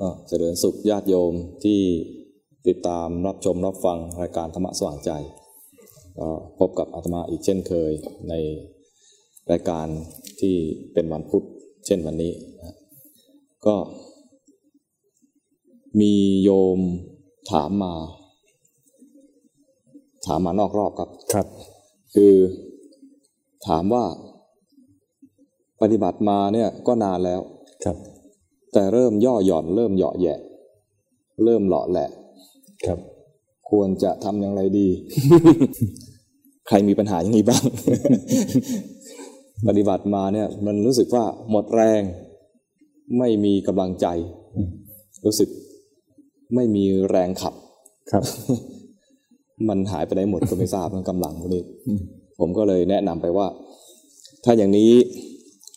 ก็เจริญสุขญาติโยมที่ติดตามรับชมรับฟังรายการธรรมะสว่างใจก็พบกับอาตมาอีกเช่นเคยในรายการที่เป็นวันพุธเช่นวันนี้นะก็มีโยมถามมา ถามมานอกรอบครับครับ คือถามว่าปฏิบัติมาเนี่ยก็นานแล้วครับ แต่เริ่มย่อหย่อน เริ่มเหยาะแหยะ เริ่มเหลาะแหละ ครับ ควรจะทำอย่างไรดี ใครมีปัญหาอย่างนี้บ้าง ปฏิบัติมาเนี่ย มันรู้สึกว่าหมดแรง ไม่มีกำลังใจ รู้สึกไม่มีแรงขับ ครับ มันหายไปไหนหมดก็ไม่ทราบมันกำลังพวกนี้ผมก็เลยแนะนำไปว่า ถ้าอย่างนี้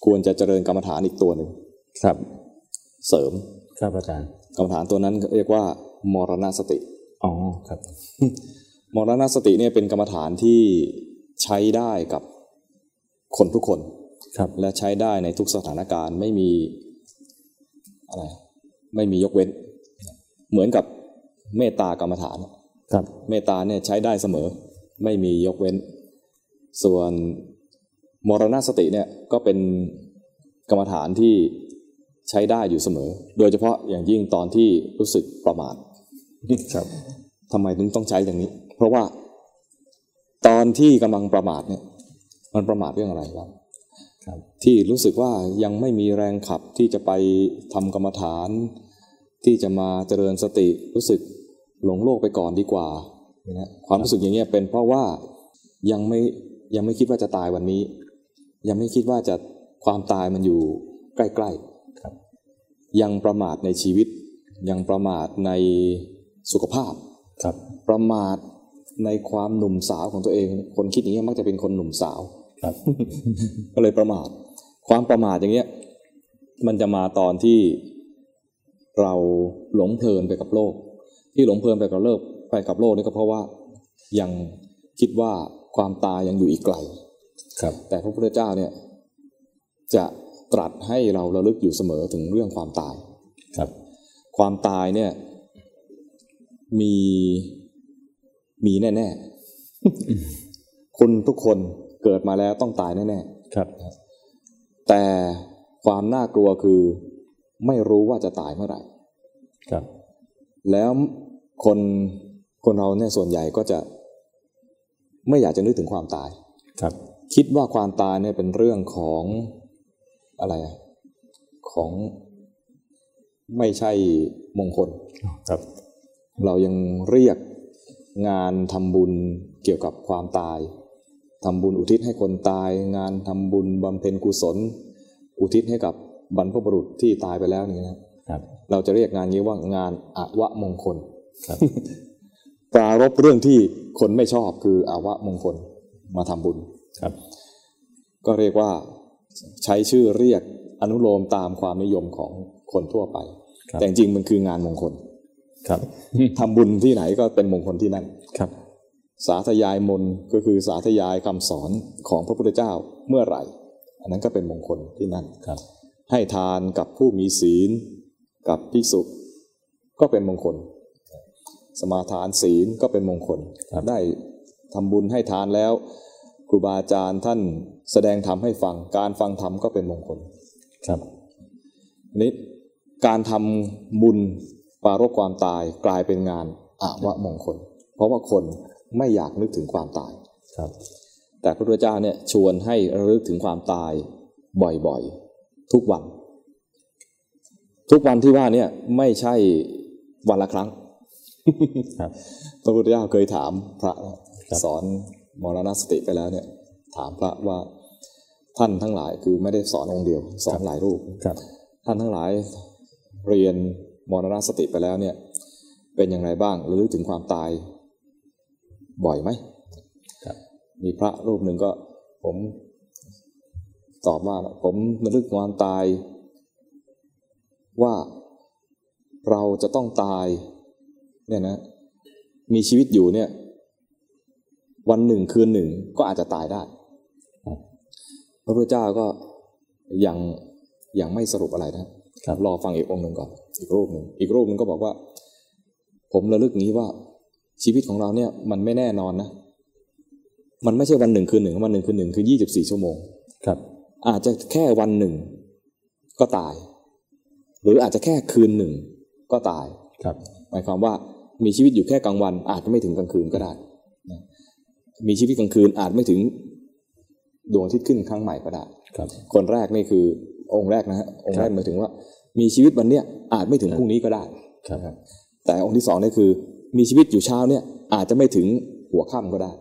ควรจะเจริญกรรมฐานอีกตัวหนึ่งครับ เสริม ครับอาจารย์กรรมฐานตัวนั้นเรียกว่ามรณสติ อ๋อ ครับ มรณสติเนี่ยเป็นกรรมฐานที่ใช้ได้กับคนทุกคน ครับ และใช้ได้ในทุกสถานการณ์ไม่มีอะไร ไม่มียกเว้น เหมือนกับเมตตากรรมฐาน ครับ เมตตาเนี่ยใช้ได้เสมอ ไม่มียกเว้น ส่วนมรณสติเนี่ยก็เป็นกรรมฐานที่ ใช้ได้อยู่เสมอ โดยเฉพาะอย่างยิ่งตอนที่รู้สึกประมาทครับทำไมถึงต้องใช้อย่างนี้ เพราะว่า ตอนที่กำลังประมาทเนี่ย มันประมาทเรื่องอะไรครับครับ ที่รู้สึกว่ายังไม่มีแรงขับที่จะไปทำกรรมฐาน ที่จะมาเจริญสติรู้สึกหลงโลกไปก่อนดีกว่านะความรู้สึกอย่างเงี้ยเป็นเพราะว่ายังไม่ยังไม่คิดว่าจะตายวันนี้ ยังไม่คิดว่าจะความตายมันอยู่ใกล้ๆครับ ยังประมาทในชีวิต ยังประมาทในสุขภาพครับประมาทในความหนุ่มสาวของตัวเอง คนคิดอย่างนี้ยมักจะเป็นคนหนุ่มสาวครับก็เลยประมาท ความประมาทอย่างเงี้ยมันจะมาตอนที่เราหลงเพลินไปกับโลก ที่หลงเพลินไปกับโลกไปกับโลกนี่ก็เพราะว่ายังคิดว่าความตายยังอยู่อีกไกล ครับ แต่พระพุทธเจ้าเนี่ยจะ ตรัสให้เราระลึกอยู่เสมอถึงเรื่องความตายครับ ความตายเนี่ย มีมีแน่ๆคุณทุกคนเกิดมาแล้วต้องตายแน่ครับๆแต่ความน่ากลัวคือไม่รู้ว่าจะตายเมื่อไหร่ครับ แล้วคนคนเราเนี่ยส่วนใหญ่ก็จะ ไม่อยากจะนึกถึงความตาย ครับ คิดว่าความตายเนี่ยเป็นเรื่องของ อะไรอะของไม่ใช่มงคลครับ เรายังเรียกงานทำบุญเกี่ยวกับความตายทำบุญอุทิศให้คนตาย งานทำบุญบำเพ็ญกุศล อุทิศให้กับบรรพบุรุษที่ตายไปแล้วนี่นะครับ เราจะเรียกงานนี้ว่างานอวะมงคลครับปรารบเรื่องที่คนไม่ชอบคืออวะมงคลมาทำบุญครับ ก็เรียกว่า ใช้ชื่อเรียกอนุโลมตามความนิยมของคนทั่วไปครับแต่จริงๆมันคืองานมงคล ครับทำบุญที่ไหนก็เป็นมงคลที่นั่นครับ สาธยายมนต์ก็คือสาธยายคำสอนของพระพุทธเจ้าเมื่อไหร่ อันนั้นก็เป็นมงคลที่นั่นครับ ให้ทานกับผู้มีศีล กับภิกษุก็เป็นมงคล สมาทานศีลก็เป็นมงคลครับได้ทำบุญให้ทานแล้ว ครูบาอาจารย์ท่าน แสดงธรรมให้ฟัง การฟังธรรมก็เป็นมงคลครับอันนี้การทำบุญปรารบความตายกลายเป็นงานอาวะมงคล เพราะว่าคนไม่อยากนึกถึงความตายครับ แต่พระพุทธเจ้าเนี่ยชวนให้ระลึกถึงความตายบ่อยๆ ทุกวัน ทุกวันที่ว่าเนี่ยไม่ใช่วันละครั้งครับพระพุทธเจ้าเคยถามพระครับสอนมรณสติไปแล้วเนี่ย ถามพระว่าท่านทั้งหลายคือไม่ได้สอนองค์เดียว สอนหลายรูปครับท่านทั้งหลายเรียนมรณสติไปแล้วเนี่ย เป็นอย่างไรบ้างระลึกถึงความตายบ่อยไหมครับมีพระรูปหนึ่งก็ผมตอบว่าผมระลึกความตาย ว่าเราจะต้องตายเนี่ยนะมีชีวิตอยู่เนี่ย วันหนึ่งคืนหนึ่งก็อาจจะตายได้ครับ พระพุทธเจ้าก็ยังยังไม่สรุปอะไรนะครับรอฟังอีกองค์หนึ่งก่อน อีกรูปหนึ่งอีกรูปหนึ่งก็บอกว่า ผมระลึกงี้ว่าชีวิตของเราเนี่ยมันไม่แน่นอนนะ มันไม่ใช่วันหนึ่งคืนหนึ่งวันหนึ่งคืนหนึ่งคือยี่สิบสี่ชั่วโมงครับ อาจจะแค่วันหนึ่งก็ตาย หรืออาจจะแค่คืนหนึ่งก็ตายครับหมายความว่ามีชีวิตอยู่แค่กลางวัน อาจจะไม่ถึงกลางคืนก็ได้นะมีชีวิตกลางคืนอาจไม่ถึง ดวงอาทิตย์ขึ้นครั้งใหม่ก็ได้ครับ คนแรกนี่คือองค์แรกนะฮะองค์แรกหมายถึงว่า มีชีวิตวันเนี้ยอาจไม่ถึงพรุ่งนี้ก็ได้ครับนะครับแต่องค์ที่สองนี่คือ มีชีวิตอยู่เช้าเนี่ยอาจจะไม่ถึงหัวค่ำก็ได้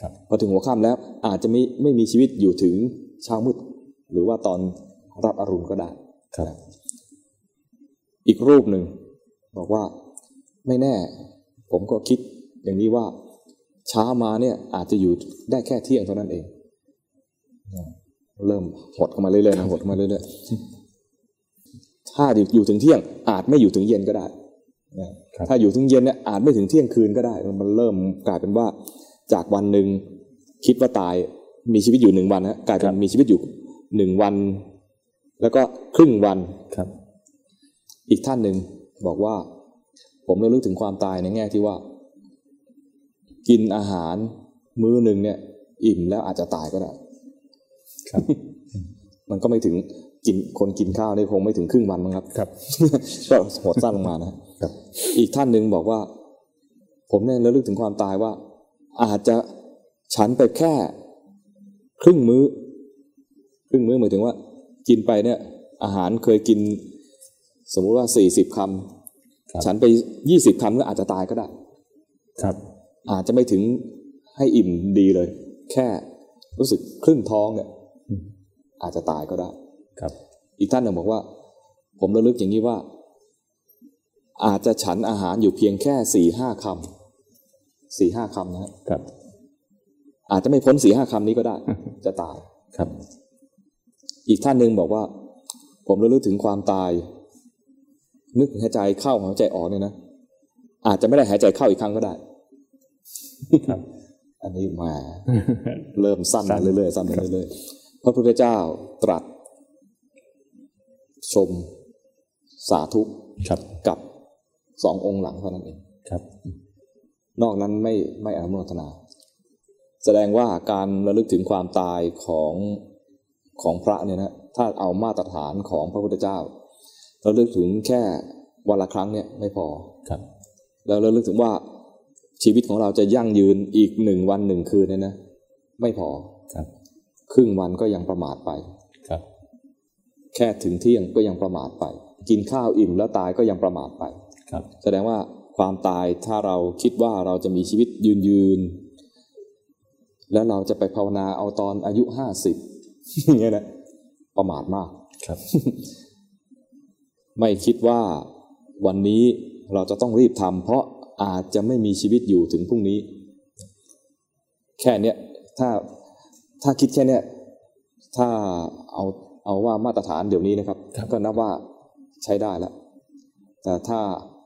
ครับพอถึงหัวค่ำแล้วอาจจะไม่ไม่มีชีวิตอยู่ถึงเช้ามืด หรือว่าตอนรับอรุณก็ได้ครับ อีกรูปหนึ่งบอกว่าไม่แน่ ผมก็คิดอย่างนี้ว่าเช้ามาเนี่ยอาจจะอยู่ได้แค่เที่ยงเท่านั้นเอง เริ่มหดเข้ามาเรื่อยๆนะหดเข้ามาเรื่อยๆถ้าอยู่ถึงเที่ยง อาจไม่อยู่ถึงเย็นก็ได้นะครับถ้าอยู่ถึงเย็นเนี่ยอาจไม่ถึงเที่ยงคืนก็ได้ มันเริ่มกลายเป็นว่าจากวันหนึ่งคิดว่าตายมีชีวิตอยู่หนึ่งวันนะกลายเป็นมีชีวิตอยู่หนึ่งวัน แล้วก็ครึ่งวันครับ อีกท่านหนึ่งบอกว่า ผมระลึกถึงความตายในแง่ที่ว่า กินอาหารมื้อหนึ่งเนี่ย อิ่มแล้วอาจจะตายก็ได้ ครับ มันก็ไม่ถึงกินคนกินข้าวนี่คงไม่ถึงครึ่งวันมั้งครับ ครับ ก็หดสั้นลงมานะครับ อีกท่านหนึ่งบอกว่า ผมเนี่ยระลึกถึงความตายว่า อาจจะฉันไปแค่ ครึ่งมื้อ ครึ่งมื้อหมายถึงว่า กินไปเนี่ย อาหารเคยกิน สมมุติว่าสี่สิบคครับำฉันไปยี่สิบคำก็อาจจะตายก็ได้ ครับ อาจจะไม่ถึงให้อิ่มดีเลย แค่รู้สึกครึ่งท้องเนี่ย อาจจะตายก็ได้ ครับ อีกท่านหนึ่งบอกว่า ผมระลึกอย่างนี้ว่า อาจจะฉันอาหารอยู่เพียงแค่สี่ห้าคำสี่ห้าคำนะฮะครับ อาจจะไม่พ้นสี่ห้าคำนี้ก็ได้ จะตายครับ อีกท่านหนึ่งบอกว่า ผมระลึกถึงความตาย นึกหายใจเข้าหายใจออกเนี่ยนะอาจจะไม่ได้หายใจเข้าอีกครั้งก็ได้ครับอันนี้มา เริ่มสั้นมาเรื่อยๆสั้นมาเรื่อยๆ พระพุทธเจ้าตรัส ชมสาธุครับกับสององค์หลังเท่านั้นเองครับ นอกนั้นไม่ไม่อนุโมทนา แสดงว่าการระลึกถึงความตายของของพระเนี่ยนะถ้าเอามาตรฐานของพระพุทธเจ้าระลึกถึงแค่วันละครั้งเนี่ยไม่พอครับ แล้วระลึกถึงว่าชีวิตของเราจะยั่งยืนอีกหนึ่งวันหนึ่งคืนเนี่ยนะ ไม่พอครับ ครึ่งวันก็ยังประมาทไปครับ แค่ถึงเที่ยงก็ยังประมาทไป กินข้าวอิ่มแล้วตายก็ยังประมาทไปครับ แสดงว่าความตายถ้าเราคิดว่าเราจะมีชีวิตยืนยืน แล้วเราจะไปภาวนาเอาตอนอายุห้าสิบอย่างเงี้ยนะประมาทมากครับ ไม่คิดว่าวันนี้เราจะต้องรีบทำเพราะอาจจะไม่มีชีวิตอยู่ถึงพรุ่งนี้ แค่เนี้ยถ้า ถ้าคิดแค่เนี้ยถ้าเอาเอาว่ามาตรฐานเดี๋ยวนี้นะครับครับ ก็นับว่าใช้ได้แล้วแต่ถ้า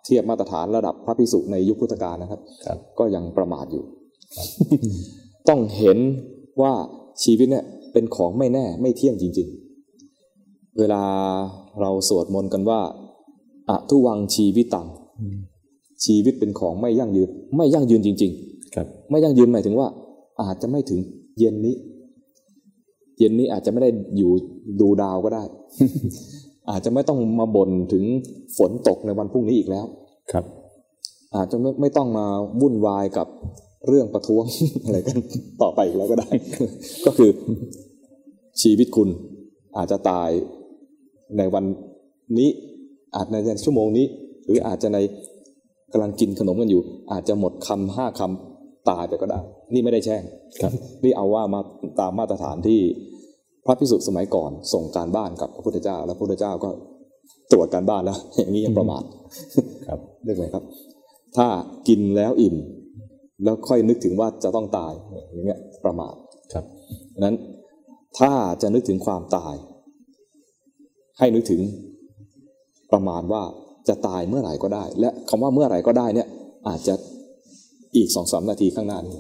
เทียบมาตรฐานระดับพระพิสุในยุคพุทธกาลนะครับครับก็ยังประมาทอยู่ ต้องเห็นว่าชีวิตเนี่ยเป็นของไม่แน่ไม่เที่ยงจริง ๆ เวลาเราสวดมนต์กันว่าอะทุวังชีวิตตังอืมชีวิตเป็นของไม่ยั่งยืน ไม่ยั่งยืนจริงครับๆไม่ยั่งยืนหมายถึงว่า อาจจะไม่ถึงเย็นนี้ เย็นนี้อาจจะไม่ได้อยู่ดูดาวก็ได้ อาจจะไม่ต้องมาบ่นถึงฝนตกในวันพรุ่งนี้อีกแล้ว ครับ อาจจะไม่ไม่ต้องมาวุ่นวายกับเรื่องประท้วงอะไรกันต่อไปอีกแล้วก็ได้ ก็คือชีวิตคุณอาจจะตายในวันนี้อาจในชั่วโมงนี้ หรืออาจจะในกำลังกินขนมกันอยู่ อาจจะหมดคำห้าคำ ตายไปก็ได้ นี่ไม่ได้แช่งครับ นี่เอาว่ามาตามมาตรฐานที่พระพิสุสมัยก่อนส่งการบ้านกับพระพุทธเจ้า แล้วพระพุทธเจ้าก็ตรวจการบ้านแล้ว อย่างนี้ยังประมาทครับนึกไหมครับ ถ้ากินแล้วอิ่ม แล้วค่อยนึกถึงว่าจะต้องตายอย่างเงี้ยประมาทครับดังนั้นถ้าจะนึกถึงความตาย ให้นึกถึงประมาณว่าจะตายเมื่อไหร่ก็ได้ และคำว่าเมื่อไหร่ก็ได้เนี่ยอาจจะ อีกสองสามนาทีข้างหน้านี้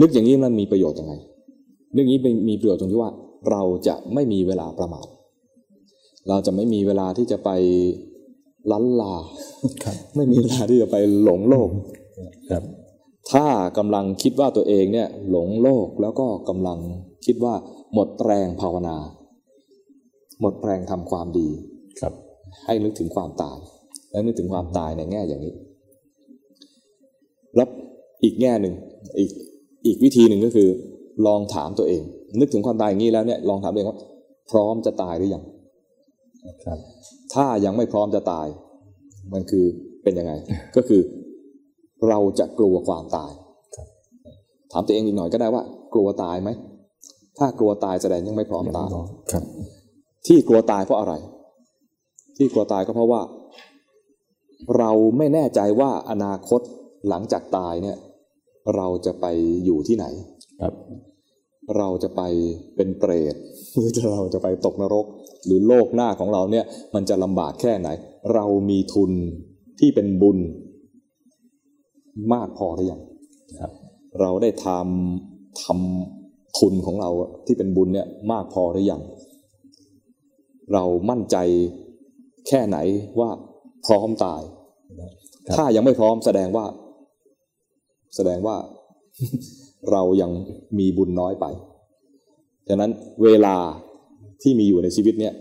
นึกอย่างนี้มันมีประโยชน์ยังไงนึกอย่างนี้มีประโยชน์ตรงที่ว่า เราจะไม่มีเวลาประมาทเราจะไม่มีเวลาที่จะไปลันลาครับไม่มีเวลาที่จะไปหลงโลกครับ ถ้ากำลังคิดว่าตัวเองเนี่ย หลงโลกแล้วก็กำลังคิดว่าหมดแรงภาวนา หมดแรงทำความดีครับ ให้นึกถึงความตาย และนึกถึงความตายในแง่อย่างนี้ แล้วอีกแง่หนึ่งอีกอีกวิธีหนึ่งก็คือ ลองถามตัวเอง นึกถึงความตายอย่างนี้แล้วเนี่ยลองถามตัวเองว่า พร้อมจะตายหรือยังครับ ถ้ายังไม่พร้อมจะตาย มันคือเป็นยังไง ก็คือเราจะกลัวความตายถามตัวเองอีกหน่อยก็ได้ว่า กลัวตายไหมถ้ากลัวตายแสดงยังไม่พร้อมตายครับ ที่กลัวตายเพราะอะไร ที่กลัวตายก็เพราะว่า เราไม่แน่ใจว่าอนาคต หลังจากตายเนี่ยเราจะไปอยู่ที่ไหนครับ เราจะไปเป็นเปรตหรือเราจะไปตกนรก หรือโลกหน้าของเราเนี่ย มันจะลำบากแค่ไหน เรามีทุนที่เป็นบุญ มากพอหรือยังครับ เราได้ทำทำทุนของเราที่เป็นบุญเนี่ยมากพอหรือยังเรามั่นใจแค่ไหนว่าพร้อมตาย ถ้ายังไม่พร้อมแสดงว่า แสดงว่าเรายังมีบุญน้อยไปฉะนั้นเวลาที่มีอยู่ในชีวิตเนี่ย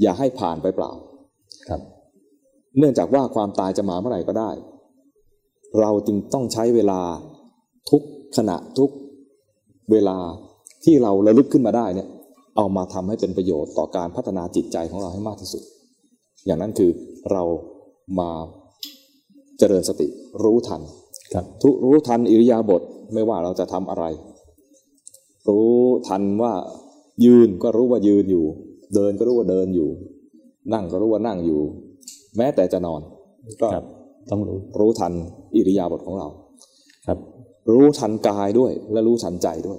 อย่าให้ผ่านไปเปล่าครับ เนื่องจากว่าความตายจะมาเมื่อไหร่ก็ได้ เราจึงต้องใช้เวลาทุกขณะทุกเวลาที่เราระลึกขึ้นมาได้เนี่ยเอามาทำให้เป็นประโยชน์ต่อการพัฒนาจิตใจของเราให้มากที่สุด อย่างนั้นคือเรามาเจริญสติรู้ทัน ครับทุรู้ทันอิริยาบถไม่ว่าเราจะทำอะไร รู้ทันว่ายืนก็รู้ว่ายืนอยู่ เดินก็รู้ว่าเดินอยู่ นั่งก็รู้ว่านั่งอยู่ แม้แต่จะนอนก็ครับต้องรู้รู้ทันอิริยาบถของเรา ครับ รู้ทันกายด้วย และรู้ทันใจด้วย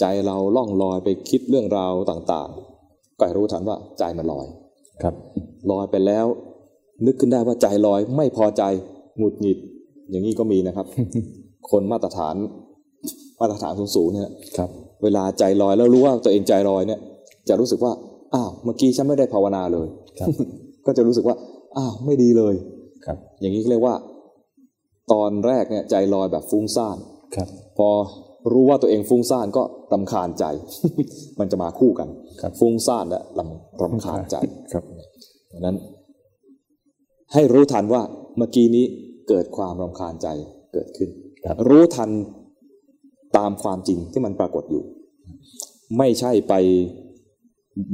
ใจเราล่องลอยไปคิดเรื่องราวต่างๆ ก็ให้รู้ทันว่าใจมันลอยครับ ลอยไปแล้ว นึกขึ้นได้ว่าใจลอยไม่พอใจหงุดหงิด อย่างนี้ก็มีนะครับ คนมาตรฐานมาตรฐานสูงๆเนี่ยครับ เวลาใจลอยแล้วรู้ว่าตัวเองใจลอยเนี่ย จะรู้สึกว่า อ้าวเมื่อกี้ฉันไม่ได้ภาวนาเลยครับ ก็จะรู้สึกว่า อ้าวไม่ดีเลยครับ อย่างนี้เรียกว่า ตอนแรกเนี่ยใจลอยแบบฟุ้งซ่านครับ พอรู้ว่าตัวเองฟุ้งซ่านก็รำคาญใจ มันจะมาคู่กันครับฟุ้งซ่านและรำรำคาญใจครับดังนั้น ให้รู้ทันว่าเมื่อกี้นี้ เกิดความรำคาญใจเกิดขึ้นครับรู้ทันตามความจริงที่มันปรากฏอยู่ ไม่ใช่ไป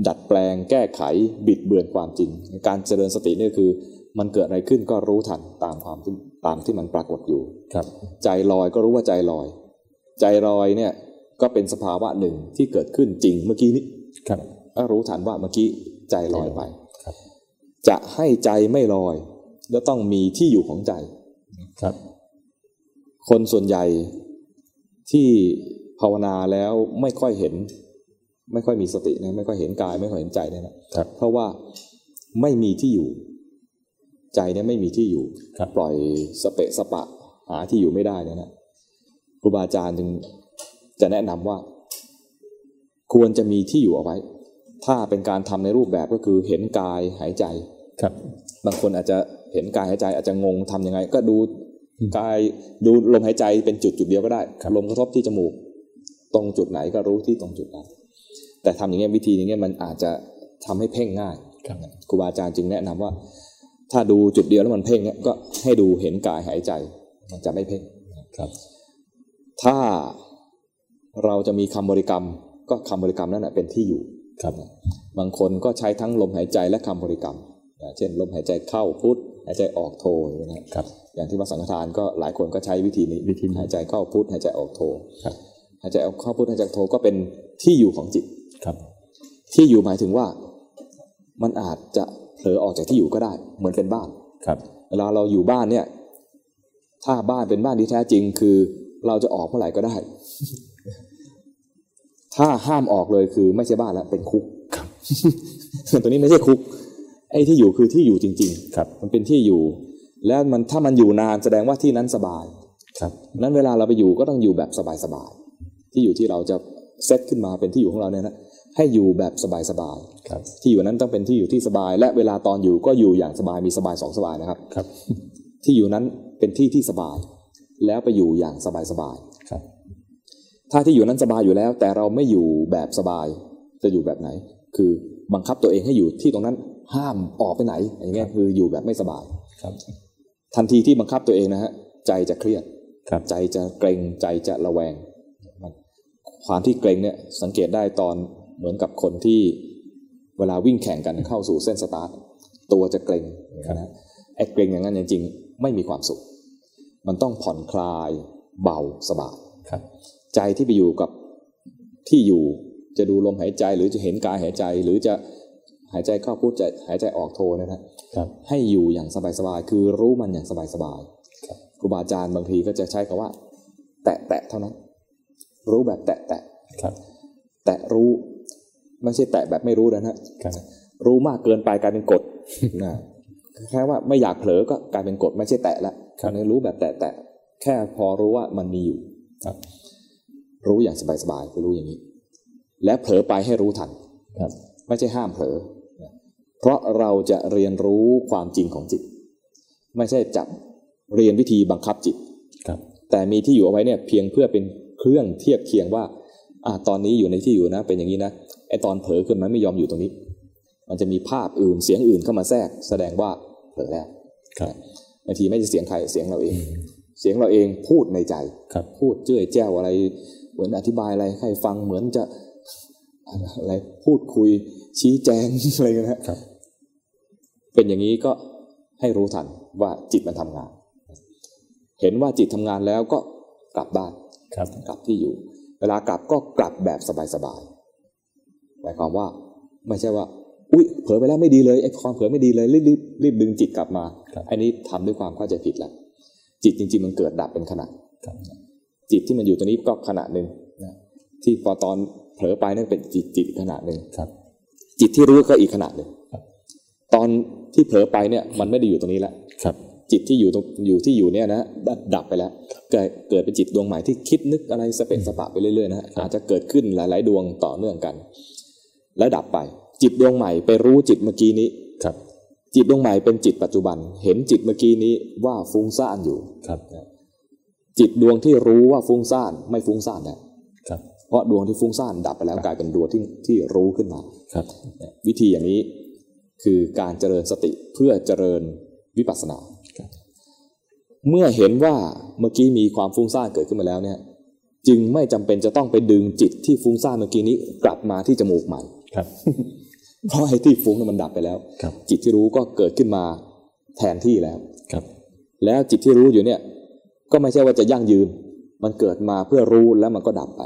ดัดแปลงแก้ไขบิดเบือนความจริง การเจริญสตินี่คือ มันเกิดอะไรขึ้นก็รู้ทันตามความที่ตามที่มันปรากฏอยู่ครับ ใจลอยก็รู้ว่าใจลอย ใจลอยเนี่ยก็เป็นสภาวะหนึ่งที่เกิดขึ้นจริงเมื่อกี้นี้ครับก็รู้ทันว่าเมื่อกี้ใจลอยไปครับจะให้ใจไม่ลอยจะต้องมีที่อยู่ของใจ ครับ คนส่วนใหญ่ที่ภาวนาแล้วไม่ค่อยเห็น ไม่ค่อยมีสตินะไม่ค่อยเห็นกาย ไม่ค่อยเห็นใจเนี่ยนะครับ เพราะว่าไม่มีที่อยู่ ใจเนี่ยไม่มีที่อยู่ครับปล่อยสเปะสปะหาที่อยู่ไม่ได้เนี่ยนะครูบาอาจารย์จึงจะแนะนำว่า ควรจะมีที่อยู่เอาไว้ ถ้าเป็นการทำในรูปแบบก็คือเห็นกายหายใจครับ บางคนอาจจะเห็นกายหายใจอาจจะงงทำยังไง ก็ดู กายดูลมหายใจเป็นจุดจุดเดียวก็ได้ ลมกระทบที่จมูก ตรงจุดไหนก็รู้ที่ตรงจุดนั้น แต่ทำอย่างเงี้ยวิธีอย่างเงี้ยมันอาจจะทำให้เพ่งง่ายครับครูบาอาจารย์จึงแนะนำว่า ถ้าดูจุดเดียวแล้วมันเพ่งเนี่ยก็ให้ดูเห็นกายหายใจ มันจะไม่เพ่งครับ ถ้าเราจะมีคำบริกรรม ก็คำบริกรรมนั่นแหะเป็นที่อยู่ครับบางคนก็ใช้ทั้งลมหายใจและคำบริกรรมอ่าเช่น ลมหายใจเข้าพุทหายใจออกโทอย่างนี้นะครับ อย่างที่วัดสังฆทานก็หลายคนก็ใช้วิธีนี้วิธีนี้หายใจเข้าพุทหายใจออกโทครับหายใจออกเข้าพุทหายใจออกโทก็เป็นที่อยู่ของจิตครับ ที่อยู่หมายถึงว่ามันอาจจะเผลอออกจากที่อยู่ก็ได้ เหมือนเป็นบ้านครับ เวลาเราอยู่บ้านเนี่ย ถ้าบ้านเป็นบ้านที่แท้จริง คือเราจะออกเมื่อไหร่ก็ได้ ถ้าห้ามออกเลยคือไม่ใช่บ้านแล้วเป็นคุกครับตัวนี้ไม่ใช่คุกไอ้ที่อยู่คือที่อยู่จริงครับๆมันเป็นที่อยู่ แล้วมันถ้ามันอยู่นานแสดงว่าที่นั้นสบายครับนั้นเวลาเราไปอยู่ก็ต้องอยู่แบบสบายๆที่อยู่ที่เราจะเซตขึ้นมาเป็นที่อยู่ของเราเนี่ยนะให้อยู่แบบสบายครับๆที่อยู่นั้นต้องเป็นที่อยู่ที่สบาย และเวลาตอนอยู่ก็อยู่อย่างสบายมีสบายสองสบายนะครับครับ ที่อยู่นั้นเป็นที่ที่สบาย แล้วไปอยู่อย่างสบายครับๆถ้าที่อยู่นั้นสบายอยู่แล้ว แต่เราไม่อยู่แบบสบาย จะอยู่แบบไหน คือบังคับตัวเองให้อยู่ที่ตรงนั้นห้ามออกไปไหนอย่างเงี้ยคืออยู่แบบไม่สบายครับ ทันทีที่บังคับตัวเองนะฮะใจจะเครียดครับใจจะเกรงใจจะระแวงมันความที่เกรงเนี่ยสังเกตได้ตอนเหมือนกับคนที่เวลาวิ่งแข่งกันเข้าสู่เส้นสตาร์ทตัวจะเกรงนะไอ้เกรงอย่างนั้นจริงๆ ไม่มีความสุข มันต้องผ่อนคลายเบาสบายครับใจที่ไปอยู่กับที่อยู่จะดูลมหายใจหรือจะเห็นกายหายใจหรือจะ หายใจเข้าพูดใจหายใจออกโทเนยนะครับ ให้อยู่อย่างสบายๆคือรู้มันอย่างสบายครับๆครูบาอาจารย์บางทีก็จะใช้คำว่า แตะแตะๆเท่านั้น รู้แบบแตะแตะครับๆแตะรู้ ไม่ใช่แตะแบบไม่รู้นะฮะครับรู้มากเกินไปกลายเป็นกฎนะแค่ว่าไม่อยากเผลอก็กลายเป็นกฎไม่ใช่แตะละคราวนี้รู้แบบแตะแตะแค่พอรู้ว่ามันมีอยู่ครับ รู้อย่างสบายๆคือรู้อย่างนี้ และเผลอไปให้รู้ทันครับ ไม่ใช่ห้ามเผลอ เพราะเราจะเรียนรู้ความจริงของจิต ไม่ใช่จับเรียนวิธีบังคับจิตครับ แต่มีที่อยู่เอาไว้เนี่ยเพียงเพื่อเป็นเครื่องเทียบเคียงว่าอ่าตอนนี้อยู่ในที่อยู่นะ เป็นอย่างนี้นะไอตอนเผลอคือมันไม่ยอมอยู่ตรงนี้ มันจะมีภาพอื่นเสียงอื่นเข้ามาแทรก แสดงว่าเผลอแล้วครับบางทีไม่ใช่เสียงใครเสียงเราเอง เสียงเราเองพูดในใจครับพูดเจ้ยแจ้วอะไร เหมือนอธิบายอะไรให้ฟังเหมือนจะอะไรพูดคุยชี้แจงอะไรกันนะฮะครับ เป็นอย่างนี้ก็ให้รู้ทันว่าจิตมันทำงาน เห็นว่าจิตทำงานแล้วก็กลับบ้านครับกลับที่อยู่ เวลากลับก็กลับแบบสบายๆหมายความว่าไม่ใช่ว่า อุ้ยเผลอไปแล้วไม่ดีเลยไอ้ความเผลอไม่ดีเลยรีบรีบรีบดึงจิตกลับมาครับอันนี้ทำด้วยความเข้าใจผิดแล้วจิตจริง ๆ มันเกิดดับเป็นขณะครับจิตที่มันอยู่ตรงนี้ก็ขณะหนึ่งนะที่พอตอนเผลอไปนั่นเป็นจิตจิตอีกขณะหนึ่งครับจิตที่รู้ก็อีกขณะหนึ่งครับตอน ที่เผลอไปเนี่ยมันไม่ได้อยู่ตรงนี้แล้วครับ จิตที่อยู่ตรงอยู่ที่อยู่เนี่ยนะดับดับไปแล้วเกิดเกิดเป็นจิตดวงใหม่ที่คิดนึกอะไรสเปะสปะไปเรื่อยๆนะฮะอาจจะเกิดขึ้นหลาย ๆ ดวงต่อเนื่องกัน แล้วดับไป จิตดวงใหม่ไปรู้จิตเมื่อกี้นี้ครับ จิตดวงใหม่เป็นจิตปัจจุบัน เห็นจิตเมื่อกี้นี้ว่าฟุ้งซ่านอยู่ครับจิตดวงที่รู้ว่าฟุ้งซ่านไม่ฟุ้งซ่านแล้วครับเพราะดวงที่ฟุ้งซ่านดับไปแล้วกลายเป็นดวงที่ที่รู้ขึ้นมาครับเนี่ยวิธีอย่างนี้ คือการเจริญสติเพื่อเจริญวิปัสสนาครับเมื่อเห็นว่าเมื่อกี้มีความฟุ้งซ่านเกิดขึ้นมาแล้วเนี่ยจึงไม่จำเป็นจะต้องไปดึงจิตที่ฟุ้งซ่านเมื่อกี้นี้กลับมาที่จมูกใหม่ครับ เพราะไอ้ที่ฟุ้งนั้นมันดับไปแล้วครับจิตที่รู้ก็เกิดขึ้นมาแทนที่แล้วครับ แล้วจิตที่รู้อยู่เนี่ย ก็ไม่ใช่ว่าจะยั่งยืน มันเกิดมาเพื่อรู้แล้วมันก็ดับไป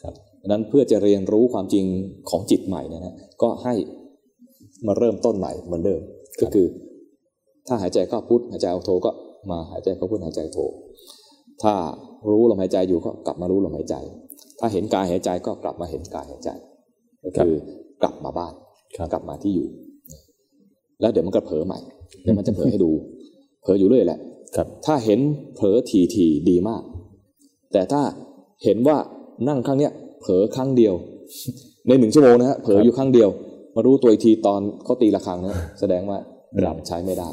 ครับดังนั้นเพื่อจะเรียนรู้ความจริงของจิตใหม่เนยนะก็ให้ มาเริ่มต้นใหม่เหมือนเดิม ก็คือ ถ้าหายใจเข้าพุทหายใจออกโทก็มาหายใจเข้าพุทหายใจโทถ้ารู้ลมหายใจอยู่ก็กลับมารู้ลมหายใจ ถ้าเห็นกายหายใจก็กลับมาเห็นกายหายใจ ก็คือกลับมาบ้านครับกลับมาที่อยู่ แล้วเดี๋ยวมันก็เผลอใหม่เดี๋ยวมันจะเผลอให้ดู เผลออยู่เรื่อยแหละครับ ถ้าเห็นเผลอทีทีๆดีมาก แต่ถ้าเห็นว่านั่งครั้งเนี้ยเผลอครั้งเดียว ในหนึ่งชั่วโมงนะฮะเผลออยู่ครั้งเดียว มารู้ตัวอีกทีตอนเขาตีระฆังนะแสดงว่าดับใช้ไม่ได้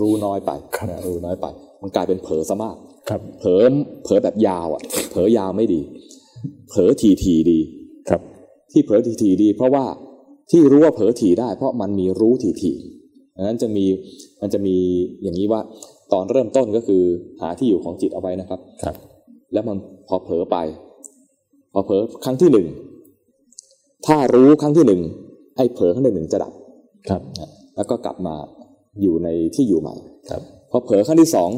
รู้น้อยไปนะรู้น้อยไป มันกลายเป็นเผลอซะมากครับเผลอเผลอแบบยาวอะ เผลอยาวไม่ดี เผลอทีทีๆดีครับ ที่เผลอทีทีๆดี เพราะว่าที่รู้ว่าเผลอทีได้ เพราะมันมีรู้ทีทีดังนั้นจะมีมันจะมีอย่างนี้ว่า ตอนเริ่มต้นก็คือหาที่อยู่ของจิตเอาไว้นะครับครับ แล้วมันพอเผลอไป พอเผลอครั้งที่หนึ่ง ถ้ารู้ครั้งที่หนึ่งไอ้เผลอครั้งที่หนึ่งจะดับครับนะแล้วก็กลับมาอยู่ในที่อยู่ใหม่ครับพอเผลอครั้งที่สอง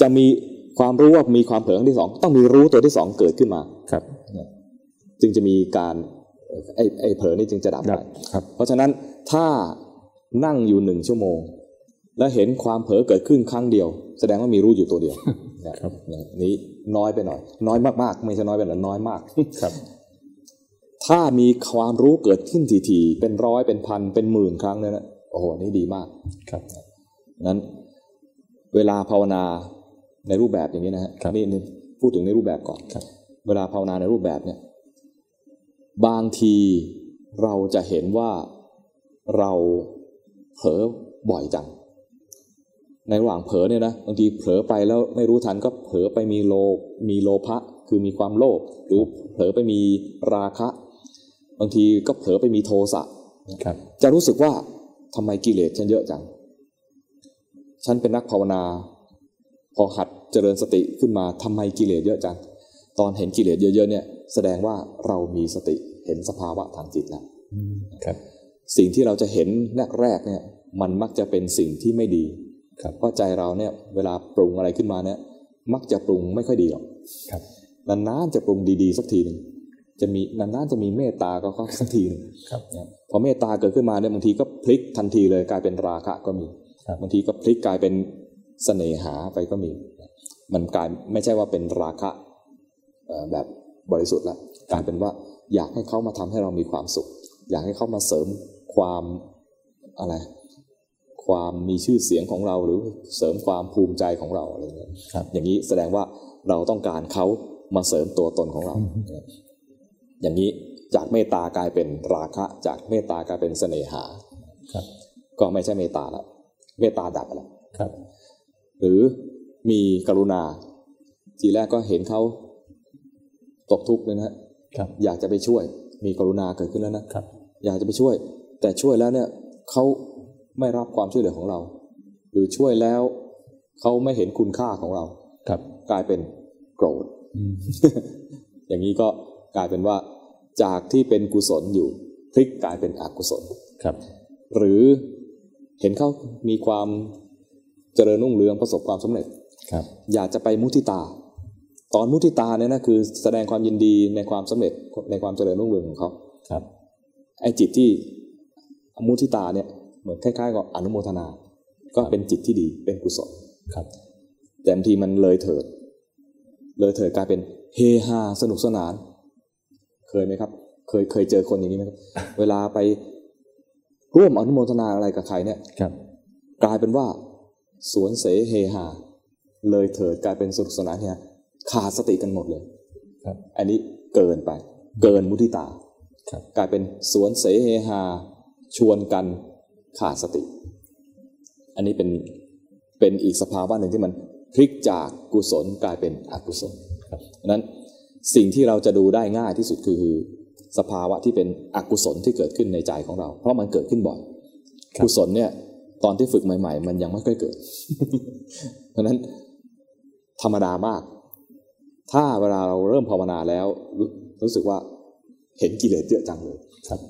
จะมีความรู้ว่ามีความเผลอครั้งที่สองต้องมีรู้ตัวที่สองเกิดขึ้นมาครับ จึงจะมีการไอ้ไอ้เผลอนี่จึงจะดับดัไปบครับ เพราะฉะนั้นถ้านั่งอยู่หนึ่งชั่วโมง แล้วเห็นความเผลอเกิดขึ้นครั้งเดียว แสดงว่ามีรู้อยู่ตัวเดียวนะครับนี้น้อยไปหน่อย น้อยมากๆ ไม่ใช่น้อยไปหน่อยน้อยมากครับ ถ้ามีความรู้เกิดขึ้นทีๆเป็นร้อยเป็นพันเป็นหมื่นครั้งเนี่ยนะโอ้โหนี่ดีมากครับนั้นเวลาภาวนาในรูปแบบอย่างนี้นะฮะครับนี่นี่พูดถึงในรูปแบบก่อนครับเวลาภาวนาในรูปแบบเนี่ยบางทีเราจะเห็นว่าเราเผลอบ่อยจัง ในระหว่างเผลอเนี่ยนะบางทีเผลอไปแล้วไม่รู้ทันก็เผลอไปมีโลมีโลภะคือมีความโลภหรือเผลอไปมีราคะ บางทีก็เผลอไปมีโทสะครับจะรู้สึกว่าทำไมกิเลสฉันเยอะจัง ฉันเป็นนักภาวนา พอหัดเจริญสติขึ้นมาทำไมกิเลสเยอะจัง ตอนเห็นกิเลสเยอะๆเนี่ย แสดงว่าเรามีสติเห็นสภาวะทางจิตแล้วอืมครับ สิ่งที่เราจะเห็นแรกๆเนี่ย มันมักจะเป็นสิ่งที่ไม่ดีครับเพราะใจเราเนี่ยเวลาปรุงอะไรขึ้นมาเนี่ย มักจะปรุงไม่ค่อยดีหรอกครับนานๆจะปรุงดีๆสักทีหนึ่ง จะมีนานๆจะมีเมตตาก็ก็สักทีหนึ่งครับนะพอเมตตาเกิดขึ้นมาเนี่ยบางทีก็พลิกทันทีเลยกลายเป็นราคะก็มีครับบางทีก็พลิกกลายเป็นเสน่หาไปก็มี มันกลายไม่ใช่ว่าเป็นราคะเอ่อแบบบริสุทธิ์ละกลายเป็นว่าอยากให้เขามาทำให้เรามีความสุข อยากให้เขามาเสริมความอะไร ความมีชื่อเสียงของเราหรือเสริมความภูมิใจของเราอะไรเงี้ยครับอย่างนี้แสดงว่าเราต้องการเขามาเสริมตัวตนของเรา อย่างนี้จากเมตตากลายเป็นราคะ จากเมตตากลายเป็นเสน่หาครับ ก็ไม่ใช่เมตตาแล้วเมตตาดับไปแล้วครับ หรือมีกรุณา ทีแรกก็เห็นเขาตกทุกข์เลยนะฮะครับอยากจะไปช่วย มีกรุณาเกิดขึ้นแล้วนะครับ อยากจะไปช่วย แต่ช่วยแล้วเนี่ยเขาไม่รับความช่วยเหลือของเรา หรือช่วยแล้วเขาไม่เห็นคุณค่าของเราครับ กลายเป็นโกรธอืมอย่างนี้ก็ กลายเป็นว่าจากที่เป็นกุศลอยู่พลิกกลายเป็นอกุศลครับ หรือเห็นเขามีความเจริญรุ่งเรืองประสบความสำเร็จครับ อยากจะไปมุทิตา ตอนมุทิตาเนี่ยนะคือแสดงความยินดีในความสำเร็จในความเจริญรุ่งเรืองของเขาครับไอ้จิตที่มุทิตาเนี่ยเหมือนคล้ายๆกับอนุโมทนา ก็เป็นจิตที่ดีเป็นกุศลครับ แต่บางทีมันเลยเถิด เลยเถิดกลายเป็นเฮฮาสนุกสนาน เคยไหมครับ เคยเคยเจอคนอย่างนี้ไหมครับเวลาไปร่วมอนุโมทนาอะไรกับใครเนี่ยครับ กลายเป็นว่า สวนเสเฮฮาเลยเถิดกลายเป็นสนุกสนานเนี่ยขาดสติกันหมดเลยครับ อันนี้เกินไป เกินมุทิตาครับกลายเป็นสวนเสเฮฮาชวนกันขาดสติ อันนี้เป็นเป็นอีกสภาวะหนึ่งที่มันพลิกจากกุศลกลายเป็นอกุศลครับดังนั้น สิ่งที่เราจะดูได้ง่ายที่สุดคือ สภาวะที่เป็นอกุศลที่เกิดขึ้นในใจของเรา เพราะมันเกิดขึ้นบ่อยกุศลเนี่ย ตอนที่ฝึกใหม่ ๆ มันยังไม่ค่อยเกิด เพราะฉะนั้นธรรมดามาก ถ้าเวลาเราเริ่มภาวนาแล้วรู้รู้สึกว่าเห็นกิเลสเยอะจังเลยครับ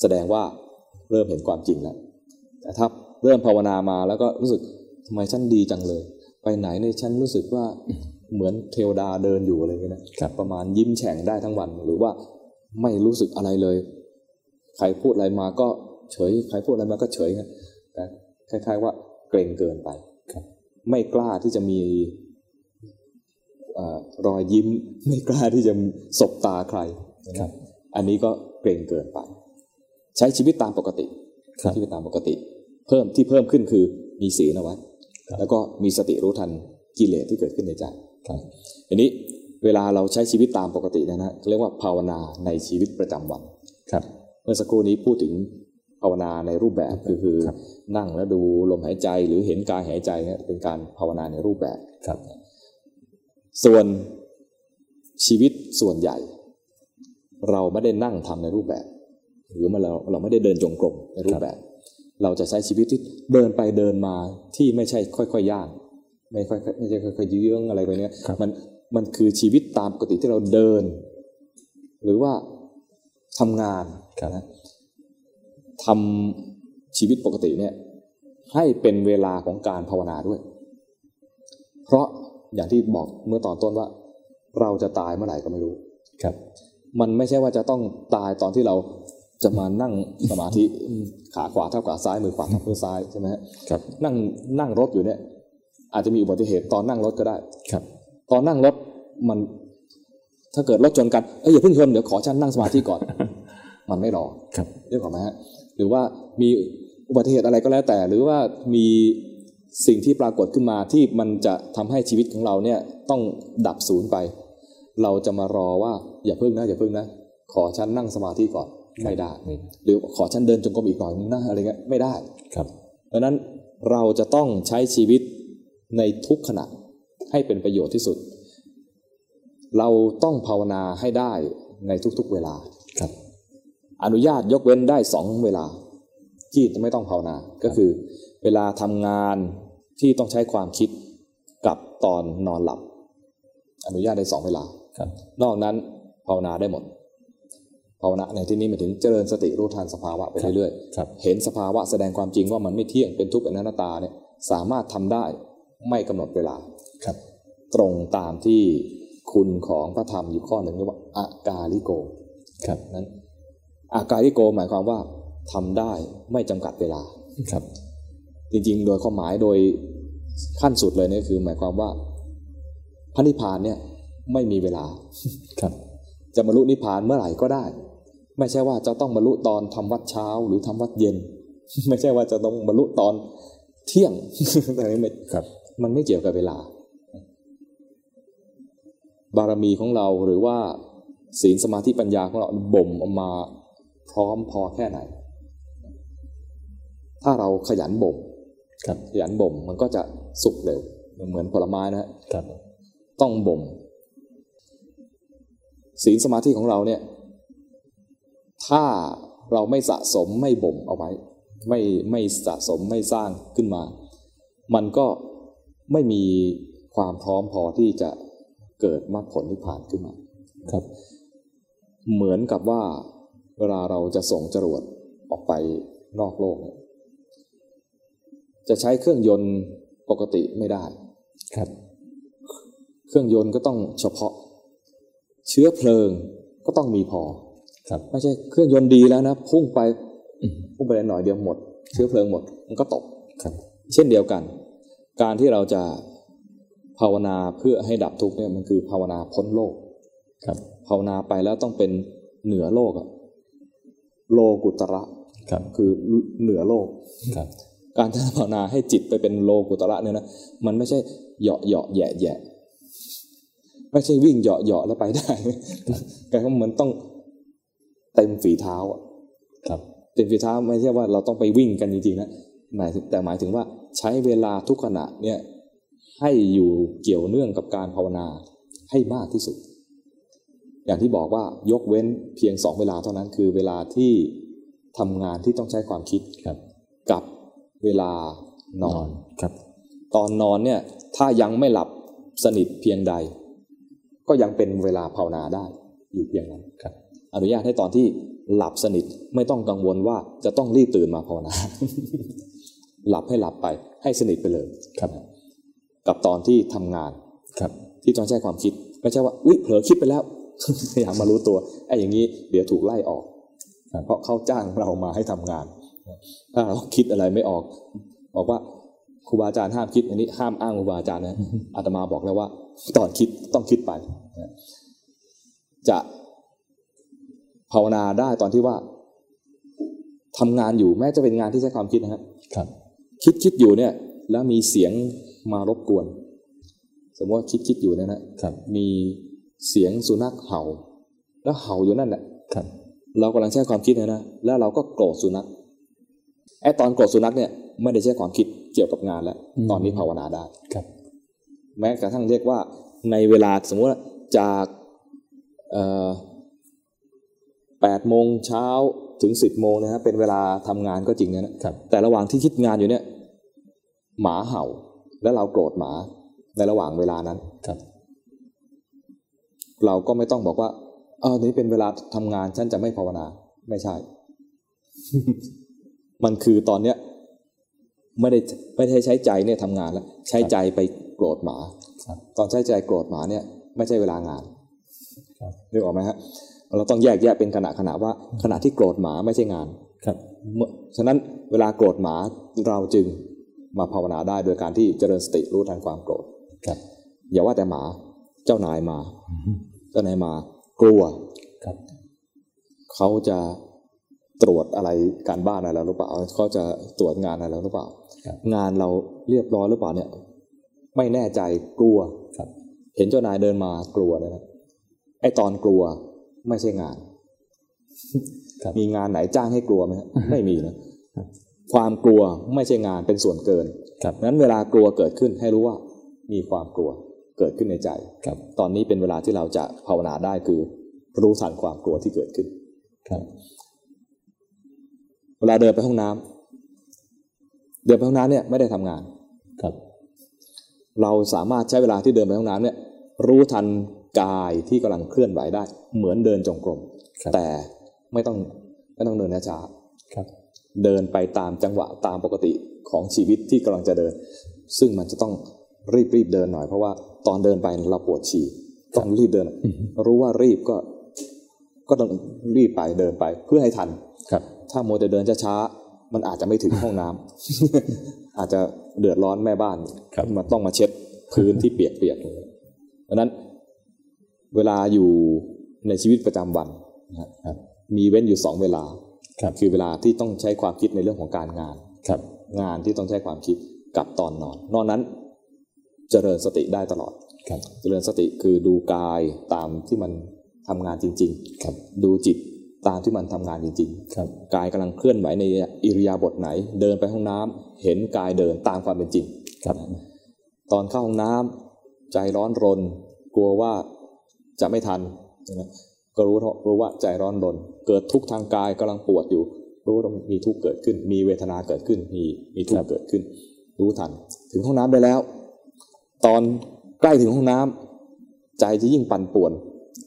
แสดงว่าเริ่มเห็นความจริงแล้วแต่ถ้าเริ่มภาวนามาแล้วก็รู้สึกทำไมฉันดีจังเลย ไปไหนเนี่ยฉันรู้สึกว่า เหมือนเทวดาเดินอยู่อะไรอย่างเงี้ยนะครับประมาณยิ้มแฉ่งได้ทั้งวัน หรือว่าไม่รู้สึกอะไรเลย ใครพูดอะไรมาก็เฉย ใครพูดอะไรมาก็เฉยนะแต่คล้ายๆว่าเกรงเกินไปครับไม่กล้าที่จะมีเอ่อรอยยิ้ม ไม่กล้าที่จะสบตาใครนะคครัรับบอันนี้ก็เกรงเกินไป ใช้ชีวิตตามปกติครับใช้ชีวิตตามปกติ เพิ่มที่เพิ่มขึ้นคือมีศีลเอาไว้ครับแล้วก็มีสติรู้ทันกิเลสที่เกิดขึ้นในใจ ครับทีนี้เวลาเราใช้ชีวิตตามปกตินะฮะเรียกว่าภาวนาในชีวิตประจำวันครับเมื่อสักครู่นี้พูดถึงภาวนาในรูปแบบคือคือครับนั่งแล้วดูลมหายใจหรือเห็นกายหายใจเนี่ยเป็นการภาวนาในรูปแบบครับ ส่วนชีวิตส่วนใหญ่ เราไม่ได้นั่งทำในรูปแบบ หรือมาเราเราไม่ได้เดินจงกรมในรูปแบบ เราจะใช้ชีวิตที่เดินไปเดินมาที่ไม่ใช่ค่อยๆย่าง ไม่ค่อยๆไม่ใช่ค่อยๆเยื้องอะไรไปเนี้ยครับมันมันคือชีวิตตามปกติที่เราเดิน หรือว่าทำงานครับนะทำชีวิตปกติเนี่ย ให้เป็นเวลาของการภาวนาด้วย เพราะอย่างที่บอกเมื่อตอนต้นว่า เราจะตายเมื่อไหร่ก็ไม่รู้ครับ มันไม่ใช่ว่าจะต้องตายตอนที่เราจะมานั่งสมาธิอืมขาขวาเท่ากับซ้ายมือขวาเท่ามือซ้ายใช่ไหมฮะครับนั่งนั่งรถอยู่เนี่ย อาจจะมีอุบัติเหตุตอนนั่งรถก็ได้ครับ ตอนนั่งรถมันถ้าเกิดรถชนกันเอ้ยอย่าเพิ่งชนเดี๋ยวขอฉันนั่งสมาธิก่อน มันไม่รอครับเรื่องของไหมฮะหรือว่ามีอุบัติเหตุอะไรก็แล้วแต่ หรือว่ามีสิ่งที่ปรากฏขึ้นมาที่มันจะทำให้ชีวิตของเราเนี่ยต้องดับศูนย์ไป เราจะมารอว่าอย่าเพิ่งนะอย่าเพิ่งนะขอฉันนั่งสมาธิก่อนไม่ได้ หรือขอฉันเดินจงกรมอีกหน่อยนึงนะอะไรเงี้ยไม่ได้ครับเพราะฉะนั้นเราจะต้องใช้ชีวิต ในทุกขณะให้เป็นประโยชน์ที่สุด เราต้องภาวนาให้ได้ในทุกๆเวลาครับ อนุญาตยกเว้นได้สองเวลา ที่ไม่ต้องภาวนาก็คือ เวลาทำงานที่ต้องใช้ความคิดกับตอนนอนหลับ อนุญาตได้สองเวลาครับ นอกนั้นภาวนาได้หมดภาวนาในที่นี้หมายถึงเจริญสติรู้ทันสภาวะไปเรื่อยครับๆเห็นสภาวะแสดงความจริงว่ามันไม่เที่ยงเป็นทุกข์เป็นอนัตตาเนี่ยสามารถทำได้ ไม่กำหนดเวลาครับ ตรงตามที่คุณของพระธรรมอยู่ข้อหนึ่งเรียกว่าอากาลิโกครับนั้นอากาลิโกหมายความว่าทำได้ไม่จำกัดเวลาครับ จริงๆ โดยความหมายโดยขั้นสุดเลยเนี่ยคือ หมายความว่าพระนิพพานเนี่ยไม่มีเวลาครับ จะบรรลุนิพพานเมื่อไหร่ก็ได้ ไม่ใช่ว่าจะต้องบรรลุตอนทำวัดเช้าหรือทำวัดเย็น ไม่ใช่ว่าจะต้องบรรลุตอนเที่ยงแต่ไม่ครับ มันไม่เกี่ยวกับเวลา บารมีของเราหรือว่าศีลสมาธิปัญญาของเราบ่มออกมาพร้อมพอแค่ไหน ถ้าเราขยันบ่มครับขยันบ่มมันก็จะสุกเร็ว เหมือนผลไม้นะฮะครับ ต้องบ่มศีลสมาธิของเราเนี่ย ถ้าเราไม่สะสมไม่บ่มเอาไว้ ไม่ไม่สะสมไม่สร้างขึ้นมา มันก็ ไม่มีความพร้อมพอที่จะเกิดมรรคผลนิพพานขึ้นมาครับ เหมือนกับว่าเวลาเราจะส่งจรวดออกไปนอกโลกเนี่ยจะใช้เครื่องยนต์ปกติไม่ได้ครับ เครื่องยนต์ก็ต้องเฉพาะ เชื้อเพลิงก็ต้องมีพอ ครับ ไม่ใช่เครื่องยนต์ดีแล้วนะพุ่งไปพุ่งไปหน่อยเดียวหมด เชื้อเพลิงหมด มันก็ตกครับ เช่นเดียวกัน การที่เราจะภาวนาเพื่อให้ดับทุกข์เนี่ยมันคือภาวนาพ้นโลกครับ ภาวนาไปแล้วต้องเป็นเหนือโลกอะโลกุตระครับคือเหนือโลกครับ การที่ภาวนาให้จิตไปเป็นโลกุตระเนี่ยนะมันไม่ใช่เหยาะเหยาะแหย่แหย่ไม่ใช่วิ่งเหยาะเหยาะแล้วไปได้แต่ก็มันต้องเต็มฝีเท้าอะครับ เต็มฝีเท้าไม่ใช่ว่าเราต้องไปวิ่งกันจริงๆนะหมายถึงแต่หมายถึงว่า ใช้เวลาทุกขณะเนี่ยให้อยู่เกี่ยวเนื่องกับการภาวนาให้มากที่สุด อย่างที่บอกว่ายกเว้นเพียงสองเวลาเท่านั้นคือเวลาที่ทำงานที่ต้องใช้ความคิดครับ กับเวลานอนครับ ตอนนอนเนี่ยถ้ายังไม่หลับสนิทเพียงใด ก็ยังเป็นเวลาภาวนาได้อยู่เพียงนั้นครับอนุญาตให้ตอนที่หลับสนิทไม่ต้องกังวลว่าจะต้องรีบตื่นมาภาวนา หลับให้หลับไป ให้สนิทไปเลยครับ กับตอนที่ทำงานครับ ที่ต้องใช้ความคิดไม่ใช่ว่าอุ๊ยเผลอคิดไปแล้วอยากมารู้ตัวไอ้อย่างนี้เดี๋ยวถูกไล่ออกครับเพราะเขาจ้างเรามาให้ทำงาน ถ้าเราคิดอะไรไม่ออก บอกว่าครูบาอาจารย์ห้ามคิดอันนี้ห้ามอ้างครูบาอาจารย์นะอาตมาบอกแล้วว่า ตอนคิดต้องคิดไปนะจะภาวนาได้ตอนที่ว่าทำงานอยู่แม้จะเป็นงานที่ใช้ความคิดนะครับ ครับคิดคิดอยู่เนี่ย แล้วมีเสียงมารบกวน สมมติว่าคิดคิดอยู่เนี่ยนะครับมีเสียงสุนัขเห่า แล้วเห่าอยู่นั่นแหละครับ เรากำลังใช้ความคิดนะนะแล้วเราก็โกรธสุนัขไอ้ตอนโกรธสุนัขเนี่ยไม่ได้ใช้ความคิดเกี่ยวกับงานแล้วอืมตอนนี้ภาวนาได้ครับ แม้กระทั่งเรียกว่าในเวลาสมมติว่าจากแปดโมงเช้าถึงสิบโมงนะฮะเป็นเวลาทำงานก็จริงนะนะครับแต่ระหว่างที่คิดงานอยู่เนี่ย หมาเห่า แล้วเราโกรธหมาในระหว่างเวลานั้นครับ เราก็ไม่ต้องบอกว่า เออนี้เป็นเวลาทำงานฉันจะไม่ภาวนา ไม่ใช่ มันคือตอนเนี้ยไม่ได้ไม่ได้ใช้ใจเนี่ยทำงานแล้วใช้ใจไปโกรธหมาครับตอนใช้ใจโกรธหมาเนี่ย ไม่ใช่เวลางานครับนึกออกไหมฮะเราต้องแยกแยะเป็นขณะขณะว่า ขณะที่โกรธหมาไม่ใช่งานครับเมื่อฉะนั้นเวลาโกรธหมาเราจึง มาภาวนาได้โดยการที่เจริญสติรู้ทันความโกรธครับ อย่าว่าแต่หมาเจ้านายมา เจ้านายมากลัวครับเขาจะตรวจอะไรการบ้านอะไรแล้วหรือเปล่าเขาจะตรวจงานอะไรแล้วหรือเปล่าครับงานเราเรียบร้อยหรือเปล่าเนี่ย ไม่แน่ใจกลัวครับ เห็นเจ้านายเดินมากลัวเลยนะไอ้ตอนกลัวไม่ใช่งานครับมีงานไหนจ้างให้กลัวไหมครับไม่มีนะ ความกลัวไม่ใช่งานเป็นส่วนเกินครับนั้นเวลากลัวเกิดขึ้นให้รู้ว่ามีความกลัวเกิดขึ้นในใจครับ ตอนนี้เป็นเวลาที่เราจะภาวนาได้คือ รู้ทันความกลัวที่เกิดขึ้นครับ เวลาเดินไปห้องน้ำเดินไปห้องน้ำเนี่ยไม่ได้ทำงานครับ เราสามารถใช้เวลาที่เดินไปห้องน้ำเนี่ย รู้ทันกายที่กำลังเคลื่อนไหวได้ เหมือนเดินจงกรมครับแต่ไม่ต้องไม่ต้องเดินช้าครับๆ เดินไปตามจังหวะตามปกติของชีวิตที่กำลังจะเดิน ซึ่งมันจะต้องรีบรีบเดินหน่อยเพราะว่าตอนเดินไปเราปวดฉี่ต้องรีบเดิน รู้ว่ารีบก็ ก็ต้องรีบไปเดินไปเพื่อให้ทันครับ ถ้าโมวแต่เดินช้าๆมันอาจจะไม่ถึงห้องน้ำอาจจะเดือดร้อนแม่บ้านครับมาต้องมาเช็ดพื้นที่เปียกๆเลยดังนั้น เวลาอยู่ในชีวิตประจำวันนะฮะครับมีเว้นอยู่สองเวลา ครับคือเวลาที่ต้องใช้ความคิดในเรื่องของการงานครับ งานที่ต้องใช้ความคิดกับตอนนอน นอนนั้นเจริญสติได้ตลอดครับ เจริญสติคือดูกายตามที่มันทำงานจริงครับๆดูจิตตามที่มันทำงานจริงๆครับกายกำลังเคลื่อนไหวในอิริยาบถไหน เดินไปห้องน้ำเห็นกายเดินตามความเป็นจริงครับ ตอนเข้าห้องน้ำใจร้อนรน กลัวว่าจะไม่ทันนะ ก็รู้รู้ว่าใจร้อนรน เกิดทุกข์ทางกายกำลังปวดอยู่ รู้ว่ามีทุกข์เกิดขึ้น มีเวทนาเกิดขึ้น มีมีทุกข์เกิดขึ้น รู้ทัน ถึงห้องน้ำได้แล้ว ตอนใกล้ถึงห้องน้ำใจจะยิ่งปั่นป่วน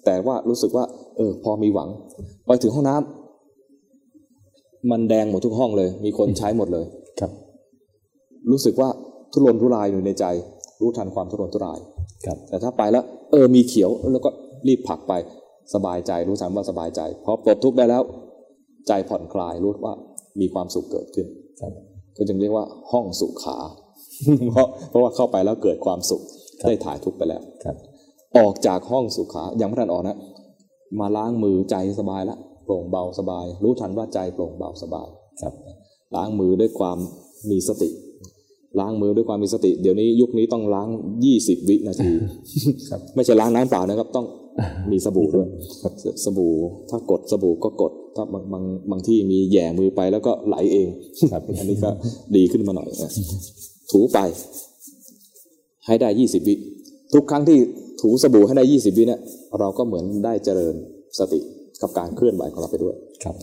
แต่ว่ารู้สึกว่า เออ พอมีหวัง ไปถึงห้องน้ำมันแดงหมดทุกห้องเลย มีคนใช้หมดเลยครับ รู้สึกว่าทุรนทุรายอยู่ในใจ รู้ทันความทุรนทุรายครับ แต่ถ้าไปแล้ว เออมีเขียวแล้วก็รีบผลักไป สบายใจรู้ทันว่าสบายใจพอปลดทุกข์ได้แล้ว ใจผ่อนคลายรู้ว่ามีความสุขเกิดขึ้นครับก็จึงเรียกว่าห้องสุขาเพราะเพราะว่าเข้าไปแล้วเกิดความสุขครับได้ถ่ายทุกข์ไปแล้วครับออกจากห้องสุขายังไม่ทันออกนะมาล้างมือใจสบายละโปร่งเบาสบาย รู้ทันว่าใจโปร่งเบาสบายครับ ล้างมือด้วยความมีสติ ล้างมือด้วยความมีสติ เดี๋ยวนี้ยุคนี้ต้องล้าง20วินาทีครับไม่ใช่ล้างน้ำเปล่านะครับ ต้อง มีสบู่ด้วยสสบู่ถ้ากดสบู่ก็กด ถ้าบางบางบางที่มีแหย่มือไปแล้วก็ไหลเองครับอันนี้ก็ดีขึ้นมาหน่อยนะถูไป ให้ได้20วิทุกครั้งที่ถูสบู่ให้ได้20วิเนี่ยเราก็เหมือนได้เจริญสติกับการเคลื่อนไหวของเราไปด้วยครับ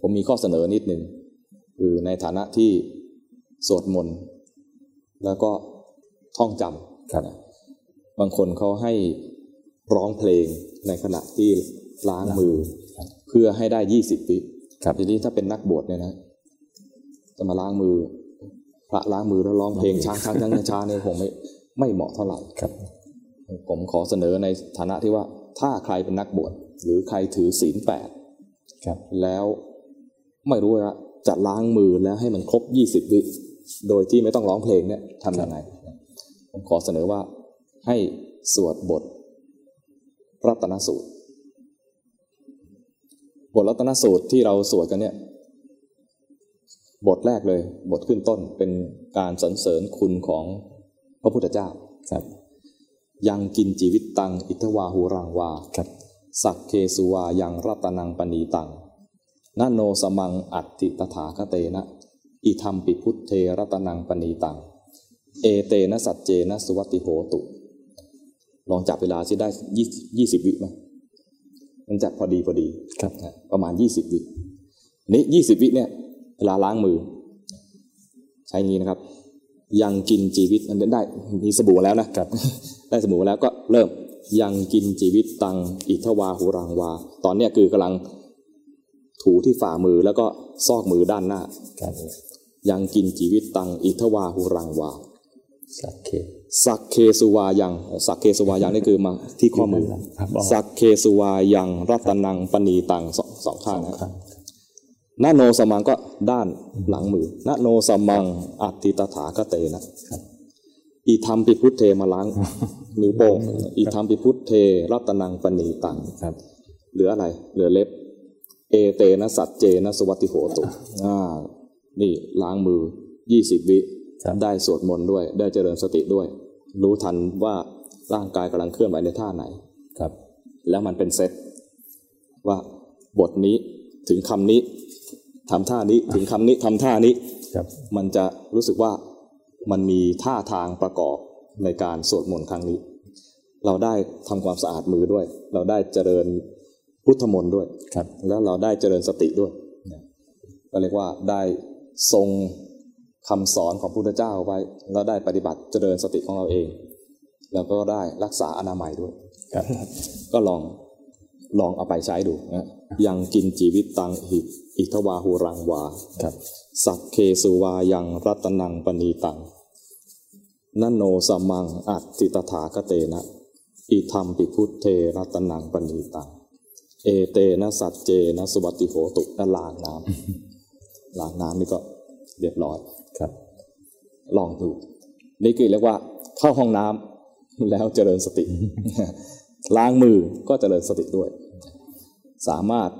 ผมมีข้อเสนอนิดหนึ่งคือในฐานะที่สวดมนต์แล้วก็ท่องจำครับนะบางคนเขาให้ ร้องเพลงในขณะที่ล้างมือครับเพื่อให้ได้ยี่สิบวิครับทีนี้ถ้าเป็นนักบวชเนี่ยนะจะมาล้างมือพระล้างมือแล้วร้องเพลงช้างช้างช้างช้างเนี่ยคงไม่ไม่เหมาะเท่าไหร่ครับ ผมขอเสนอในฐานะที่ว่าถ้าใครเป็นนักบวชหรือใครถือศีลแปดครับแล้วไม่รู้ว่าจะล้างมือแล้วให้มันครบ20วิโดยที่ไม่ต้องร้องเพลงเนี่ยทำยังไงผมขอเสนอว่าให้สวดบท รัตนสูตร บทรัตนสูตรที่เราสวดกันเนี่ย บทแรกเลย บทขึ้นต้นเป็นการสรรเสริญคุณของพระพุทธเจ้าครับยังกินจีวิตตัง อิทวาหูรังวาครับสักเคสุวายังรัตนังปณีตังนโนสมังอัตติตถาคเตนะ อิธรรมปิพุทเทรัตนังปณีตัง เอเตนะสัจเจนะสุวัติโหตุ ลองจับเวลาที่ได้ยี่ยี่สิบวิไหมมันจะพอดีพอดีครับนะประมาณยี่สิบวินี้ยี่สิบวิเนี่ยเวลาล้างมือ ใช้อย่างนี้นะครับ ยังกินจีวิตมันได้มีสบู่แล้วนะครับ ได้สบู่แล้วก็เริ่มยังกินจีวิตตังอิทวาหูรังวา ตอนเนี้ยคือกำลังถูที่ฝ่ามือแล้วก็ซอกมือด้านหน้าครับยังกินจีวิตตังอิทวาหูรังวา สักเคสักเคสุวายังสักเคสุวายังนี่คือมาที่ข้อมือครับอ๋อสักเคสุวายังรัตนังปณีตังสองสองข้างนะครับนาโนสมังก็ด้านหลังมือนาโนสมังอัตติตถาคเตนะครับอีธรรมปิพุทเทมาล้างนิ้วโป้งอีธรรมปิพุทเท รัตนังปณีตังครับเหลืออะไร เหลือเล็บ เอเตนะสัจเจนะสวัติโหตุอ่านี่ล้างมือยี่สิบวิครับ ได้สวดมนต์ด้วย ได้เจริญสติด้วย รู้ทันว่าร่างกายกำลังเคลื่อนไหวในท่าไหนครับ แล้วมันเป็นเซตว่าบทนี้ถึงคำนี้ทำท่านี้ถึงคำนี้ทำท่านี้ครับ มันจะรู้สึกว่ามันมีท่าทางประกอบในการสวดมนต์ครั้งนี้ เราได้ทำความสะอาดมือด้วย เราได้เจริญพุทธมนต์ด้วยครับ แล้วเราได้เจริญสติด้วยก็เรียกว่าได้ทรง คำสอนของพระพุทธเจ้าไว้ แล้วได้ปฏิบัติเจริญสติของเราเอง แล้วก็ได้รักษาอนามัยด้วยครับ ก็ลองลองเอาไปใช้ดูนะยังกินจีวิตตังหิอิทวาหูรังวาครับสักเคสุวายังรัตนังปณีตังนโนสมังอัตติตถาคเตนะอิธรรมปิพุทเทรัตนังปณีตังเอเตนะสัจเจนะสุวัติโหตุนะล้างน้ำล้างน้ำนี่ก็เรียบร้อย ครับ ลองดู นี่คือเรียกว่า เข้าห้องน้ำแล้วเจริญสติ ล้างมือก็เจริญสติด้วย สามารถ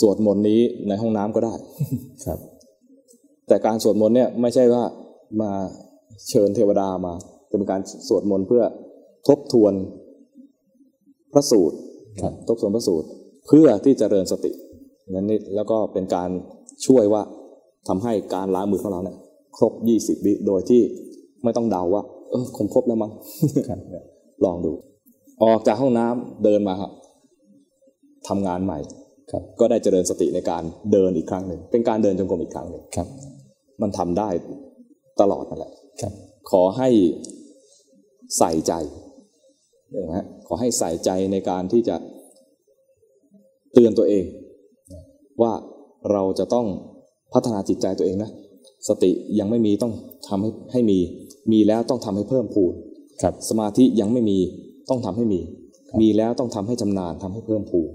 สวดมนต์นี้ในห้องน้ำก็ได้ครับ แต่การสวดมนต์เนี่ยไม่ใช่ว่ามาเชิญเทวดามา เป็นการสวดมนต์เพื่อทบทวนพระสูตรครับทบทวนพระสูตร เพื่อที่จะเจริญสตินั้นนี่แล้วก็เป็นการช่วยว่า ทำให้การล้างมือของเราเนี่ยครบ 20 วิโดยที่ไม่ต้องเดาว่า เออคงครบแล้วมั้งครับลองดู ออกจากห้องน้ำเดินมาครับทำงานใหม่ครับ ก็ได้เจริญสติในการเดินอีกครั้งหนึ่งเป็นการเดินจงกรมอีกครั้งหนึ่งครับ มันทำได้ตลอดนั่นแหละครับ ขอให้ใส่ใจนะฮะขอให้ใส่ใจในการที่จะเตือนตัวเอง ว่าเราจะต้อง พัฒนาจิตใจตัวเองนะสติยังไม่มีต้องทำให้ให้มี มีแล้วต้องทำให้เพิ่มพูนครับสมาธิยังไม่มีต้องทำให้มี มีแล้วต้องทำให้ชำนาญทำให้เพิ่มพูน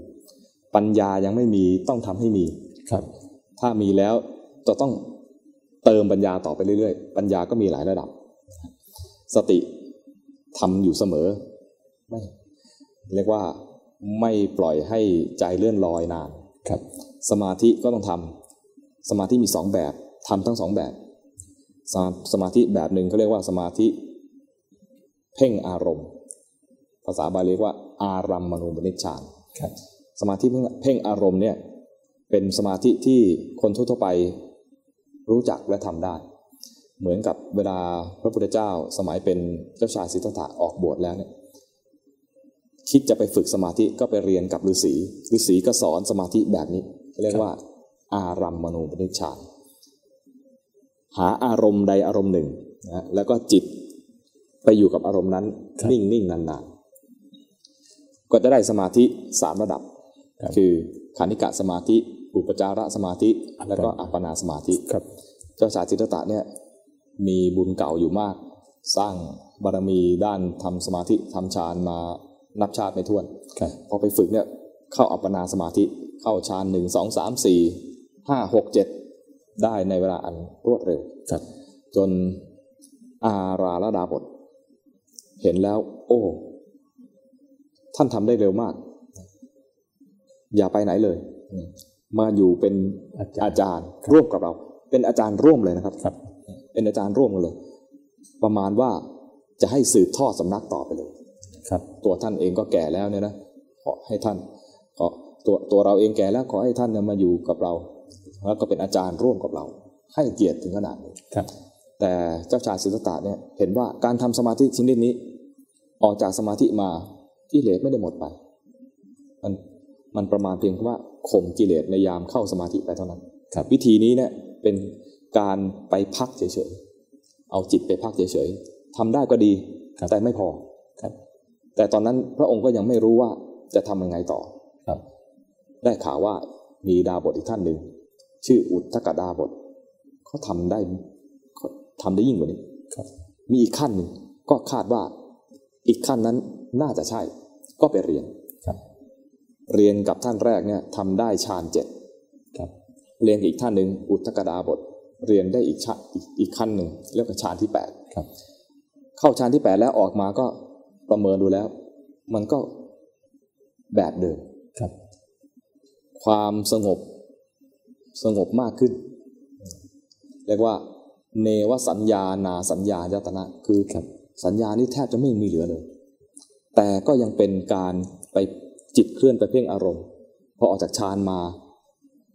ปัญญายังไม่มีต้องทำให้มีครับ ถ้ามีแล้วจะต้องเติมปัญญาต่อไปเรื่อยๆ ปัญญาก็มีหลายระดับ สติทำอยู่เสมอไม่เรียกว่าไม่ปล่อยให้ใจเลื่อนลอยนานครับ สมาธิก็ต้องทำ สมาธิมีสองแบบทำทั้งสองแบบสมาสมาธิแบบหนึ่งเขาเรียกว่าสมาธิ เพ่งอารมณ์ ภาษาบาลีเรียกว่า อารัมมณูปนิชฌานครับสมาธิเพ่งเพ่งอารมณ์เนี่ยเป็นสมาธิที่คนทั่วๆไปรู้จักและทำได้ เหมือนกับเวลาพระพุทธเจ้าสมัยเป็นเจ้าชายสิทธัตถะออกบวชแล้วเนี่ยคิดจะไปฝึกสมาธิก็ไปเรียนกับฤาษีฤาษีก็สอนสมาธิแบบนี้เรียกว่า อารัมมณูปนิชฌานหาอารมณ์ใดอารมณ์หนึ่งนะแล้วก็จิตไปอยู่กับอารมณ์นั้นครับนิ่งนิ่งๆนานๆ ก็จะได้สมาธิสามระดับครับคือขานิกะสมาธิ อุปจารสมาธิ แล้วก็อัปปนาสมาธิครับ เจ้าชายจิตตะเนี่ยมีบุญเก่าอยู่มาก สร้างบารมีด้านทำสมาธิทำฌานมานับชาติไม่ถ้วนครับพอไปฝึกเนี่ยเข้าอัปปนาสมาธิ เข้าฌานหนึ่งสองสามสี่ ห้าหกเจ็ดได้ในเวลาอันรวดเร็วครับ จนอาราลดาบท เห็นแล้ว โอ้ ท่านทำได้เร็วมาก อย่าไปไหนเลย มาอยู่เป็นอาจารย์อาจารย์ร่วมกับเรา เป็นอาจารย์ร่วมเลยนะครับครับเป็นอาจารย์ร่วมกันเลย ประมาณว่าจะให้สืบทอดสำนักต่อไปเลย ครับ ตัวท่านเองก็แก่แล้วเนี่ยนะขอให้ท่านขอตัวตัวเราเองแก่แล้วขอให้ท่านเนี่ยมาอยู่กับเรา แล้วก็เป็นอาจารย์ร่วมกับเรา ให้เกียรติถึงขนาดนี้ครับแต่เจ้าชายสิทธัตถะเนี่ยเห็นว่าการทำสมาธิชนิดนี้ ออกจากสมาธิมากิเลสไม่ได้หมดไป มันมันประมาณเพียงแค่ว่าข่มกิเลสในยามเข้าสมาธิไปเท่านั้นครับวิธีนี้เนี่ยเป็นการไปพักเฉยๆเอาจิตไปพักเฉยๆทำได้ก็ดีครับแต่ไม่พอครับ แต่ตอนนั้นพระองค์ก็ยังไม่รู้ว่าจะทำยังไงต่อครับ ได้ข่าวว่ามีดาบทอีกท่านหนึ่ง ชื่ออุทธกดาบทเขาทำได้เขาทำได้ยิ่งกว่านี้ครับมีอีกขั้นหนึ่งก็คาดว่าอีกขั้นนั้นน่าจะใช่ ก็ไปเรียนครับเรียนกับท่านแรกเนี่ยทำได้ฌานเจ็ดครับเรียนกับอีกท่านหนึ่งอุทธกดาบท เรียนได้อีกชาอีกอีกขั้นหนึ่งเรียกว่าฌานที่แปดครับเข้าฌานที่แปดแล้วออกมาก็ประเมินดูแล้ว มันก็แบบเดิมครับ ความสงบ สงบมากขึ้น เรียกว่า เนวสัญญานาสัญญายตนะ คือครับสัญญานี่แทบจะไม่มีเหลือเลย แต่ก็ยังเป็นการไปจิตเคลื่อนไปเพ่งอารมณ์พอออกจากฌานมา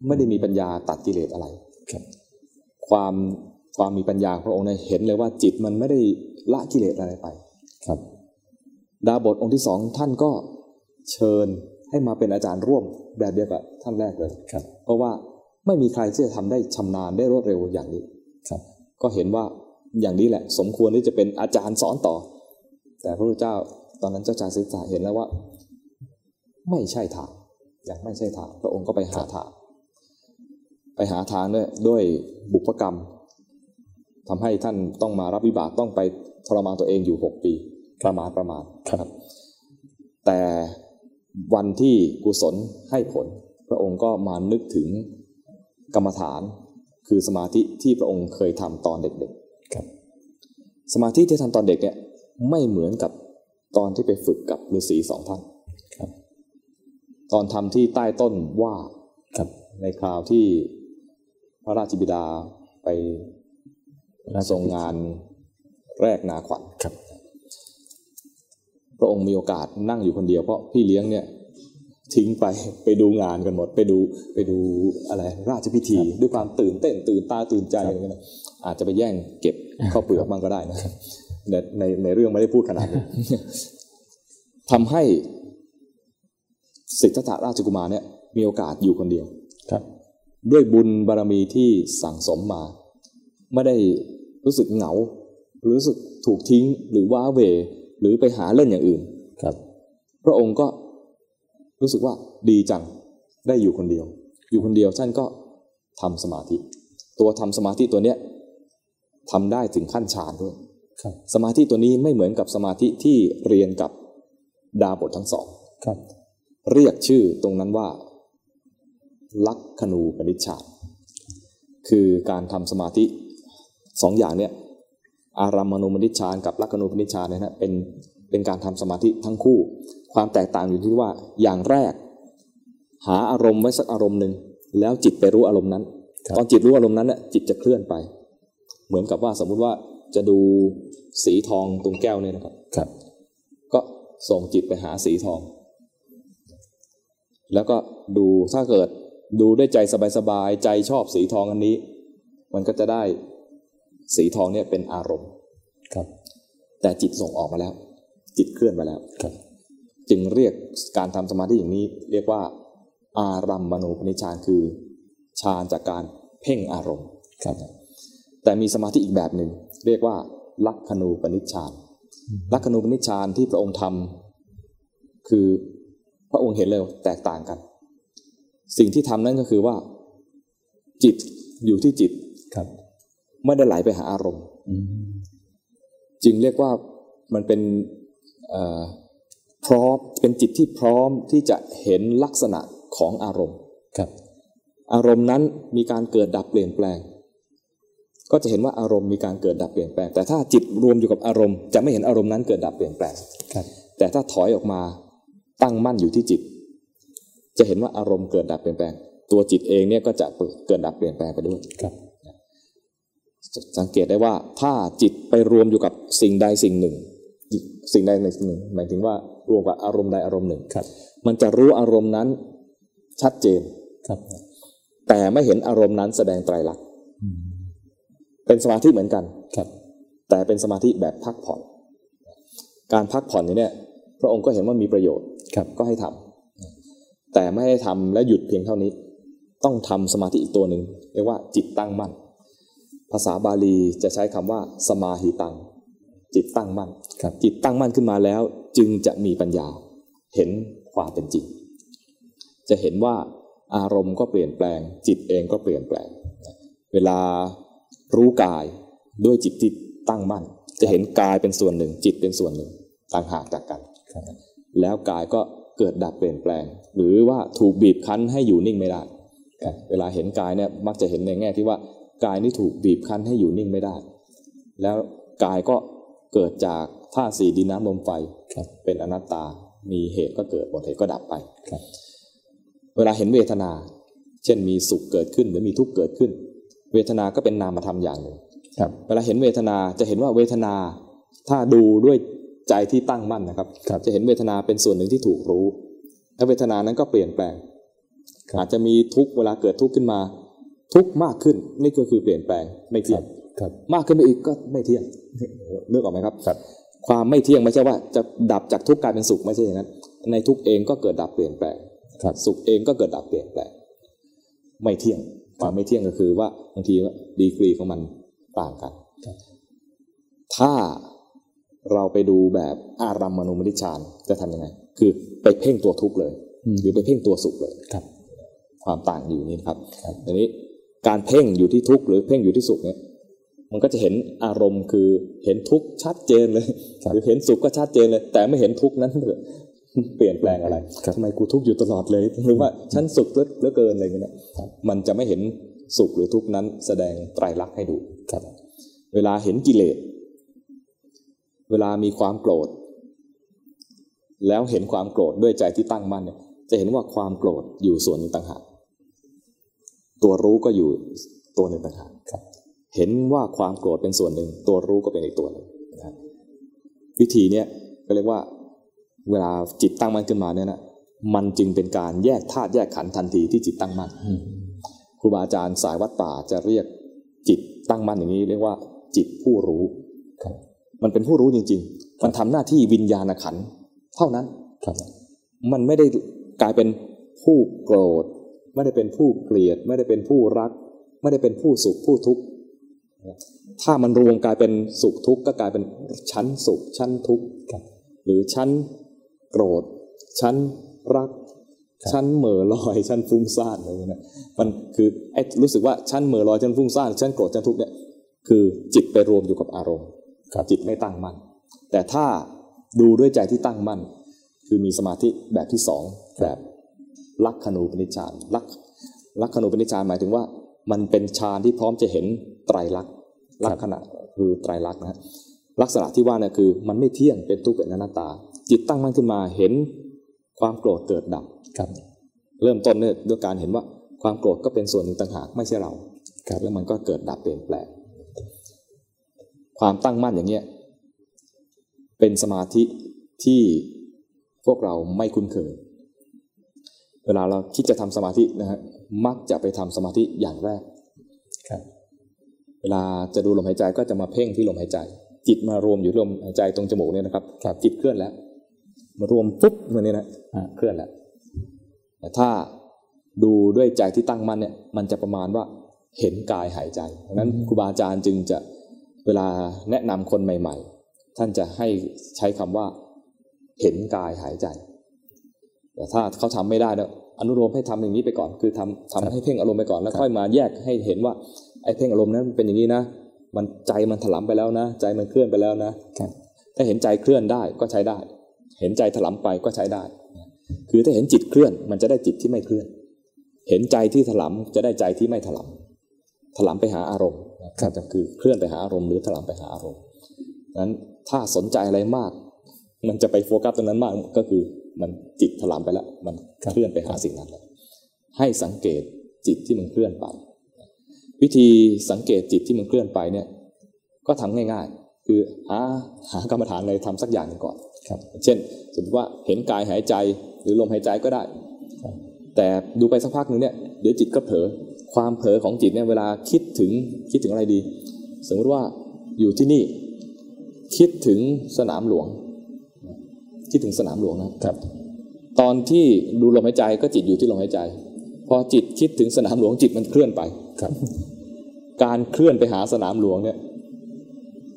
ไม่ได้มีปัญญาตัดกิเลสอะไรครับความความมีปัญญาพระองค์เนี่ยเห็นเลยว่าจิตมันไม่ได้ละกิเลสอะไรไปครับ ดาบทองค์ที่สองท่านก็เชิญให้มาเป็นอาจารย์ร่วมแบบเดียวกับท่านแรกเลยครับ เพราะว่า ไม่มีใครที่จะทำได้ชำนาญได้รวดเร็วอย่างนี้ครับ ก็เห็นว่าอย่างนี้แหละ สมควรที่จะเป็นอาจารย์สอนต่อ แต่พระพุทธเจ้าตอนนั้นเจ้าชายสิทธัตถะเห็นแล้วว่า ไม่ใช่ทางยังไม่ใช่ทางพระองค์ก็ไปหาทาง ไปหาทางด้วยด้วยบุพกรรมทำให้ท่านต้องมารับวิบากต้องไปทรมานตัวเองอยู่หกปีประมาณประมาณครับ แต่วันที่กุศลให้ผล พระองค์ก็มานึกถึง กรรมฐานคือสมาธิที่พระองค์เคยทำตอนเด็กครับๆสมาธิที่ทำตอนเด็กเนี่ยไม่เหมือนกับตอนที่ไปฝึกกับฤาษีสองท่านครับ ตอนทำที่ใต้ต้นว่าครับในคราวที่พระราชบิดาไปราชทรงงานแรกนาขวัญครับ พระองค์มีโอกาสนั่งอยู่คนเดียวเพราะพี่เลี้ยงเนี่ย ทิ้งไปไปดูงานกันหมด ไปดูไปดูอะไรราชพิธี ด้วยความตื่นเต้นตื่นตาตื่นใจอะไรเงี้ยนะอาจจะไปแย่งเก็บข้าวเปลือกบ้างก็ได้นะในในในเรื่องไม่ได้พูดขนาดนี้ทำให้สิทธัตถะราชกุมารเนี่ย มีโอกาสอยู่คนเดียวครับ ด้วยบุญบารมีที่สั่งสมมา ไม่ได้รู้สึกเหงาหรือรู้สึกถูกทิ้งหรือว้าเหวหรือไปหาเล่นอย่างอื่นครับ พระองค์ก็ รู้สึกว่าดีจังได้อยู่คนเดียว อยู่คนเดียวท่านก็ทำสมาธิ ตัวทำสมาธิตัวเนี้ยทำได้ถึงขั้นฌานด้วยครับสมาธิตัวนี้ไม่เหมือนกับสมาธิที่เรียนกับดาบททั้งสองครับเรียกชื่อตรงนั้นว่า ลักขณูปนิชฌานคือการทำสมาธิสองอย่างเนี่ยอารัมมณูปนิชฌานกับลักขณูปนิชฌานเนี่ยนะเป็น เป็นการทำสมาธิทั้งคู่ ความแตกต่างอยู่ที่ว่าอย่างแรก หาอารมณ์ไว้สักอารมณ์หนึ่งแล้วจิตไปรู้อารมณ์นั้นครับตอนจิตรู้อารมณ์นั้นเนี่ยจิตจะเคลื่อนไป เหมือนกับว่าสมมุติว่าจะดูสีทองตรงแก้วเนี่ยนะครับครับ ก็ส่งจิตไปหาสีทอง แล้วก็ดูถ้าเกิดดูด้วยใจสบายๆใจชอบสีทองอันนี้ มันก็จะได้สีทองเนี่ยเป็นอารมณ์ครับ แต่จิตส่งออกมาแล้ว จิตเคลื่อนมาแล้วครับจึงเรียกการทำสมาธิอย่างนี้ เรียกว่า อารัมมณูปนิชฌานคือฌานจากการเพ่งอารมณ์ครับ แต่มีสมาธิอีกแบบหนึ่งเรียกว่า ลักขณูปนิชฌานลักขณูปนิชฌานที่พระองค์ทำคือพระองค์เห็นเลยว่าแตกต่างกัน สิ่งที่ทำนั่นก็คือว่า จิตอยู่ที่จิตครับไม่ได้ไหลไปหาอารมณ์อืมจึงเรียกว่ามันเป็นเอ่อ พร้อมเป็นจิตที่พร้อมที่จะเห็นลักษณะของอารมณ์ครับ อารมณ์นั้นมีการเกิดดับเปลี่ยนแปลง ก็จะเห็นว่าอารมณ์มีการเกิดดับเปลี่ยนแปลง แต่ถ้าจิตรวมอยู่กับอารมณ์ จะไม่เห็นอารมณ์นั้นเกิดดับเปลี่ยนแปลงครับ แต่ถ้าถอยออกมาตั้งมั่นอยู่ที่จิต จะเห็นว่าอารมณ์เกิดดับเปลี่ยนแปลง ตัวจิตเองเนี่ยก็จะเกิดดับเปลี่ยนแปลงไปด้วยครับสังเกตได้ว่าถ้าจิตไปรวมอยู่กับสิ่งใดสิ่งหนึ่ง สิ่งใดสิ่งหนึ่ง หมายถึงว่ารวมกับอารมณ์ใดอารมณ์หนึ่งครับ มันจะรู้อารมณ์นั้นชัดเจนครับ แต่ไม่เห็นอารมณ์นั้นแสดงไตรลักษณ์อืมเป็นสมาธิเหมือนกันครับ แต่เป็นสมาธิแบบพักผ่อน การพักผ่อนนี้เนี่ยพระองค์ก็เห็นว่ามีประโยชน์ครับก็ให้ทำแต่ไม่ให้ทำและหยุดเพียงเท่านี้ ต้องทำสมาธิอีกตัวหนึ่งเรียกว่าจิตตั้งมั่น ภาษาบาลีจะใช้คำว่าสมาหิตัง จิตตั้งมั่นครับจิตตั้งมั่นขึ้นมาแล้ว จึงจะมีปัญญาเห็นความเป็นจริง จะเห็นว่าอารมณ์ก็เปลี่ยนแปลง จิตเองก็เปลี่ยนแปลง เวลารู้กายด้วยจิตที่ตั้งมั่น จะเห็นกายเป็นส่วนหนึ่ง จิตเป็นส่วนหนึ่งต่างหากจากกันครับแล้วกายก็เกิดดับเปลี่ยนแปลง หรือว่าถูกบีบคั้นให้อยู่นิ่งไม่ได้เวลาเห็นกายเนี่ยมักจะเห็นในแง่ที่ว่ากายนี่ถูกบีบคั้นให้อยู่นิ่งไม่ได้ แล้วกายก็ เกิดจากธาตุสี่ดินน้ำลมไฟครับเป็นอนัตตา มีเหตุก็เกิดหมดเหตุก็ดับไปครับเวลาเห็นเวทนา เช่นมีสุขเกิดขึ้นหรือมีทุกข์เกิดขึ้น เวทนาก็เป็นนามธรรมอย่างหนึ่งครับเวลาเห็นเวทนาจะเห็นว่าเวทนา ถ้าดูด้วยใจที่ตั้งมั่นนะครับครับจะเห็นเวทนาเป็นส่วนหนึ่งที่ถูกรู้ และเวทนานั้นก็เปลี่ยนแปลง อาจจะมีทุกข์เวลาเกิดทุกข์ขึ้นมา ทุกข์มากขึ้นนี่ก็คือเปลี่ยนแปลงไม่เที่ยงครับมากขึ้นไปอีกก็ไม่เที่ยง เลือกออกไหมครับครับ ความไม่เที่ยงไม่ใช่ว่าจะดับจากทุกข์กลายเป็นสุขไม่ใช่อย่างนั้น ในทุกข์เองก็เกิดดับเปลี่ยนแปลงครับสุขเองก็เกิดดับเปลี่ยนแปลงไม่เที่ยงความไม่เที่ยงก็คือว่าบางทีว่าดีกรีของมันต่างกันครับถ้าเราไปดูแบบอารัมมณูมนิชฌานจะทำยังไง คือไปเพ่งตัวทุกข์เลยอืมหรือไปเพ่งตัวสุขเลยครับ ความต่างอยู่นี่นะครับครับทีนี้การเพ่งอยู่ที่ทุกข์หรือเพ่งอยู่ที่สุขเนี่ย มันก็จะเห็นอารมณ์คือเห็นทุกข์ชัดเจนเลยหรือเห็นสุขก็ชัดเจนเลย แต่ไม่เห็นทุกข์นั้นเลยเปลี่ยนแปลงอะไรครับทำไมกูทุกข์อยู่ตลอดเลยหรือว่าฉันสุขเหลือเหลือเกินอะไรอย่างเงี้ยนะมันจะไม่เห็นสุขหรือทุกข์นั้นแสดงไตรลักษณ์ให้ดูครับเวลาเห็นกิเลส เวลามีความโกรธ แล้วเห็นความโกรธด้วยใจที่ตั้งมั่นเนี่ยจะเห็นว่าความโกรธอยู่ส่วนหนึ่งต่างหากตัวรู้ก็อยู่ตัวหนึ่งต่างหากครับ เห็นว่าความโกรธเป็นส่วนหนึ่ง ตัวรู้ก็เป็นอีกตัวหนึ่งนะครับวิธีเนี้ยก็เรียกว่าเวลาจิตตั้งมั่นขึ้นมาเนี่ยนะมันจึงเป็นการแยกธาตุแยกขันธ์ทันทีที่จิตตั้งมั่นอืมครูบาอาจารย์สายวัดป่าจะเรียกจิตตั้งมั่นอย่างนี้เรียกว่า จิตผู้รู้ครับมันเป็นผู้รู้จริง ๆ มันทำหน้าที่วิญญาณขันธ์เท่านั้นครับมันไม่ได้กลายเป็นผู้โกรธ ไม่ได้เป็นผู้เกลียด ไม่ได้เป็นผู้รัก ไม่ได้เป็นผู้สุขผู้ทุกข์ ถ้ามันรวมกลายเป็นสุขทุกข์ก็กลายเป็นชั้นสุขชั้นทุกข์ครับหรือชั้นโกรธ ชั้นรัก ชั้นเหม่อลอยชั้นฟุ้งซ่านอะไรอย่างเงี้ยนะมันคือไอ้รู้สึกว่าชั้นเหม่อลอยชั้นฟุ้งซ่านชั้นโกรธชั้นทุกข์เนี่ยคือจิตไปรวมอยู่กับอารมณ์ครับจิตไม่ตั้งมั่นแต่ถ้าดูด้วยใจที่ตั้งมั่น คือมีสมาธิแบบที่สองแบบลักขณูปนิชฌานลักลักขณูปนิชฌานหมายถึงว่า มันเป็นฌานที่พร้อมจะเห็นไตรลักษณ์ลักษณะคือไตรลักษณ์นะฮะลักษณะที่ว่าเนี่ยคือ มันไม่เที่ยงเป็นทุกข์เป็นอนัตตา จิตตั้งมั่นขึ้นมาเห็นความโกรธเกิดดับครับ เริ่มต้นเนี่ยด้วยการเห็นว่าความโกรธก็เป็นส่วนหนึ่งต่างหากไม่ใช่เราครับแล้วมันก็เกิดดับเปลี่ยนแปลงความตั้งมั่นอย่างเงี้ยเป็นสมาธิที่พวกเราไม่คุ้นเคย เวลาเราคิดจะทำสมาธินะฮะมักจะไปทำสมาธิอย่างแรกครับเวลาจะดูลมหายใจก็จะมาเพ่งที่ลมหายใจ จิตมารวมอยู่ที่ลมหายใจตรงจมูกเนี่ยนะครับครับจิตเคลื่อนแล้ว มารวมปุ๊บมันนี่นะอ่าเคลื่อนแล้วแต่ถ้าดูด้วยใจที่ตั้งมั่นเนี่ยมันจะประมาณว่าเห็นกายหายใจดังนั้นครูบาอาจารย์จึงจะเวลาแนะนำคนใหม่ ๆ ท่านจะให้ใช้คำว่า เห็นกายหายใจ แต่ถ้าเขาทำไม่ได้เนี่ยอนุโลมให้ทำอย่างนี้ไปก่อน คือทำทำให้เพ่งอารมณ์ไปก่อนแล้วค่อยมาแยกให้เห็นว่าไอ้เพ่งอารมณ์นั้นเป็นอย่างนี้นะ มันใจมันถลำไปแล้วนะ ใจมันเคลื่อนไปแล้วนะครับถ้าเห็นใจเคลื่อนได้ก็ใช้ได้ เห็นใจถลำไปก็ใช้ได้ คือถ้าเห็นจิตเคลื่อนมันจะได้จิตที่ไม่เคลื่อน เห็นใจที่ถลำจะได้ใจที่ไม่ถลำถลำไปหาอารมณ์นะครับจะคือเคลื่อนไปหาอารมณ์หรือถลำไปหาอารมณ์นั้นถ้าสนใจอะไรมาก มันจะไปโฟกัสตรงนั้นมากก็คือ มันจิตถลำไปแล้ว มันเคลื่อนไปหาสิ่งนั้นแล้วให้สังเกตจิตที่มันเคลื่อนไป วิธีสังเกตจิตที่มันเคลื่อนไปเนี่ยก็ทำง่าย ๆ คือหาหากรรมฐานอะไรทำสักอย่างหนึ่งก่อนครับ เช่น สมมติว่าเห็นกายหายใจหรือลมหายใจก็ได้ครับแต่ดูไปสักพักหนึ่งเนี่ยเดี๋ยวจิตก็เผลอความเผลอของจิตเนี่ยเวลาคิดถึงคิดถึงอะไรดี สมมติว่าอยู่ที่นี่ คิดถึงสนามหลวง คิดถึงสนามหลวงนะครับ ตอนที่ดูลมหายใจก็จิตอยู่ที่ลมหายใจ พอจิตคิดถึงสนามหลวงจิตมันเคลื่อนไปครับ การเคลื่อนไปหาสนามหลวงเนี่ย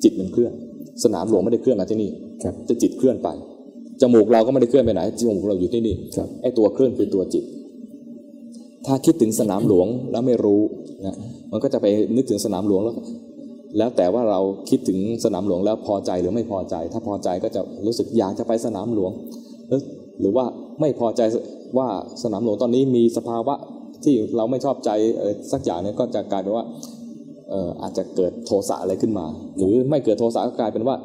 จิตมันเคลื่อน สนามหลวงไม่ได้เคลื่อนมาที่นี่ครับแต่จิตเคลื่อนไปจมูกเราก็ไม่ได้เคลื่อนไปไหนจมูกเราอยู่ที่นี่ครับไอ้ตัวเคลื่อนคือตัวจิต ถ้าคิดถึงสนามหลวงแล้วไม่รู้นะมันก็จะไปนึกถึงสนามหลวงแล้ว แล้วแต่ว่าเราคิดถึงสนามหลวงแล้วพอใจหรือไม่พอใจ ถ้าพอใจก็จะรู้สึกอยากจะไปสนามหลวง หรือหรือว่าไม่พอใจว่าสนามหลวงตอนนี้มีสภาวะที่เราไม่ชอบใจเอ่อสักอย่างเนี่ยก็จะกลายเป็นว่าเอ่ออาจจะเกิดโทสะอะไรขึ้นมา หรือไม่เกิดโทสะก็กลายเป็นว่า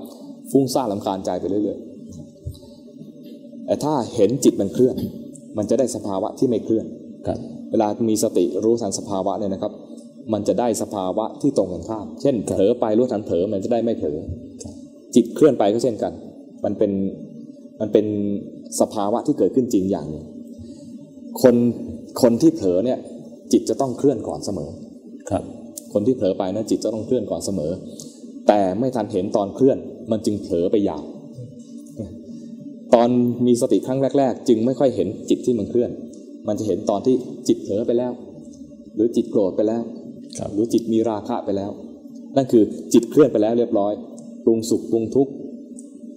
ฟุ้งซ่านลำคาญใจไปเรื่อยๆแต่ถ้าเห็นจิตมันเคลื่อน มันจะได้สภาวะที่ไม่เคลื่อนครับเวลามีสติรู้ทันสภาวะเนี่ยนะครับ มันจะได้สภาวะที่ตรงกันข้าม เช่นเผลอไปรู้ทันเผลอมันจะได้ไม่เผลอจิตเคลื่อนไปก็เช่นกัน มันเป็นมันเป็นสภาวะที่เกิดขึ้นจริงอย่างหนึ่งคนคนที่เผลอเนี่ยจิตจะต้องเคลื่อนก่อนเสมอครับ คนที่เผลอไปนะจิตจะต้องเคลื่อนก่อนเสมอ แต่ไม่ทันเห็นตอนเคลื่อน มันจึงเผลอไปยาวตอนมีสติครั้งแรก ๆ จึงไม่ค่อยเห็นจิตที่มันเคลื่อน มันจะเห็นตอนที่จิตเผลอไปแล้ว หรือจิตโกรธไปแล้วครับ หรือจิตมีราคะไปแล้ว นั่นคือจิตเคลื่อนไปแล้วเรียบร้อย ปรุงสุขปรุงทุกข์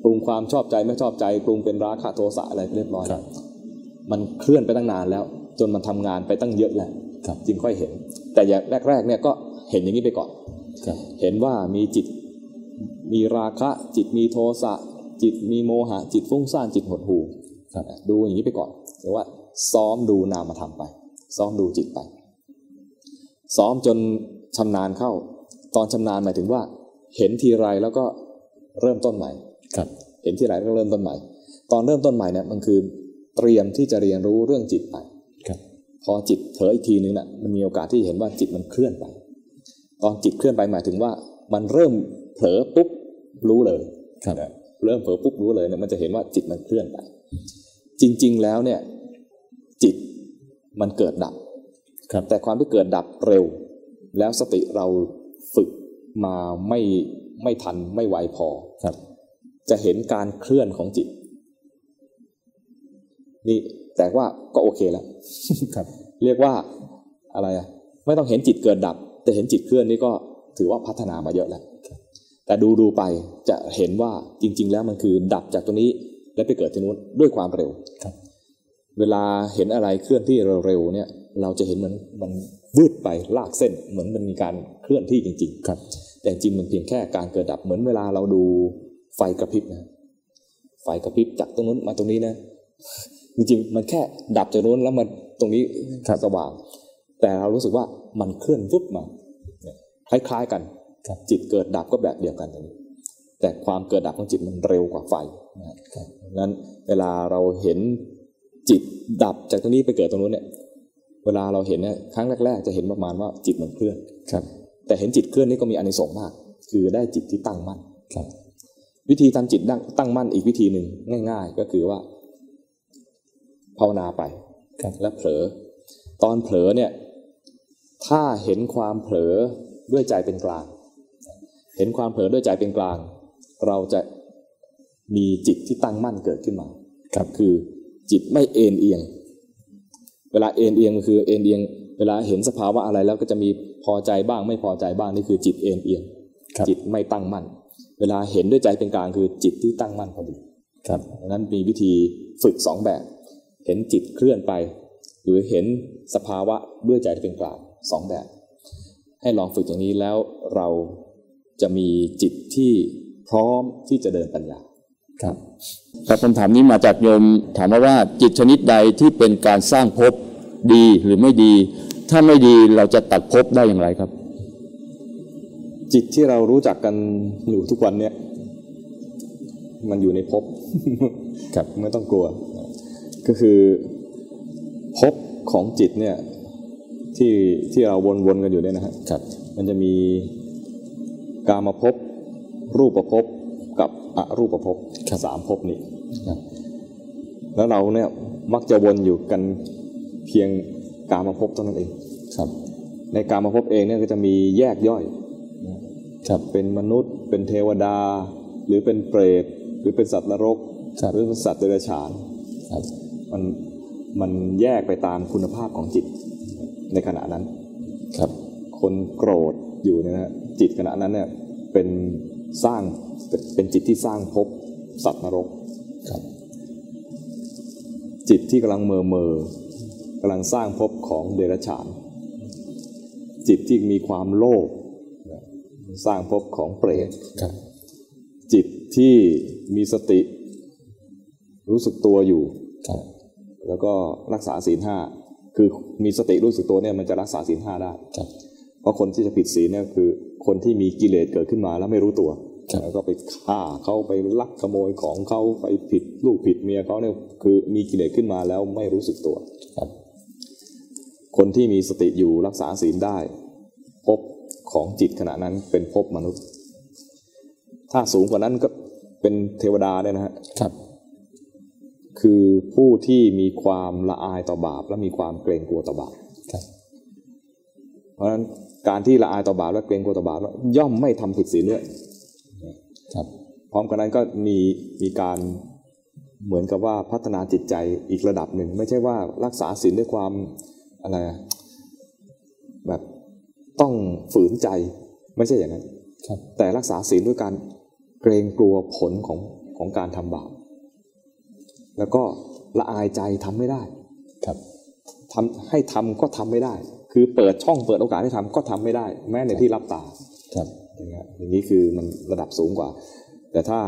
ปรุงความชอบใจไม่ชอบใจ ปรุงเป็นราคะโทสะอะไรเรียบร้อยครับมันเคลื่อนไปตั้งนานแล้ว จนมันทำงานไปตั้งเยอะแล้วครับจึงค่อยเห็น แต่อย่างแรกๆเนี่ยก็เห็นอย่างนี้ไปก่อนครับเห็นว่ามีจิตมีราคะ จิตมีโทสะจิตมีโมหะ จิตฟุ้งซ่านจิตหดหู่ครับดูอย่างนี้ไปก่อนหรือว่าซ้อมดูนามธรรมไป ซ้อมดูจิตไป ซ้อมจนชำนาญเข้า ตอนชำนาญหมายถึงว่า เห็นทีไรแล้วก็เริ่มต้นใหม่ครับ เห็นทีไรก็เริ่มต้นใหม่ ตอนเริ่มต้นใหม่เนี่ยมันคือเตรียมที่จะเรียนรู้เรื่องจิตไปครับ พอจิตเผลออีกทีนึงน่ะมันมีโอกาสที่จะเห็นว่าจิตมันเคลื่อนไป ตอนจิตเคลื่อนไปหมายถึงว่า มันเริ่มเผลอปุ๊บรู้เลยครับนะเริ่มเผลอปุ๊บรู้เลยเนี่ยมันจะเห็นว่าจิตมันเคลื่อนไป จริง ๆ แล้วเนี่ย จิตมันเกิดดับครับ แต่ความที่เกิดดับเร็ว แล้วสติเราฝึกมาไม่ไม่ทันไม่ไวพอครับจะเห็นการเคลื่อนของจิต นี่แต่ว่าก็โอเคแล้วครับ เรียกว่าอะไรอะไม่ต้องเห็นจิตเกิดดับ แต่เห็นจิตเคลื่อนนี่ก็ถือว่าพัฒนามาเยอะแล้วแต่ดูดูไปจะเห็นว่าจริง ๆ แล้วมันคือดับจากตรงนี้แล้วไปเกิดที่นู้นด้วยความเร็วครับ เวลาเห็นอะไรเคลื่อนที่เร็วๆเนี่ย เราจะเห็นมันมันวืดไปลากเส้นเหมือนมันมีการเคลื่อนที่จริง ๆ ครับ แต่จริงๆมันเพียงแค่การเกิดดับเหมือนเวลาเราดูไฟกระพริบนะไฟกระพริบจากตรงนู้นมาตรงนี้นะจริงๆมันแค่ดับจากนู้นแล้วมันตรงนี้ครับสว่าง แต่เรารู้สึกว่ามันเคลื่อนวุบมาเนี่ยคล้ายๆกันครับจิตเกิดดับก็แบบเดียวกันอย่างนี้แต่ความเกิดดับของจิตมันเร็วกว่าไฟนะครับดังนั้นเวลาเราเห็นจิตดับจากตรงนี้ไปเกิดตรงนู้นเนี่ย เวลาเราเห็นเนี่ยครั้งแรก ๆ จะเห็นประมาณว่าจิตมันเคลื่อนครับ แต่เห็นจิตเคลื่อนนี่ก็มีอานิสงส์มาก คือได้จิตที่ตั้งมั่นครับ วิธีทำจิตตั้งตั้งมั่นอีกวิธีหนึ่งง่าย ๆ ก็คือว่า ภาวนาไปครับและเผลอ ตอนเผลอเนี่ย ถ้าเห็นความเผลอด้วยใจเป็นกลาง เห็นความเผลอด้วยใจเป็นกลาง เราจะมีจิตที่ตั้งมั่นเกิดขึ้นมา ครับ คือจิตไม่เอ็นเอียง เวลาเอ็นเอียงก็คือเอ็นเอียง เวลาเห็นสภาวะอะไรแล้วก็จะมีพอใจบ้างไม่พอใจบ้างนี่คือจิตเอ็นเอียงครับจิตไม่ตั้งมั่น เวลาเห็นด้วยใจเป็นกลางคือจิตที่ตั้งมั่นพอดีครับดังนั้นมีวิธีฝึกสองแบบ เห็นจิตเคลื่อนไป หรือเห็นสภาวะด้วยใจที่เป็นกลางสองแบบ ให้ลองฝึกอย่างนี้แล้วเราจะมีจิตที่พร้อมที่จะเดินปัญญา ครับครับคำถามนี้มาจากโยมถามมาว่าจิตชนิดใดที่เป็นการสร้างภพดีหรือไม่ดี ถ้าไม่ดีเราจะตัดภพได้อย่างไรครับ จิตที่เรารู้จักกันอยู่ทุกวันเนี่ย มันอยู่ในภพครับไม่ต้องกลัว ก็คือภพของจิตเนี่ยที่ที่เราวนๆกันอยู่เนี่ยนะฮะครับ มันจะมีกามภพรูปภพกับ อรูปภพสามภพนี้ครับแล้วเราเนี่ยมักจะวนอยู่กันเพียงกามภพเท่านั้นเองครับ ในกามภพเองเนี่ยก็จะมีแยกย่อยครับเป็นมนุษย์ เป็นเทวดา หรือเป็นเปรตหรือเป็นสัตว์นรกครับหรือเป็นสัตว์เดรัจฉานครับมันมันแยกไปตามคุณภาพของจิตในขณะนั้นครับ คนโกรธอยู่เนยนะฮะจิตขณะนั้นเนี่ยเป็นสร้าง เป็นจิตที่สร้างภพสัตว์นรกครับ จิตที่กำลังเมอเมอกำลังสร้างภพของเดรัจฉาน จิตที่มีความโลภสร้างภพของเปรตครับจิตที่มีสติรู้สึกตัวอยู่ครับแล้วก็รักษาศีลห้าคือมีสติรู้สึกตัวเนี่ยมันจะรักษาศีลห้าได้ครับเพราะคนที่จะผิดศีลเนี่ยคือคนที่มีกิเลสเกิดขึ้นมาแล้วไม่รู้ตัวครับแล้ว ก็ไปฆ่าเขาไปลักขโมยของเขาไปผิดลูกผิดเมียเขาเนี่ยคือมีกิเลสขึ้นมาแล้วไม่รู้สึกตัวครับ คนที่มีสติอยู่รักษาศีลได้ภพของจิตขณะนั้นเป็นภพมนุษย์ ถ้าสูงกว่านั้นก็เป็นเทวดาเนี่ยนะฮะครับ คือผู้ที่มีความละอายต่อบาป และมีความเกรงกลัวต่อบาปครับเพราะฉะนั้นการที่ละอายต่อบาปและเกรงกลัวต่อบาปย่อมไม่ทำผิดศีลด้วย ครับพร้อมกันนั้นก็มีมีการเหมือนกับว่าพัฒนาจิตใจอีกระดับหนึ่ง ไม่ใช่ว่ารักษาศีลด้วยความอะไรอะแบบต้องฝืนใจไม่ใช่อย่างนั้นครับแต่รักษาศีลด้วยการเกรงกลัวผลของของการทำบาปแล้วก็ละอายใจทำไม่ได้ครับทำให้ทำก็ทำไม่ได้ คือเปิดช่องเปิดโอกาสให้ทำก็ทำไม่ได้ แม้ในที่รับตาครับ อย่างเงี้ยอย่างนี้คือมันระดับสูงกว่า แต่ถ้า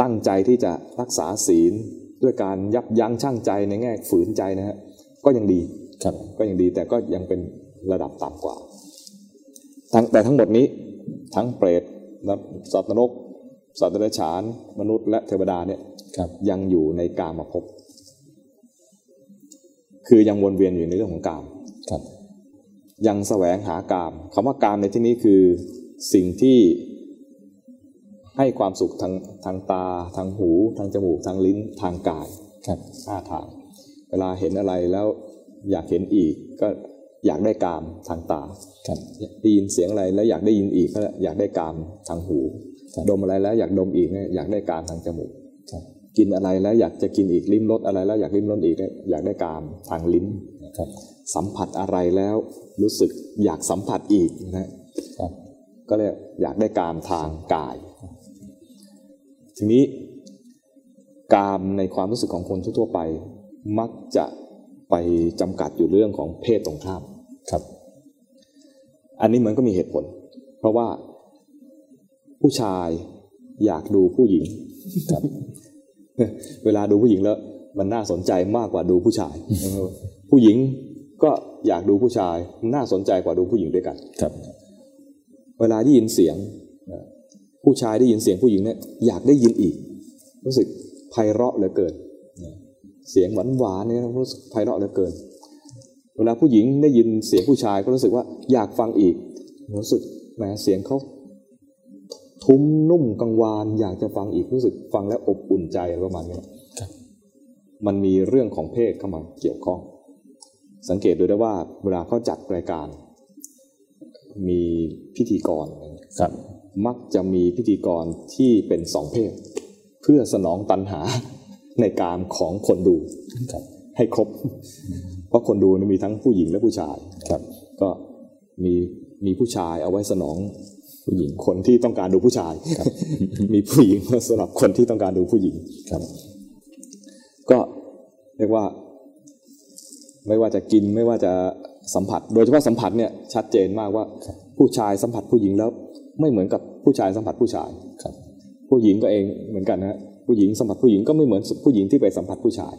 ตั้งใจที่จะรักษาศีลด้วยการยับยั้งชั่งใจในแง่ฝืนใจนะฮะก็ยังดีครับก็ยังดีแต่ก็ยังเป็นระดับต่ำกว่าทั้งแต่ทั้งหมดนี้ทั้งเปรตนะสัตว์นรก สัตว์เดรัจฉาน มนุษย์และเทวดาเนี่ยครับยังอยู่ในกามภพคือยังวนเวียนอยู่ในเรื่องของกามครับ ยังแสวงหากามคำว่ากามในที่นี้คือ สิ่งที่ให้ความสุขทางทางตา ทางหู ทางจมูก ทางลิ้นทางกายครับห้าทาง เวลาเห็นอะไรแล้วอยากเห็นอีกก็อยากได้กามทางตาครับได้ยินเสียงอะไรแล้วอยากได้ยินอีกก็อยากได้กามทางหูครับดมอะไรแล้วอยากดมอีกเนี่ยอยากได้กามทางจมูกครับกินอะไรแล้วอยากจะกินอีกลิ้มรสอะไรแล้วอยากลิ้มรสอีกเนี่ยอยากได้กามทางลิ้นครับสัมผัสอะไรแล้วรู้สึกอยากสัมผัสอีกนะ ฮะครับก็เลยอยากได้กามทางกาย ทีนี้กามในความรู้สึกของคนทั่วๆไป มักจะไปจำกัดอยู่เรื่องของเพศตรงข้ามครับ อันนี้มันก็มีเหตุผล เพราะว่าผู้ชายอยากดูผู้หญิงครับ เวลาดูผู้หญิงแล้วมันน่าสนใจมากกว่าดูผู้ชาย ผู้หญิงก็อยากดูผู้ชาย น่าสนใจกว่าดูผู้หญิงด้วยกันครับเวลาได้ยินเสียงนะผู้ชายได้ยินเสียงผู้หญิงเนี่ยอยากได้ยินอีก รู้สึกไพเราะเหลือเกินนะเสียงหวานหวานๆเนี่ยรู้สึกไพเราะเหลือเกิน เวลาผู้หญิงได้ยินเสียงผู้ชายก็รู้สึกว่าอยากฟังอีก รู้สึกแหมเสียงเขาทุ้มนุ่มกังวานอยากจะฟังอีกรู้สึกฟังแล้วอบอุ่นใจประมาณนี้ครับมันมีเรื่องของเพศเข้ามาเกี่ยวข้อง สังเกตดูได้ว่าเวลาเขาจัดรายการ มีพิธีกรครับ มักจะมีพิธีกรที่เป็นสองเพศ เพื่อสนองตันหาในการของคนดูครับให้ครบ เพราะคนดูนี่มีทั้งผู้หญิงและผู้ชายครับ ก็มีมีผู้ชายเอาไว้สนองผู้หญิงคนที่ต้องการดูผู้ชายมีผู้หญิงสำหรับคนที่ต้องการดูผู้หญิงครับ ก็เรียกว่า ไม่ว่าจะกินไม่ว่าจะ สัมผัส โดยเฉพาะสัมผัสเนี่ยชัดเจนมากว่าผู้ชายสัมผัสผู้หญิงแล้ว ไม่เหมือนกับผู้ชายสัมผัสผู้ชายครับผู้หญิงก็เองเหมือนกันนะฮะผู้หญิงสัมผัสผู้หญิงก็ไม่เหมือนผู้หญิงที่ไปสัมผัสผู้ชาย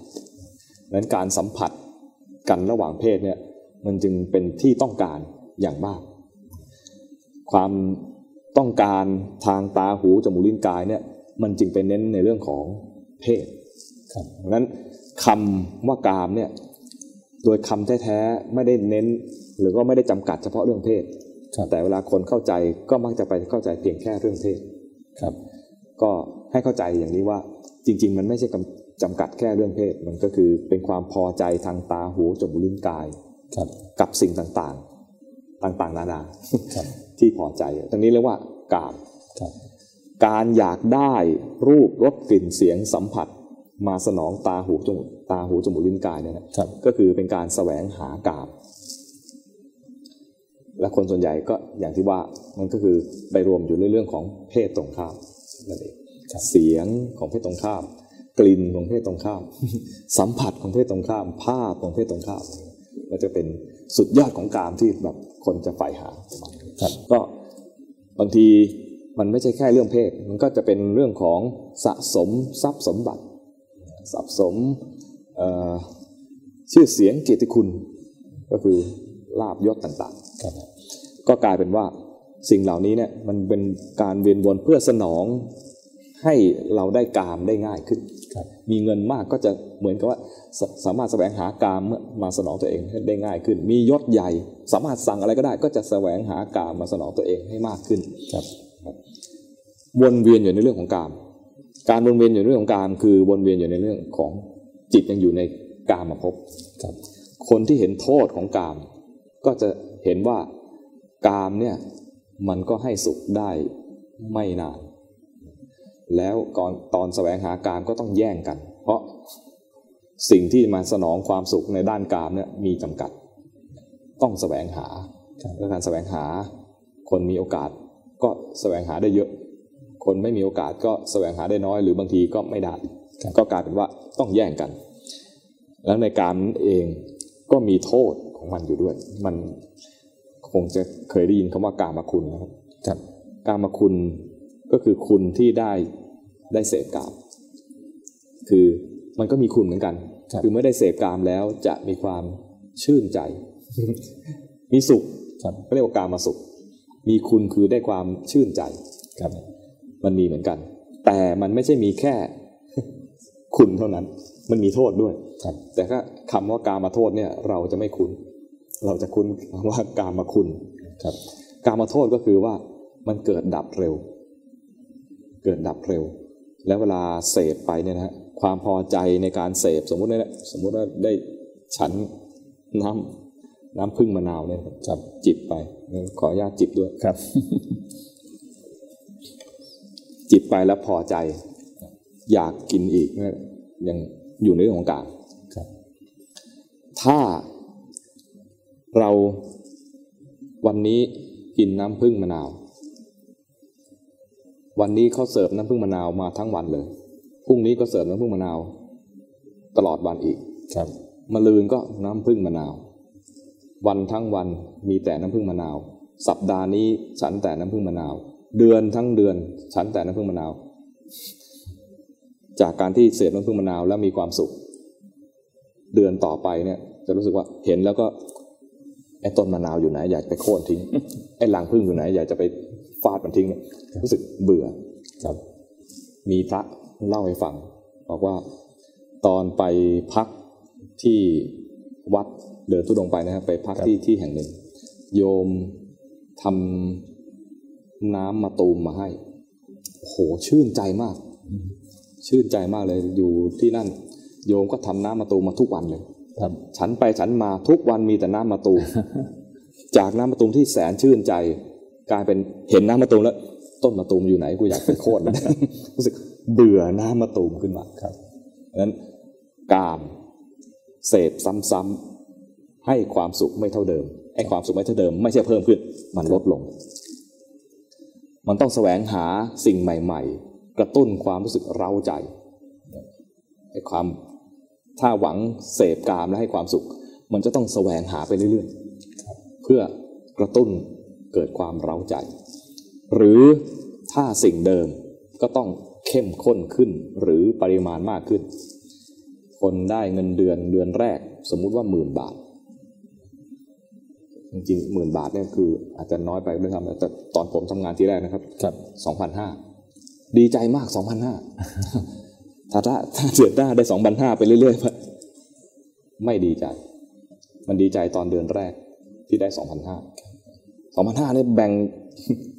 นั้นการสัมผัสกันระหว่างเพศเนี่ยมันจึงเป็นที่ต้องการอย่างมาก ความต้องการทางตาหูจมูกลิ้นกายเนี่ยมันจึงไปเน้นในเรื่องของเพศครับเพราะฉะนั้นคำว่ากามเนี่ย โดยคำแท้ๆไม่ได้เน้น หรือว่าไม่ได้จำกัดเฉพาะเรื่องเพศครับแต่เวลาคนเข้าใจก็มักจะไปเข้าใจเพียงแค่เรื่องเพศครับ ก็ให้เข้าใจอย่างนี้ว่าจริง ๆ มันไม่ใช่กำจำกัดแค่เรื่องเพศ มันก็คือเป็นความพอใจทางตาหูจมูกลิ้นกายครับกับสิ่งต่างๆ ต่างๆ นานาครับที่พอใจตรงนี้เรียกว่ากามครับการอยากได้รูปรสกลิ่นเสียงสัมผัส มาสนองตาหูจมูกตาหูจมูกลิ้นกายเนี่ยนะครับก็คือเป็นการแสวงหากามและคนส่วนใหญ่ก็อย่างที่ว่ามันก็คือไปรวมอยู่ในเรื่องของเพศตรงข้ามนั่นเองครับเสียงของเพศตรงข้าม กลิ่นของเพศตรงข้าม สัมผัสของเพศตรงข้าม ภาพของเพศตรงข้ามก็จะเป็นสุดยอดของกามที่แบบคนจะใฝ่หาครับก็บางทีมันไม่ใช่แค่เรื่องเพศ มันก็จะเป็นเรื่องของสะสมทรัพย์สมบัติ สะสมเอ่อชื่อเสียงเกียรติคุณก็คือลาบยศต่างครับๆก็กลายเป็นว่าสิ่งเหล่านี้เนี่ยมันเป็นการเวียนวนเพื่อสนองให้เราได้กามได้ง่ายขึ้นครับมีเงินมากก็จะเหมือนกับว่าสสามารถแสวงหากามมาสนองตัวเองให้ได้ง่ายขึ้น มียศใหญ่สามารถสั่งอะไรก็ได้ ก็จะแสวงหากามมาสนองตัวเองให้มากขึ้นครับวนเวียนอยู่ในเรื่องของกาม การวนเวียนอยู่ในเรื่องของกามคือวนเวียนอยู่ในเรื่องของจิตยังอยู่ในกามภพครับ คนที่เห็นโทษของกาม ก็จะเห็นว่ากามเนี่ยมันก็ให้สุขได้ไม่นาน แล้วก่อนตอนแสวงหากามก็ต้องแย่งกัน เพราะสิ่งที่มาสนองความสุขในด้านกามเนี่ยมีจำกัด ต้องแสวงหาและการแสวงหาคนมีโอกาสก็แสวงหาได้เยอะ คนไม่มีโอกาสก็แสวงหาได้น้อย หรือบางทีก็ไม่ได้ก็กลายเป็นว่าต้องแย่งกัน แล้วในการนั้นเองก็มีโทษของมันอยู่ด้วย มันคงจะเคยได้ยินคำว่ากามคุณนะครับครับกามคุณก็คือคุณที่ได้ได้เสพกาม คือมันก็มีคุณเหมือนกันครับอเมื่อได้เสพกามแล้วจะมีความชื่นใจ มีสุขก็เรียกว่ากามาสุข มีคุณคือได้ความชื่นใจครับ มันมีเหมือนกัน แต่มันไม่ใช่มีแค่คุณเท่านั้น มันมีโทษด้วยครับแต่ก็คำว่ากามาโทษเนี่ยเราจะไม่คุ้น เราจะคุ้นคำว่ากามาคุณครับกามาโทษก็คือว่ามันเกิดดับเร็ว เกิดดับเร็ว แล้วเวลาเสพไปเนี่ยนะฮะความพอใจในการเสพสมมุติเนี่ยสมมุติว่าได้ฉันน้ำน้ำพึ่งมะนาวเนี่ยครับจิบไปขออนุญาตจิบด้วยครับ จิบไปแล้วพอใจ อยากกินอีกเนี่ยยังอยู่ในเรื่องของกามครับถ้าเราวันนี้กินน้ำผึ้งมะนาว วันนี้เขาเสิร์ฟน้ำผึ้งมะนาวมาทั้งวันเลยพรุ่งนี้ก็เสิร์ฟน้ำผึ้งมะนาว ตลอดวันอีกครับมะลืนก็น้ำผึ้งมะนาว วันทั้งวันมีแต่น้ำผึ้งมะนาว สัปดาห์นี้ฉันแต่น้ำผึ้งมะนาว เดือนทั้งเดือนฉันแต่น้ำผึ้งมะนาว จากการที่เสพน้ำผึ้งมะนาวแล้วมีความสุข เดือนต่อไปเนี่ย จะรู้สึกว่าเห็นแล้วก็ไอ้ต้นมะนาวอยู่ไหนอยากไปโค่นทิ้งไอ้ลังผึ้งอยู่ไหน อยากจะไปฟาดมันทิ้งเนี่ยรู้สึกเบื่อครับมีพระเล่าให้ฟัง บอกว่าตอนไปพักที่วัดเดินทุดงค์ไปนะครับ ไปพักที่ที่แห่งหนึ่ง โยมทำ น้ำมาตูมมาให้โอ้โหชื่นใจมาก ชื่นใจมากเลยอยู่ที่นั่น โยมก็ทำน้ำมาตูมมาทุกวันเลยครับ ฉันไปฉันมาทุกวันมีแต่น้ำมาตูมจากน้ำมาตูมที่แสนชื่นใจ กลายเป็นเห็นน้ำมาตูมแล้ว ต้นมาตูมอยู่ไหนกูอยากไปโค่นมันรู้สึกเบื่อน้ำมาตูมขึ้นมาครับดังนั้นกามเสพซ้ำๆให้ความสุขไม่เท่าเดิมให้ความสุขไม่เท่าเดิม ไม่ใช่เพิ่มขึ้น มันลดลง มันต้องแสวงหาสิ่งใหม่ ๆ กระตุ้นความรู้สึกเร้าใจให้ความถ้าหวังเสพกามและให้ความสุข มันจะต้องแสวงหาไปเรื่อยๆ เพื่อกระตุ้นเกิดความเร้าใจ หรือถ้าสิ่งเดิมก็ต้องเข้มข้นขึ้นหรือปริมาณมากขึ้น คนได้เงินเดือนเดือนแรกสมมุติว่าหมื่นบาท จริงๆหมื่นบาทเนี่ยคืออาจจะน้อยไปด้วยซ้ำแต่ตอนผมทำงานที่แรกนะครับครับสองพันห้าดีใจมากสองพันห้าถ้าถ้าถ้าเดือนหน้าได้สองพันห้าไปเรื่อยๆไม่ดีใจ มันดีใจตอนเดือนแรกที่ได้สองพันห้าสองพันห้าเนี่ยแบ่ง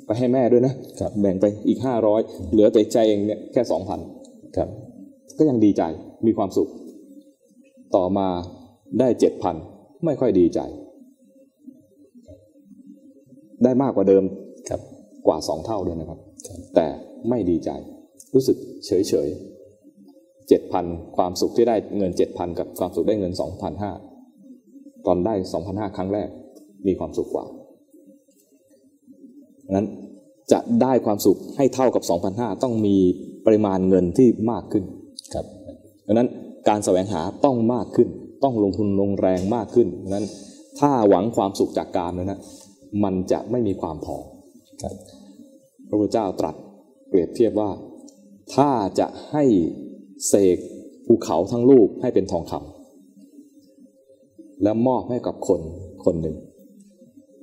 ไปให้แม่ด้วยนะแบ่งไปอีกห้าร้อยเหลือแต่ใจเองเนี่ยแค่สองพันครับก็ยังดีใจมีความสุข ต่อมาได้เจ็ดพันไม่ค่อยดีใจ ได้มากกว่าเดิมครับกว่าสองเท่าด้วยนะครับ แต่ไม่ดีใจ รู้สึกเฉยเฉยเจ็ดพันความสุขที่ได้เงินเจ็ดพันกับความสุขได้เงินสองพันห้าตอนได้สองพันห้าครั้งแรกมีความสุขกว่านั้นจะได้ความสุขให้เท่ากับสองพันห้าต้องมีปริมาณเงินที่มากขึ้นครับดังนั้นการแสวงหาต้องมากขึ้น ต้องลงทุนลงแรงมากขึ้นดังนั้นถ้าหวังความสุขจากการนั้นนะ มันจะไม่มีความพอพระพุทธเจ้าตรัสเปรียบเทียบว่า ถ้าจะให้เสกภูเขาทั้งลูกให้เป็นทองคำแล้วมอบให้กับคนคนหนึ่ง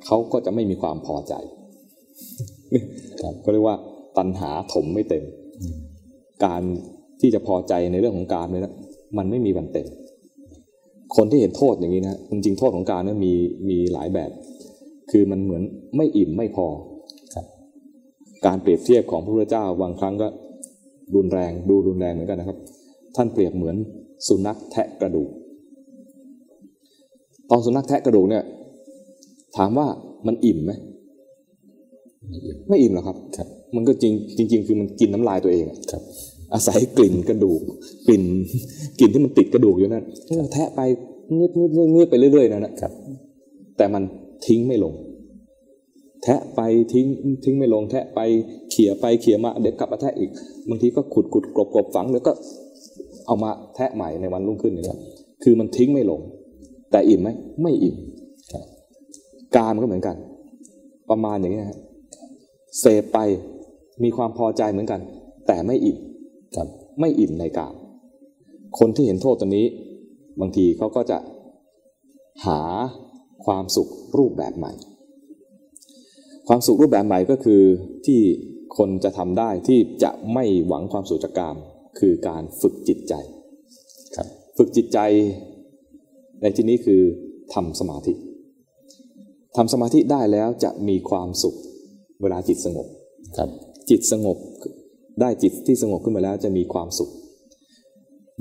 เขาก็จะไม่มีความพอใจก็เรียกว่าตัณหาถมไม่เต็ม การที่จะพอใจในเรื่องของการเนี่ยนะมันไม่มีวันเต็ม คนที่เห็นโทษอย่างนี้นะจริงๆโทษของการเนี่ยมีมีหลายแบบ คือมันเหมือนไม่อิ่มไม่พอครับการเปรียบเทียบของพระพุทธเจ้าบางครั้งก็รุนแรงดูรุนแรงเหมือนกันนะครับ ท่านเปรียบเหมือนสุนัขแทะกระดูก ตอนสุนัขแทะกระดูกเนี่ยถามว่ามันอิ่มไหมไม่อิ่มหรอกครับครับ มันก็จริงจริง ๆ คือมันกินน้ำลายตัวเองอะครับ อาศัยกลิ่นกระดูกกลิ่นกลิ่นที่มันติดกระดูกอยู่นั่นแทะไปงืดงืดงืดงืดไปเรื่อยๆนั่นนะครับ แต่มัน ทิ้งไม่ลง แทะไปทิ้งทิ้งไม่ลง แทะไปเขี่ยไปเขี่ยมาเดี๋ยวกลับมาแทะอีกบางทีก็ขุดขุดกลบกลบฝังแล้วก็เอามาแทะใหม่ในวันรุ่งขึ้นนะครับคือมันทิ้งไม่ลง แต่อิ่มไหมไม่อิ่มครับกามก็เหมือนกัน ประมาณอย่างนี้ฮะเสพไปมีความพอใจเหมือนกัน แต่ไม่อิ่มครับไม่อิ่มในกามคนที่เห็นโทษตัวนี้ บางทีเขาก็จะหา ความสุขรูปแบบใหม่ ความสุขรูปแบบใหม่ก็คือที่คนจะทำได้ที่จะไม่หวังความสุขจากกาม คือการฝึกจิตใจครับฝึกจิตใจ ในที่นี้คือทำสมาธิทำสมาธิได้แล้วจะมีความสุขเวลาจิตสงบครับ จิตสงบได้จิตที่สงบขึ้นมาแล้วจะมีความสุข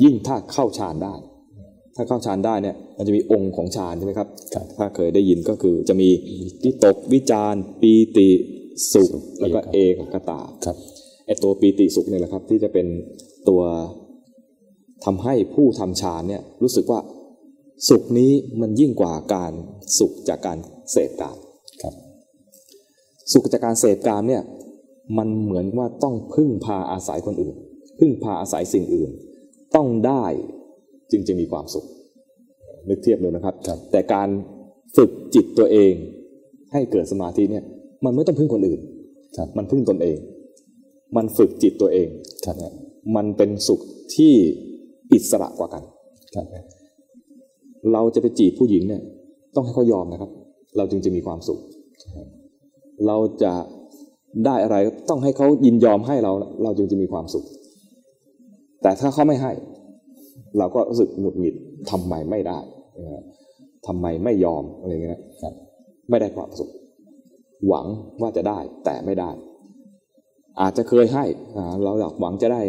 ยิ่งถ้าเข้าฌานได้ ถ้าเข้าฌานได้เนี่ยมันจะมีองค์ของฌานใช่ไหมครับครับ ถ้าเคยได้ยินก็คือจะมีวิตกวิจารปีติสุขแล้วก็เอกคตาครับไอตัวปีติสุขเนี่ยแหละครับ ที่จะเป็นตัวทำให้ผู้ทำฌานเนี่ยรู้สึกว่าสุขนี้มันยิ่งกว่าการสุขจากการเสพกามครับสุขจากการเสพกามเนี่ยมันเหมือนว่าต้องพึ่งพาอาศัยคนอื่น พึ่งพาอาศัยสิ่งอื่น ต้องได้ จึงจะมีความสุข นึกเทียบเลยนะครับครับแต่การฝึกจิตตัวเอง ให้เกิดสมาธิเนี่ยมันไม่ต้องพึ่งคนอื่นครับมันพึ่งตนเอง มันฝึกจิตตัวเองครับมันเป็นสุขที่อิสระกว่ากันครับเราจะไปจีบผู้หญิงเนี่ยต้องให้เขายอมนะครับ เราจึงจะมีความสุข เราจะได้อะไรต้องให้เขายินยอมให้เรา เราจึงจะมีความสุข แต่ถ้าเขาไม่ให้ เราก็รู้สึกหงุดหงิดทำไมไม่ได้นะฮะทำไมไม่ยอมอะไรเงี้ยนะครับไม่ได้ความสุข หวังว่าจะได้แต่ไม่ได้ อาจจะเคยให้เราอยากหวังจะได้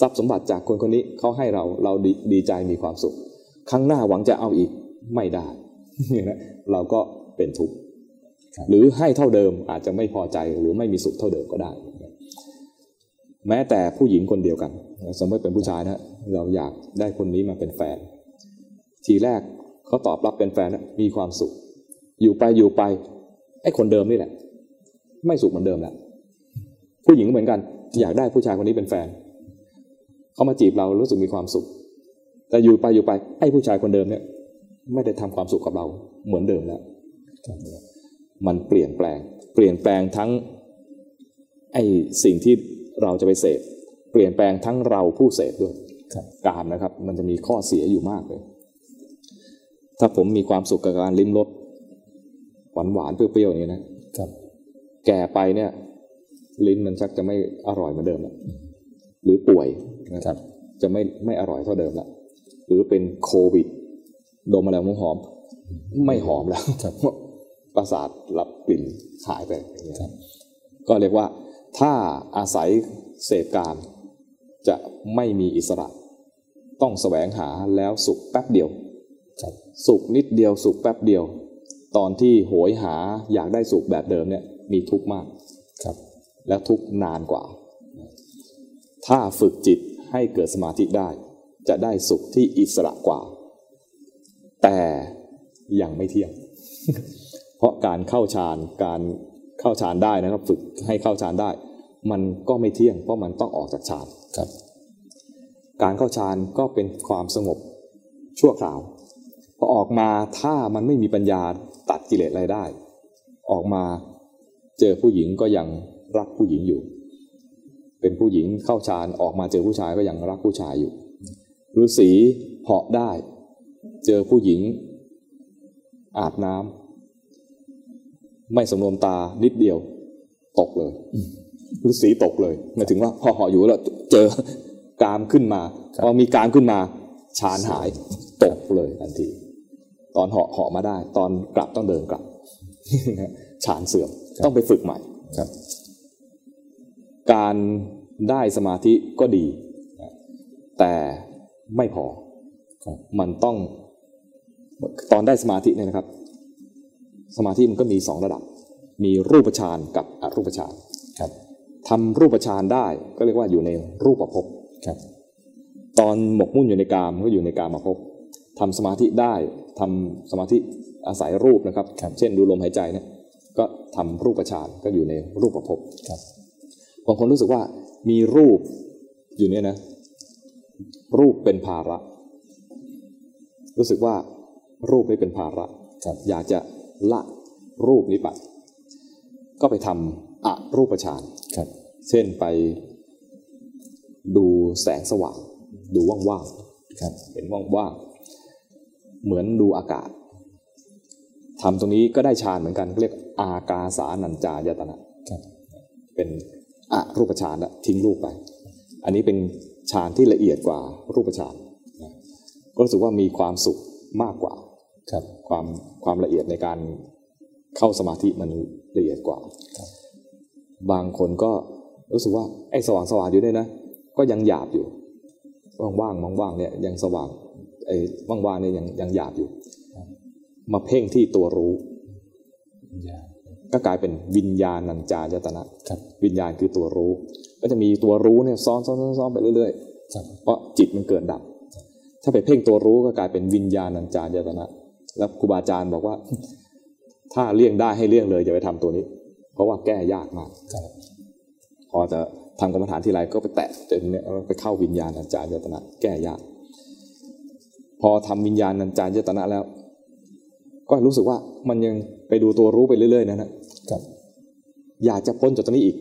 ทรัพย์สมบัติจากคนคนนี้เขาให้เราเราดีดีใจมีความสุข ครั้งหน้าหวังจะเอาอีกไม่ได้เนี่ยนะเราก็เป็นทุกข์หรือให้เท่าเดิมอาจจะไม่พอใจหรือไม่มีสุขเท่าเดิมก็ได้ แม้แต่ผู้หญิงคนเดียวกัน สมมติเป็นผู้ชายนะเราอยากได้คนนี้มาเป็นแฟน ทีแรกเขาตอบรับเป็นแฟนนะมีความสุข อยู่ไปอยู่ไปไอ้คนเดิมนี่แหละ ไม่สุขเหมือนเดิมแล้วผู้หญิงก็เหมือนกัน อยากได้ผู้ชายคนนี้เป็นแฟนเขามาจีบเรารู้สึกมีความสุข แต่อยู่ไปอยู่ไปไอ้ผู้ชายคนเดิมเนี่ย ไม่ได้ทำความสุขกับเราเหมือนเดิมแล้วมันเปลี่ยนแปลง เปลี่ยนแปลงทั้งไอ้สิ่งที่ เราจะไปเสพเปลี่ยนแปลงทั้งเราผู้เสพด้วยครับกามนะครับ มันจะมีข้อเสียอยู่มากเลย ถ้าผมมีความสุขกับการลิ้มรสหวานหวานๆเปรี้ยวๆอย่างนี้นะครับ แก่ไปเนี่ย ลิ้นมันชักจะไม่อร่อยเหมือนเดิมแล้วหรือป่วยนะครับ จะไม่ไม่อร่อยเท่าเดิมแล้วหรือเป็นโควิดดมอะไรหอมๆไม่หอมแล้วครับประสาทรับกลิ่นหายไปอย่างเงี้ยก็เรียกว่า ถ้าอาศัยเสพกามจะไม่มีอิสระ ต้องแสวงหาแล้วสุขแป๊บเดียวครับสุขนิดเดียวสุขแป๊บเดียว ตอนที่โหยหาอยากได้สุขแบบเดิมเนี่ยมีทุกข์มากครับ แล้วทุกข์นานกว่า ถ้าฝึกจิตให้เกิดสมาธิได้ จะได้สุขที่อิสระกว่า แต่ยังไม่เที่ยง เพราะการเข้าฌานการ เข้าฌานได้นะครับ ฝึกให้เข้าฌานได้ มันก็ไม่เที่ยงเพราะมันต้องออกจากฌานครับ การเข้าฌานก็เป็นความสงบชั่วคราวพอออกมาถ้ามันไม่มีปัญญาตัดกิเลสอะไรได้ ออกมาเจอผู้หญิงก็ยังรักผู้หญิงอยู่ เป็นผู้หญิงเข้าฌานออกมาเจอผู้ชายก็ยังรักผู้ชายอยู่ฤาษีเหาะได้ เจอผู้หญิงอาบน้ำ ไม่สำรวมตานิดเดียว ตกเลยฤาษีตกเลยหมายถึงว่าพอเหาะอยู่แล้วเจอกามขึ้นมาพอมีกามขึ้นมาฌานหายตกเลยทันที ตอนเหาะเหาะมาได้ ตอนกลับต้องเดินกลับฌานเสื่อมต้องไปฝึกใหม่ครับ การได้สมาธิก็ดี แต่ไม่พอมันต้อง ตอนได้สมาธิเนี่ยนะครับ สมาธิมันก็มีสองระดับ มีรูปฌานกับอรูปฌานครับทำรูปฌานได้ก็เรียกว่าอยู่ในรูปภพครับ ตอนหมกมุ่นอยู่ในกามก็อยู่ในกามภพทำสมาธิได้ทำสมาธิอาศัยรูปนะครับ เช่นดูลมหายใจเนี่ยก็ทำรูปฌานก็อยู่ในรูปภพครับบางคนรู้สึกว่ามีรูปอยู่เนี่ยนะ รูปเป็นภาระ รู้สึกว่ารูปนี้เป็นภาระครับอยากจะ ละรูปนี้ไปก็ไปทำอรูปฌานครับ เช่นไปดูแสงสว่าง ดูว่างครับๆเห็นว่างๆเหมือนดูอากาศทำตรงนี้ก็ได้ฌานเหมือนกันเรียกอากาสานัญจายตนะครับเป็นอรูปฌานละทิ้งรูปไป อันนี้เป็นฌานที่ละเอียดกว่ารูปฌานนะก็รู้สึกว่ามีความสุขมากกว่าครับ ความความละเอียดในการเข้าสมาธิมันละเอียดกว่าครับบางคนก็รู้สึกว่าไอ้สว่างสว่างอยู่เนี่ยนะ ก็ยังหยาบอยู่ ว่างๆว่างๆเนี่ยยังสว่างไอ้ว่างๆเนี่ยยังยังหยาบอยู่ มาเพ่งที่ตัวรู้ยาก็กลายเป็นวิญญาณัญจายตนะครับวิญญาณคือตัวรู้ ก็จะมีตัวรู้เนี่ยซ้อนซ้อนซ้อนซ้อนไปเรื่อยครับๆเพราะจิตมันเกิดดับ ถ้าไปเพ่งตัวรู้ก็กลายเป็นวิญญาณัญจายตนะ แล้วครูบาอาจารย์บอกว่า ถ้าเลี่ยงได้ให้เลี่ยงเลยอย่าไปทำตัวนี้ เพราะว่าแก้ยากมากครับพอจะทำกรรมฐานทีไรก็ไปแตะจนเนี่ยไปเข้าวิญญาณัญจายตนะแก้ยาก พอทำวิญญาณัญจายตนะแล้ว ก็รู้สึกว่ามันยังไปดูตัวรู้ไปเรื่อยๆนะฮะครับอยากจะพ้นจากตรงนี้อีก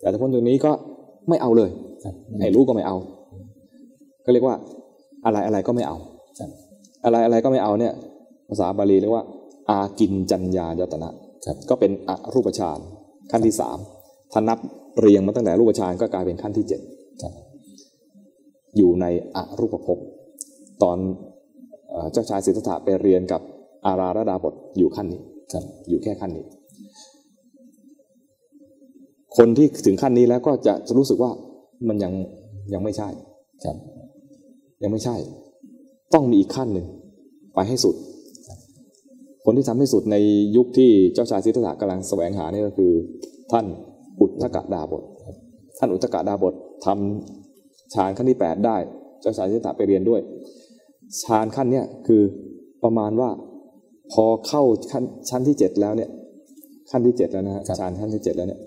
อยากจะพ้นจากตรงนี้ก็ไม่เอาเลยครับไอ้รู้ก็ไม่เอา ก็เรียกว่าอะไรอะไรก็ไม่เอาครับอะไรอะไรก็ไม่เอาเนี่ย ภาษาบาลีเรียกว่า อากินจัญญายตนะครับก็เป็นอรูปฌานขั้นที่สามถ้านับเรียงมาตั้งแต่รูปฌานก็กลายเป็นขั้นที่เจ็ดอยู่ในอรูปภพตอนเอ่อเจ้าชายสิทธัตถะไปเรียนกับอาราระดาบทอยู่ขั้นนี้ครับอยู่แค่ขั้นนี้ คนที่ถึงขั้นนี้แล้วก็จะจะรู้สึกว่ามันยังยังไม่ใช่ครับยังไม่ใช่ ต้องมีอีกขั้นหนึ่งไปให้สุด คนที่ทำให้สุดในยุคที่เจ้าชายสิทธัตถะกำลังแสวงหานี่ก็คือ ท่านอุทกดาบท ท่านอุทกดาบททำฌานขั้นที่แปดได้ เจ้าชายสิทธัตถะไปเรียนด้วยฌานขั้นเนี้ยคือประมาณว่าพอเข้าขั้นชั้นที่เจ็ดแล้วเนี่ยขั้นที่เจ็ดแล้วนะฮะฌานขั้นที่เจ็ดแล้วเนี่ย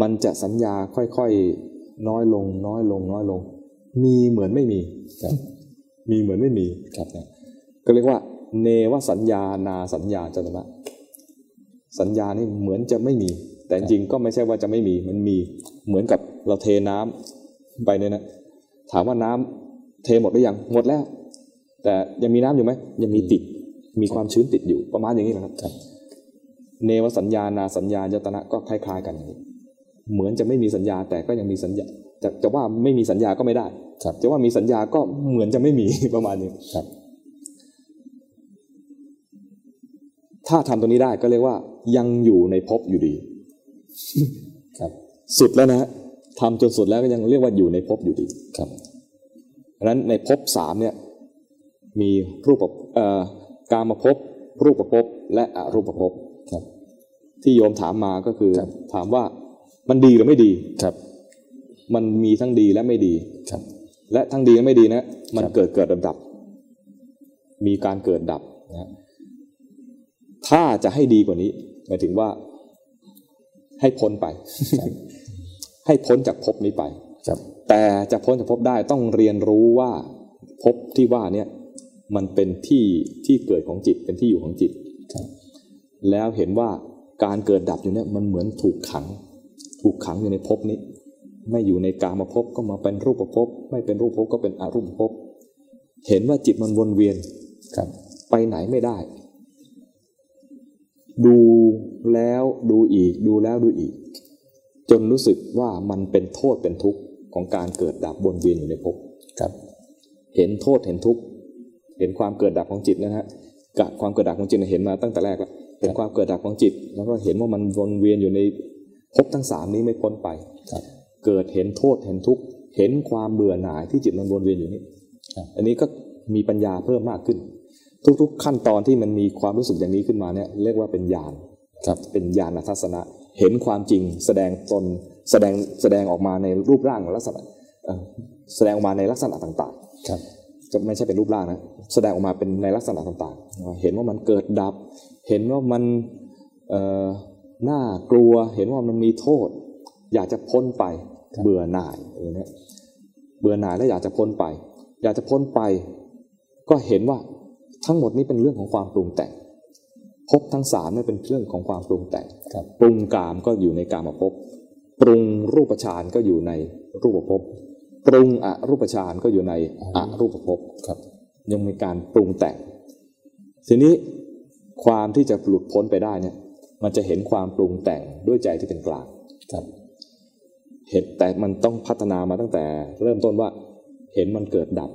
มันจะสัญญาค่อยๆน้อยลง น้อยลง น้อยลง มีเหมือนไม่มีครับมีเหมือนไม่มีครับก็เรียกว่า เนวสัญญานาสัญญาจตนะสัญญานี่เหมือนจะไม่มี แต่จริงๆก็ไม่ใช่ว่าจะไม่มีมันมีเหมือนกับเราเทน้ำไปเนี่ยนะถามว่าน้ำเทหมดหรือยังหมดแล้ว แต่ยังมีน้ำอยู่ไหมยังมีติดมีความชื้นติดอยู่ประมาณอย่างนี้แหละครับครับ เนวสัญญานาสัญญาจตนะก็คล้าย ๆ กันอย่างนี้เหมือนจะไม่มีสัญญาแต่ก็ยังมีสัญญาจะจะว่าไม่มีสัญญาก็ไม่ได้ครับจะว่ามีสัญญาก็เหมือนจะไม่มีประมาณนี้ครับ ถ้าทำตรงนี้ได้ก็เรียกว่า ยังอยู่ในภพอยู่ดี ครับ สุดแล้วนะฮะทำจนสุดแล้วก็ยังเรียกว่าอยู่ในภพอยู่ดีครับเพราะฉะนั้นในภพสามเนี่ยมีรูปภพเอ่อกามภพรูปภพและอรูปภพครับ ที่โยมถามมาก็คือครับถามว่ามันดีหรือไม่ดีครับ มันมีทั้งดีและไม่ดีครับ และทั้งดีและไม่ดีนะ มันครับเกิดเกิดดับดับ มีการเกิดดับนะฮะ ถ้าจะให้ดีกว่านี้หมายถึงว่า ให้พ้นไป ให้พ้นจากภพนี้ไปครับแต่จะพ้นจากภพได้ต้องเรียนรู้ว่าภพที่ว่าเนี่ยมันเป็นที่ที่เกิดของจิตเป็นที่อยู่ของจิตครับแล้วเห็นว่าการเกิดดับอยู่เนี่ยมันเหมือนถูกขัง ถูกขังอยู่ในภพนี้ ไม่อยู่ในกามภพก็มาเป็นรูปภพไม่เป็นรูปภพก็เป็นอรูปภพเห็นว่าจิตมันวนเวียนครับ ไปไหนไม่ได้ ดูแล้วดูอีก ดูแล้วดูอีก จนรู้สึกว่ามันเป็นโทษเป็นทุกข์ของการเกิดดับวนเวียนอยู่ในภพครับ เห็นโทษเห็นทุกข์เห็นความเกิดดับของจิตนะฮะกะความเกิดดับของจิตเห็นมาตั้งแต่แรกแล้วเห็นความเกิดดับของจิต แล้วก็เห็นว่ามันวนเวียนอยู่ในภพทั้งสามนี้ไม่พ้นไปครับเกิดเห็นโทษเห็นทุกข์เห็นความเบื่อหน่ายที่จิตมันวนเวียนอยู่นี่ครับอันนี้ก็มีปัญญาเพิ่มมากขึ้น ทุกๆ ขั้นตอนที่มันมีความรู้สึกอย่างนี้ขึ้นมาเนี่ยเรียกว่าเป็นญาณครับเป็นญาณทัศนะ เห็นความจริงแสดงตนแสดงแสดงออกมาในรูปร่างลักษณะเอ่อแสดงออกมาในลักษณะต่างครับๆจะไม่ใช่เป็นรูปร่างนะแสดงออกมาเป็นในลักษณะต่างๆ เห็นว่ามันเกิดดับ เห็นว่ามันเอ่อน่ากลัว เห็นว่ามันมีโทษ อยากจะพ้นไปเบื่อหน่ายอย่างเนี้ยเบื่อหน่ายแล้วอยากจะพ้นไป อยากจะพ้นไป ก็เห็นว่า ทั้งหมดนี้เป็นเรื่องของความปรุงแต่งภพทั้งสามนี่เป็นเรื่องของความปรุงแต่งครับปรุงกามก็อยู่ในกามภพปรุงรูปฌานก็อยู่ในรูปภพปรุงอรูปฌานก็อยู่ในอรูปภพครับยังมีการปรุงแต่ง ทีนี้ความที่จะหลุดพ้นไปได้เนี่ย มันจะเห็นความปรุงแต่งด้วยใจที่เป็นกลางครับ เห็นแต่มันต้องพัฒนามาตั้งแต่ เริ่มต้นว่า เห็นมันเกิดดับ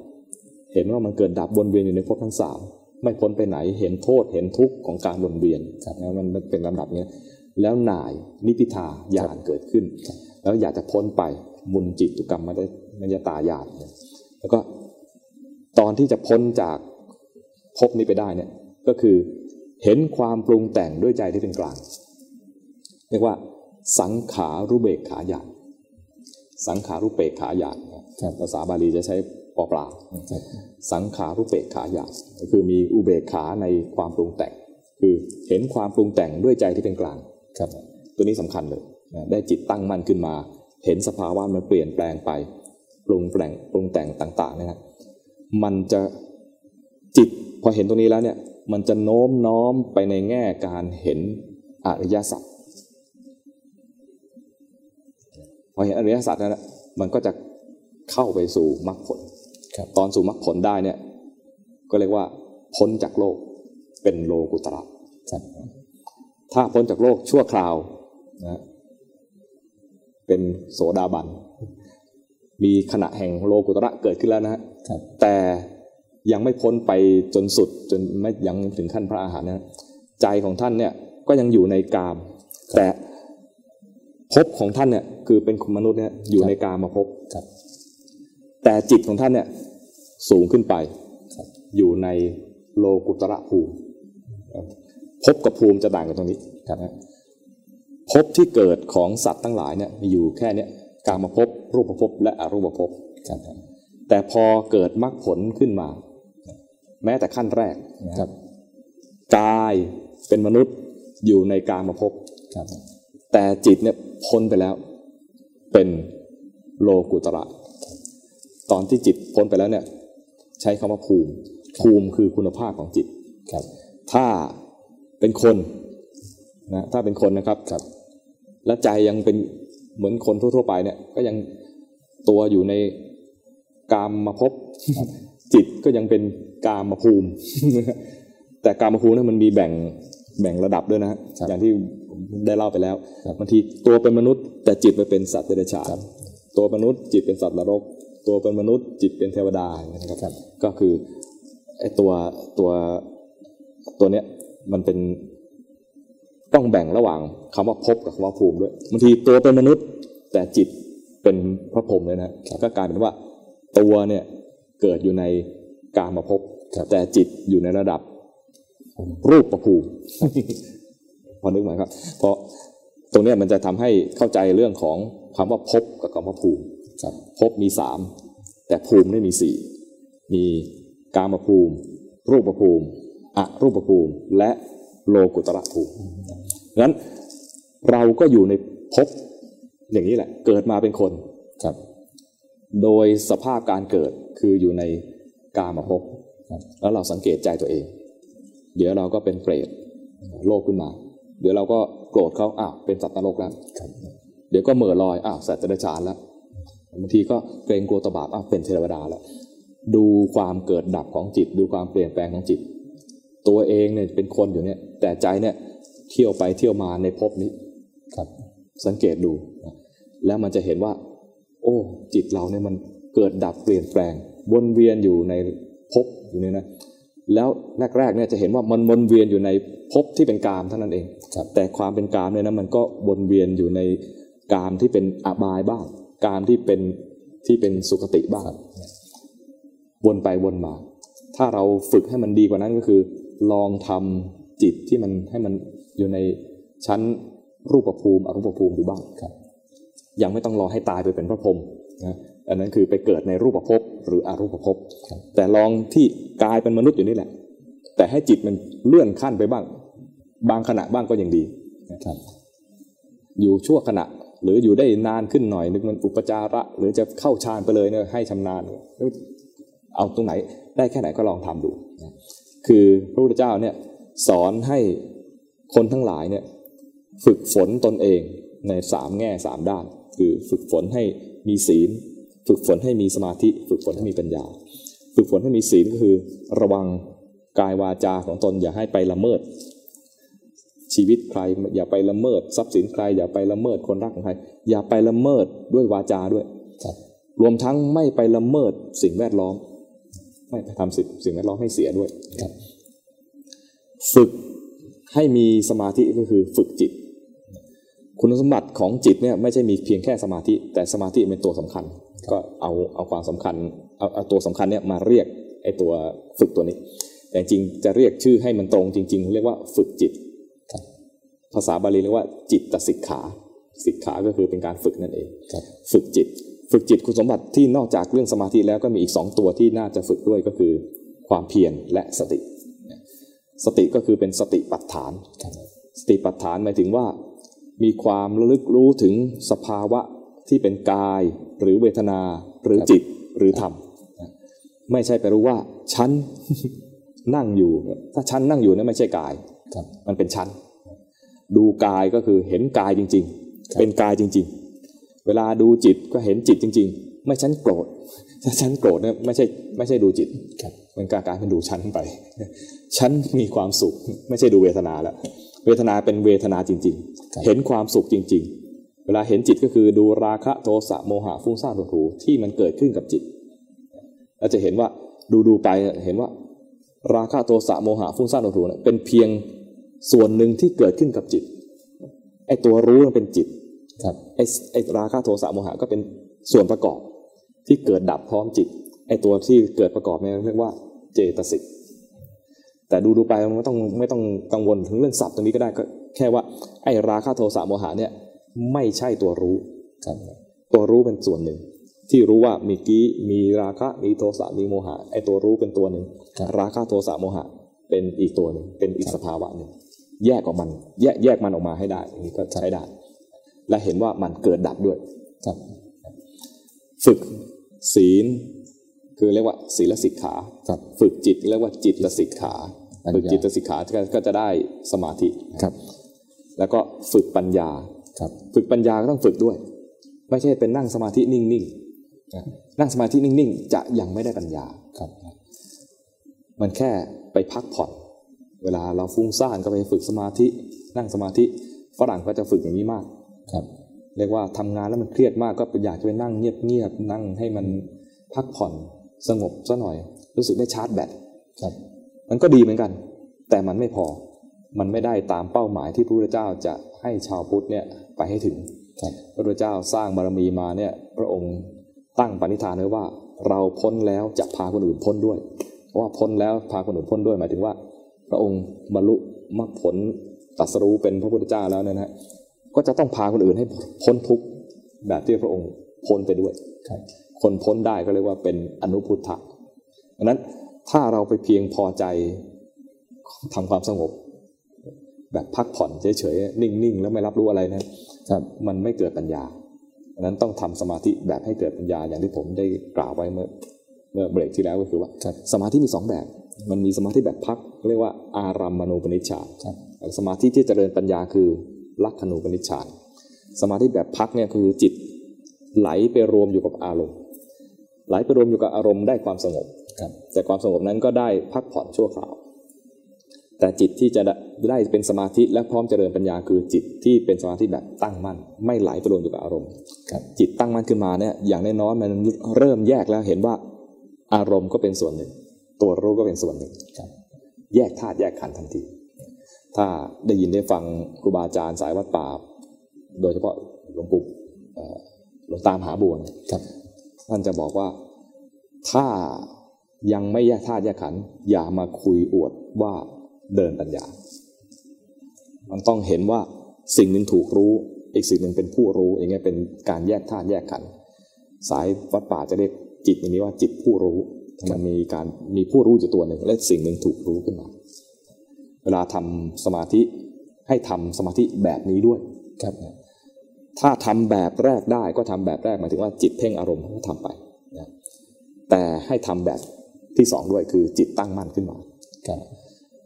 เห็นว่ามันเกิดดับวนเวียนอยู่ในภพทั้งสาม ไม่พ้นไปไหนเห็นโทษเห็นทุกข์ของการวนเวียนนะมันมันเป็นลำดับเนี้ยแล้วหน่ายนิพิทาญาณเกิดขึ้น แล้วอยากจะพ้นไปมุนจิตตุกรรมมได้มัยตาญาณเนี่ยแล้วก็ตอนที่จะพ้นจากภพนี้ไปได้เนี่ยก็คือเห็นความปรุงแต่งด้วยใจที่เป็นกลาง เรียกว่า สังขารุเบกขาญาณสังขารุเปกขาญาณภาษาบาลีจะใช้ ปอปลาสังขารุเปกขาญาณก็คือมีอุเบกขาในความปรุงแต่ง คือเห็นความปรุงแต่งด้วยใจที่เป็นกลางครับ ตัวนี้สำคัญเลยนะได้จิตตั้งมั่นขึ้นมา เห็นสภาวะมันเปลี่ยนแปลงไปปรุงแต่งปรุงแต่งต่างๆนะครับมันจะจิตพอเห็นตรงนี้แล้วเนี่ยมันจะโน้มน้อมไปในแง่การเห็นอริยสัจพอเห็นอริยสัจนั้นนะมันก็จะเข้าไปสู่มรรคผลครับ ตอนสู่มรรคผลได้เนี่ย ก็เรียกว่า พ้นจากโลกเป็นโลกุตระครับถ้าพ้นจากโลกชั่วคราวนะเป็นโสดาบัน มีขณะแห่งโลกุตระเกิดขึ้นแล้วนะฮะครับแต่ยังไม่พ้นไปจนสุดจนไม่ยังถึงขั้นพระอาหารนะใจของท่านเนี่ยก็ยังอยู่ในกาม แต่ภพของท่านเนี่ยคือเป็นมนุษย์เนี่ยอยู่ในกามมาภพครับ แต่จิตของท่านเนี่ยสูงขึ้นไป อยู่ในโลกุตระภูมิภพกับภูมิจะต่างกันตรงนี้ครับนะภพที่เกิดของสัตว์ทั้งหลายเนี่ยมีอยู่แค่เนี้ยกามภพบรูปภพและอรูปภพครับแต่พอเกิดมรรคผลขึ้นมา แม้แต่ขั้นแรกครับกายเป็นมนุษย์อยู่ในกามภพครับ แต่จิตเนี่ยพ้นไปแล้ว เป็นโลกุตระ ตอนที่จิตพ้นไปแล้วเนี่ยใช้คำว่าภูมิ ภูมิคือคุณภาพของจิตครับ ถ้าเป็นคนนะถ้าเป็นคนนะครับครับ และใจยังเป็นเหมือนคนทั่วๆไปเนี่ย ก็ยังตัวอยู่ในกามมาพบจิตก็ยังเป็นกามมาภูมิ แต่กามมาภูมินั้นมันมีแบ่งแบ่งระดับด้วยนะฮะครับอย่างที่ผมได้เล่าไปแล้วครับบางทีตัวเป็นมนุษย์แต่จิตไปเป็นสัตว์เดรัจฉานตัวมนุษย์จิตเป็นสัตว์นรก ตัวเป็นมนุษย์จิตเป็นเทวดาอย่างเงี้ยนะครับครับ ก็คือไอ้ตัวตัวตัวเนี้ยมันเป็นต้องแบ่งระหว่างคำว่าภพกับคำว่าภูมิด้วยบางทีตัวเป็นมนุษย์แต่จิตเป็นพระพรหมเลยนะก็กลายเป็นว่าตัวเนี่ยเกิดอยู่ในกามภพแต่จิตอยู่ในระดับรูปประภูมิพอนึกไหมครับ เพราะตรงเนี้ยมันจะทำให้เข้าใจเรื่องของคำว่าภพกับคำว่าภูมิ ครับภพมีสามแต่ภูมิไม่มีสี่มีกามภูมิ รูปภูมิอรูปภูมิและโลกุตระภูมิงั้นเราก็อยู่ในภพอย่างนี้แหละ เกิดมาเป็นคนครับ โดยสภาพการเกิดคืออยู่ในกามภพครับแล้วเราสังเกตใจตัวเอง เดี๋ยวเราก็เป็นเปรตโลกขึ้นมา เดี๋ยวเราก็โกรธเขาอ้าวเป็นสัตว์นรกแล้วเดี๋ยวก็เหม่อลอยอ้าวสัตว์เดรัจฉานแล้ว บางทีก็เกรงกลัวตบาปอ้าวเป็นเทวดาแล้วดูความเกิดดับของจิต ดูความเปลี่ยนแปลงของจิต ตัวเองเนี่ยเป็นคนอยู่เนี่ย แต่ใจเนี่ยเที่ยวไปเที่ยวมาในภพนี้ครับ สังเกตดูนะแล้วมันจะเห็นว่า โอ้ จิตเราเนี่ยมันเกิดดับเปลี่ยนแปลง วนเวียนอยู่ในภพอยู่เนี่ยนะแล้วแรกๆเนี่ยจะเห็นว่ามันวนเวียนอยู่ในภพที่เป็นกามเท่านั้นเองครับแต่ความเป็นกามเนี่ยนะมันก็วนเวียนอยู่ในกามที่เป็นอบายบ้าง กามที่เป็นที่เป็นสุคติบ้างวนไปวนมา ถ้าเราฝึกให้มันดีกว่านั้นก็คือ ลองทำจิตที่มันให้มันอยู่ในชั้นรูปภูมิอรูปภูมิอยู่บ้างครับ ยังไม่ต้องรอให้ตายไปเป็นพระพรหมนะอันนั้นคือไปเกิดในรูปภพหรืออรูปภพแต่ลองที่กายเป็นมนุษย์อยู่นี่แหละ แต่ให้จิตมันเลื่อนขั้นไปบ้าง บางขณะบ้างก็ยังดีนะครับอยู่ชั่วขณะ หรืออยู่ได้นานขึ้นหน่อยนึกมันอุปจาระ หรือจะเข้าฌานไปเลยเนี่ยให้ชำนาญ เอาตรงไหนได้แค่ไหนก็ลองทำดู คือพระพุทธเจ้าเนี่ยสอนให้คนทั้งหลายเนี่ยฝึกฝนตนเองในสามแง่สามด้าน คือฝึกฝนให้มีศีล ฝึกฝนให้มีสมาธิ ฝึกฝนให้มีปัญญา ฝึกฝนให้มีศีลก็คือ ระวังกายวาจาของตนอย่าให้ไปละเมิด ชีวิตใคร อย่าไปละเมิดทรัพย์สินใคร อย่าไปละเมิดคนรักของใคร อย่าไปละเมิดด้วยวาจาด้วยรวมทั้งไม่ไปละเมิดสิ่งแวดล้อม ไม่ไปทำสิ่งสิ่งแวดล้อมให้เสียด้วยฝึกให้มีสมาธิก็คือฝึกจิต คุณสมบัติของจิตเนี่ยไม่ใช่มีเพียงแค่สมาธิ แต่สมาธิเป็นตัวสำคัญ ก็เอาเอาความสำคัญเอาเอาตัวสำคัญเนี่ยมาเรียกไอ้ตัวฝึกตัวนี้ แต่จริงจะเรียกชื่อให้มันตรงจริง ๆ เรียกว่าฝึกจิต ภาษาบาลีเรียกว่าจิตตสิกขาสิกขาก็คือเป็นการฝึกนั่นเองฝึกจิต ฝึกจิตคุณสมบัติที่นอกจากเรื่องสมาธิแล้วก็มีอีกสองตัวที่น่าจะฝึกด้วยก็คือ ความเพียรและสติ สติก็คือเป็นสติปัฏฐาน สติปัฏฐานหมายถึงว่า มีความระลึกรู้ถึงสภาวะที่เป็นกาย หรือเวทนาหรือจิตหรือธรรมไม่ใช่ไปรู้ว่าฉันนั่งอยู่ ถ้าฉันนั่งอยู่นั่นไม่ใช่กายมันเป็นฉัน ดูกายก็คือเห็นกายจริง ๆ เป็นกายจริง ๆ เวลาดูจิตก็เห็นจิตจริง ๆ ไม่ฉันโกรธถ้าฉันโกรธเนี่ยไม่ใช่ไม่ใช่ดูจิตมันกลายเป็นดูฉันไป ฉันมีความสุขไม่ใช่ดูเวทนาแล้วเวทนาเป็นเวทนาจริง ๆ เห็นความสุขจริง ๆ เวลาเห็นจิตก็คือดูราคะโทสะโมหะฟุ้งซ่านหดหูที่มันเกิดขึ้นกับจิตเราจะเห็นว่าดูดูไปเห็นว่า ราคะโทสะโมหะฟุ้งซ่านหดหูเนี่ยเป็นเพียง ส่วนหนึ่งที่เกิดขึ้นกับจิตไอตัวรู้มันเป็นจิตครับไอไอราคะโทสะโมหะก็เป็นส่วนประกอบที่เกิดดับพร้อมจิตไอตัวที่เกิดประกอบเนี่ยเรียกว่าเจตสิกแต่ดูดูไปมันไม่ต้องไม่ต้องกังวลถึงเรื่องศัพท์ตรงนี้ก็ได้ก็แค่ว่าไอราคะโทสะโมหะเนี่ยไม่ใช่ตัวรู้ครับตัวรู้เป็นส่วนหนึ่ง ที่รู้ว่ามีกี้มีราคะมีโทสะมีโมหะไอตัวรู้เป็นตัวหนึ่งราคะโทสะโมหะเป็นอีกตัวหนึ่งเป็นอีกสภาวะหนึ่ง แยกออกมัน แยกแยกมันออกมาให้ได้อันนี้ก็ใช้ได้ และเห็นว่ามันเกิดดับด้วยครับ ฝึกศีล คือเรียกว่าศีลสิกขาฝึกจิตเรียกว่าจิตสิกขาฝึกจิตสิกขาก็จะได้สมาธิครับ แล้วก็ฝึกปัญญาครับ ฝึกปัญญาก็ต้องฝึกด้วย ไม่ใช่เป็นนั่งสมาธินิ่งๆนั่งสมาธินิ่งๆ จะยังไม่ได้ปัญญาครับ มันแค่ไปพักผ่อน เวลาเราฟุ้งซ่านก็ไปฝึกสมาธิ นั่งสมาธิฝรั่งก็จะฝึกอย่างนี้มากครับเรียกว่าทำงานแล้วมันเครียดมากก็อยากจะไปนั่งเงียบๆนั่งให้มันพักผ่อนสงบซะหน่อย รู้สึกได้ชาร์จแบตครับมันก็ดีเหมือนกัน แต่มันไม่พอมันไม่ได้ตามเป้าหมายที่พระพุทธเจ้าจะให้ชาวพุทธเนี่ยไปให้ถึงพระพุทธเจ้าสร้างบารมีมาเนี่ยพระองค์ตั้งปณิธานไว้ว่า เราพ้นแล้วจะพาคนอื่นพ้นด้วยเพราะว่าพ้นแล้วพาคนอื่นพ้นด้วยหมายถึงว่า พระองค์บรรลุมรรคผลตัสรู้เป็นพระพุทธเจ้าแล้วเนี่ยนะก็จะต้องพาคนอื่นให้พ้นทุกข์แบบที่พระองค์พ้นไปด้วยคนพ้นได้ก็เรียกว่าเป็นอนุพุทธะดังนั้นถ้าเราไปเพียงพอใจทำความสงบ แบบพักผ่อนเฉยๆนิ่งๆ แล้วไม่รับรู้อะไรนะครับมันไม่เกิดปัญญาดังนั้นต้องทำสมาธิแบบให้เกิดปัญญาอย่างที่ผมได้กล่าวไว้เมื่อเมื่อเบรกที่แล้วก็คือว่าสมาธิมีสองแบบ มันมีสมาธิแบบพักเรียกว่าอารัมมณูปนิชฌานสมาธิที่จเจริญปัญญาคือลักขณูปนิชฌานสมาธิแบบพักเนี่ยคือจิตไหลไปรวมอยู่กับอารมณ์ ไหลไปรวมอยู่กับอารมณ์ได้ความสงบแต่ความสงบนั้นก็ได้พักผ่อนชั่วคราว แต่จิตที่จะได้เป็นสมาธิและพร้อมเจริญปัญญาคือจิตที่เป็นสมาธิแบบตั้งมั่น ไม่ไหลไปรวมอยู่กับอารมณ์จิตตั้งมั่นขึ้นมาเนี่ยอย่างน้อยๆมันเริ่มแยกแล้วเห็นว่าอารมณ์ก็เป็นส่วนหนึ่ง ตัวรู้ก็เป็นส่วนหนึ่งแยกธาตุแยกขันธ์ทันที ถ้าได้ยินได้ฟังครูบาอาจารย์สายวัดป่าโดยเฉพาะหลวงปู่หลวงตามหาบัวครับท่านจะบอกว่าถ้ายังไม่แยกธาตุแยกขันธ์อย่ามาคุยอวดว่าเดินปัญญา มันต้องเห็นว่าสิ่งหนึ่งถูกรู้อีกสิ่งหนึ่งเป็นผู้รู้อย่างเงี้ยเป็นการแยกธาตุแยกขันธ์สายวัดป่าจะเรียกจิตอย่างนี้ว่าจิตผู้รู้ มันมีการมีผู้รู้อยู่ตัวหนึ่งและสิ่งหนึ่งถูกรู้ขึ้นมา เวลาทำสมาธิให้ทำสมาธิแบบนี้ด้วยครับถ้าทำแบบแรกได้ก็ทำแบบแรกหมายถึงว่าจิตเพ่งอารมณ์ก็ทำไปนะแต่ให้ทำแบบที่สองด้วยคือจิตตั้งมั่นขึ้นมาครับ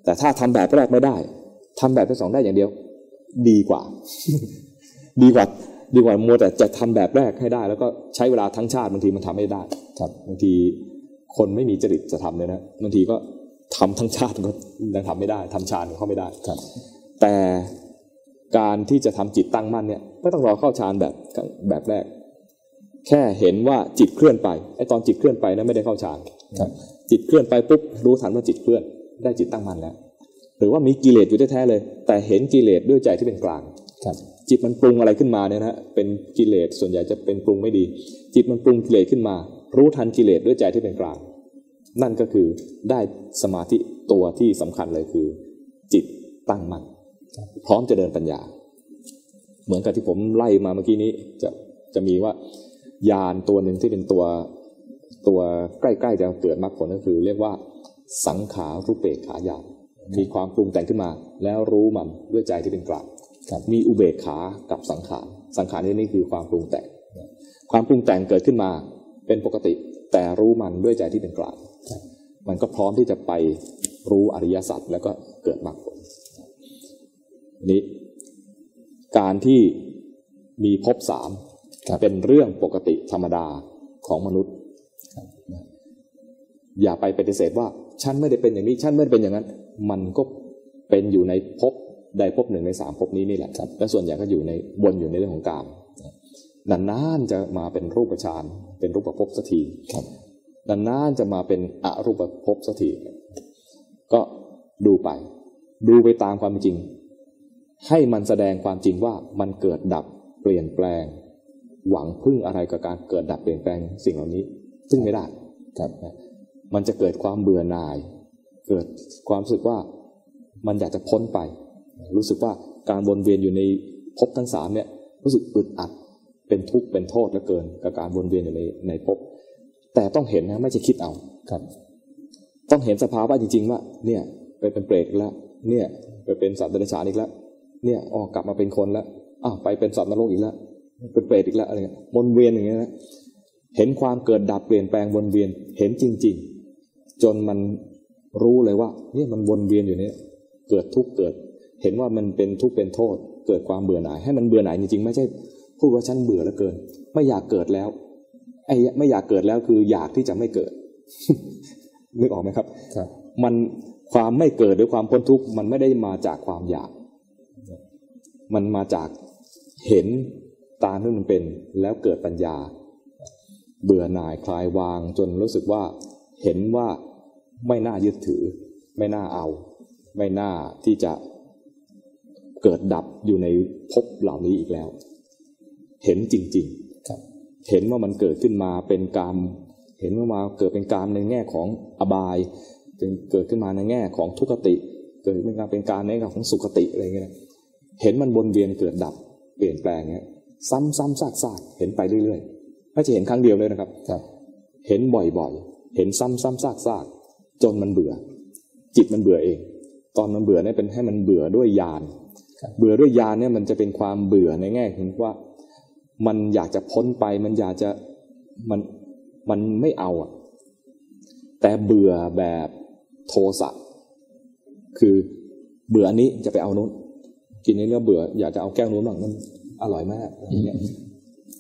แต่ถ้าทำแบบแรกไม่ได้ทำแบบที่สองได้อย่างเดียว ดีกว่า ดีกว่าดีกว่ามัวแต่จะทำแบบแรกให้ได้ แล้วก็ใช้เวลาทั้งชาติบางทีมันทำไม่ได้ ครับบางที คนไม่มีจริตจะทำเลยนะบางทีก็ทำทั้งชาติก็ยังทำไม่ได้ทำฌานก็เข้าไม่ได้ครับ แต่การที่จะทำจิตตั้งมั่นเนี่ยไม่ต้องรอเข้าฌานแบบแบบแรก แค่เห็นว่าจิตเคลื่อนไปไอ้ตอนจิตเคลื่อนไปนะไม่ได้เข้าฌานครับจิตเคลื่อนไปปุ๊บรู้ทันว่าจิตเคลื่อน ได้จิตตั้งมั่นแล้ว หรือว่ามีกิเลสอยู่แท้ๆเลย แต่เห็นกิเลสด้วยใจที่เป็นกลางครับจิตมันปรุงอะไรขึ้นมาเนี่ยนะเป็นกิเลสส่วนใหญ่จะเป็นปรุงไม่ดี จิตมันปรุงกิเลสขึ้นมา รู้ทันกิเลสด้วยใจที่เป็นกลาง นั่นก็คือได้สมาธิตัวที่สำคัญเลยคือ จิตตั้งมั่นพร้อมจะเดินปัญญา เหมือนกับที่ผมไล่มาเมื่อกี้นี้จะจะมีว่ายานตัวหนึ่งที่เป็นตัวตัวใกล้ๆจะเกิดมรรคผลก็คือ เรียกว่าสังขารุปเปกขายานมีความปรุงแต่งขึ้นมา แล้วรู้มันด้วยใจที่เป็นกลางมีอุเบกขากับสังขารสังขารนี่นี่คือความปรุงแต่ง ความปรุงแต่งเกิดขึ้นมา เป็นปกติแต่รู้มันด้วยใจที่เป็นกลางมันก็พร้อมที่จะไปรู้อริยสัจแล้วก็เกิดมรรคผลนี้การที่มีภพสามครับเป็นเรื่องปกติธรรมดาของมนุษย์ อย่าไปปฏิเสธว่า ฉันไม่ได้เป็นอย่างนี้ฉันไม่ได้เป็นอย่างนั้น มันก็เป็นอยู่ในภพใดภพหนึ่งในสามภพนี้นี่แหละครับและส่วนใหญ่ก็อยู่ในวนอยู่ในเรื่องของกาม นานๆจะมาเป็นรูปฌานเป็นรูปภพสักทีครับนานๆจะมาเป็นอรูปภพสักทีก็ดูไป ดูไปตามความเป็นจริง ให้มันแสดงความจริงว่ามันเกิดดับเปลี่ยนแปลง หวังพึ่งอะไรกับการเกิดดับเปลี่ยนแปลงสิ่งเหล่านี้ ซึ่งไม่ได้ครับมันจะเกิดความเบื่อหน่าย เกิดความรู้สึกว่ามันอยากจะพ้นไป รู้สึกว่าการวนเวียนอยู่ในภพทั้งสามเนี่ยรู้สึกอึดอัด เป็นทุกข์เป็นโทษเหลือเกินกับการวนเวียนอยู่ในในภพแต่ต้องเห็นนะไม่ใช่คิดเอาครับ ต้องเห็นสภาวะจริง ๆ ว่า เนี่ยไปเป็นเปรตอีกแล้ว เนี่ยไปเป็นสัตว์เดรัจฉานอีกแล้ว เนี่ยออกกลับมาเป็นคนแล้วอ้าวไปเป็นสัตว์นรกอีกแล้วเป็นเปรตอีกแล้วอะไรเงี้ยวนเวียนอย่างเงี้ยนะเห็นความเกิดดับเปลี่ยนแปลงวนเวียนเห็นจริง ๆ จนมันรู้เลยว่าเนี่ยมันวนเวียนอยู่เนี่ยเกิดทุกข์เกิด เห็นว่ามันเป็นทุกข์เป็นโทษ เกิดความเบื่อหน่าย ให้มันเบื่อหน่ายจริงๆไม่ใช่ พูดว่าฉันเบื่อแล้วเกิน ไม่อยากเกิดแล้วไอ้ไม่อยากเกิดแล้วคืออยากที่จะไม่เกิดนึกออกไหมครับครับ มันความไม่เกิดหรือความพ้นทุกข์มันไม่ได้มาจากความอยาก มันมาจากเห็นตามที่มันเป็นแล้วเกิดปัญญา เบื่อหน่ายคลายวางจนรู้สึกว่า เห็นว่าไม่น่ายึดถือ ไม่น่าเอา ไม่น่าที่จะเกิดดับอยู่ในภพเหล่านี้อีกแล้ว เห็นจริงๆครับ เห็นว่ามันเกิดขึ้นมาเป็นกรรมเห็นว่ามาเกิดเป็นกรรมในแง่ของอบายจึงเกิดขึ้นมาในแง่ของทุกขติ เกิดเป็นการเป็นการในแง่ของสุขติอะไรเงี้ยนะเห็นมันวนเวียนเกิดดับเปลี่ยนแปลงเงี้ย ซ้ำซ้ำซากซากเห็นไปเรื่อยๆไม่ใช่เห็นครั้งเดียวเลยนะครับครับ เห็นบ่อยๆ เห็นซ้ำซ้ำซากซากจนมันเบื่อ จิตมันเบื่อเอง ตอนมันเบื่อเนี่ยเป็นให้มันเบื่อด้วยญาณครับเบื่อด้วยญาณเนี่ยมันจะเป็นความเบื่อในแง่เห็นว่า มันอยากจะพ้นไปมันอยากจะมันมันไม่เอาอะแต่เบื่อแบบโทสะคือเบื่ออันนี้จะไปเอานู้น กินนี้แล้วเบื่ออยากจะเอาแก้วนู้นบ้างมันอร่อยมากอะไรเงี้ย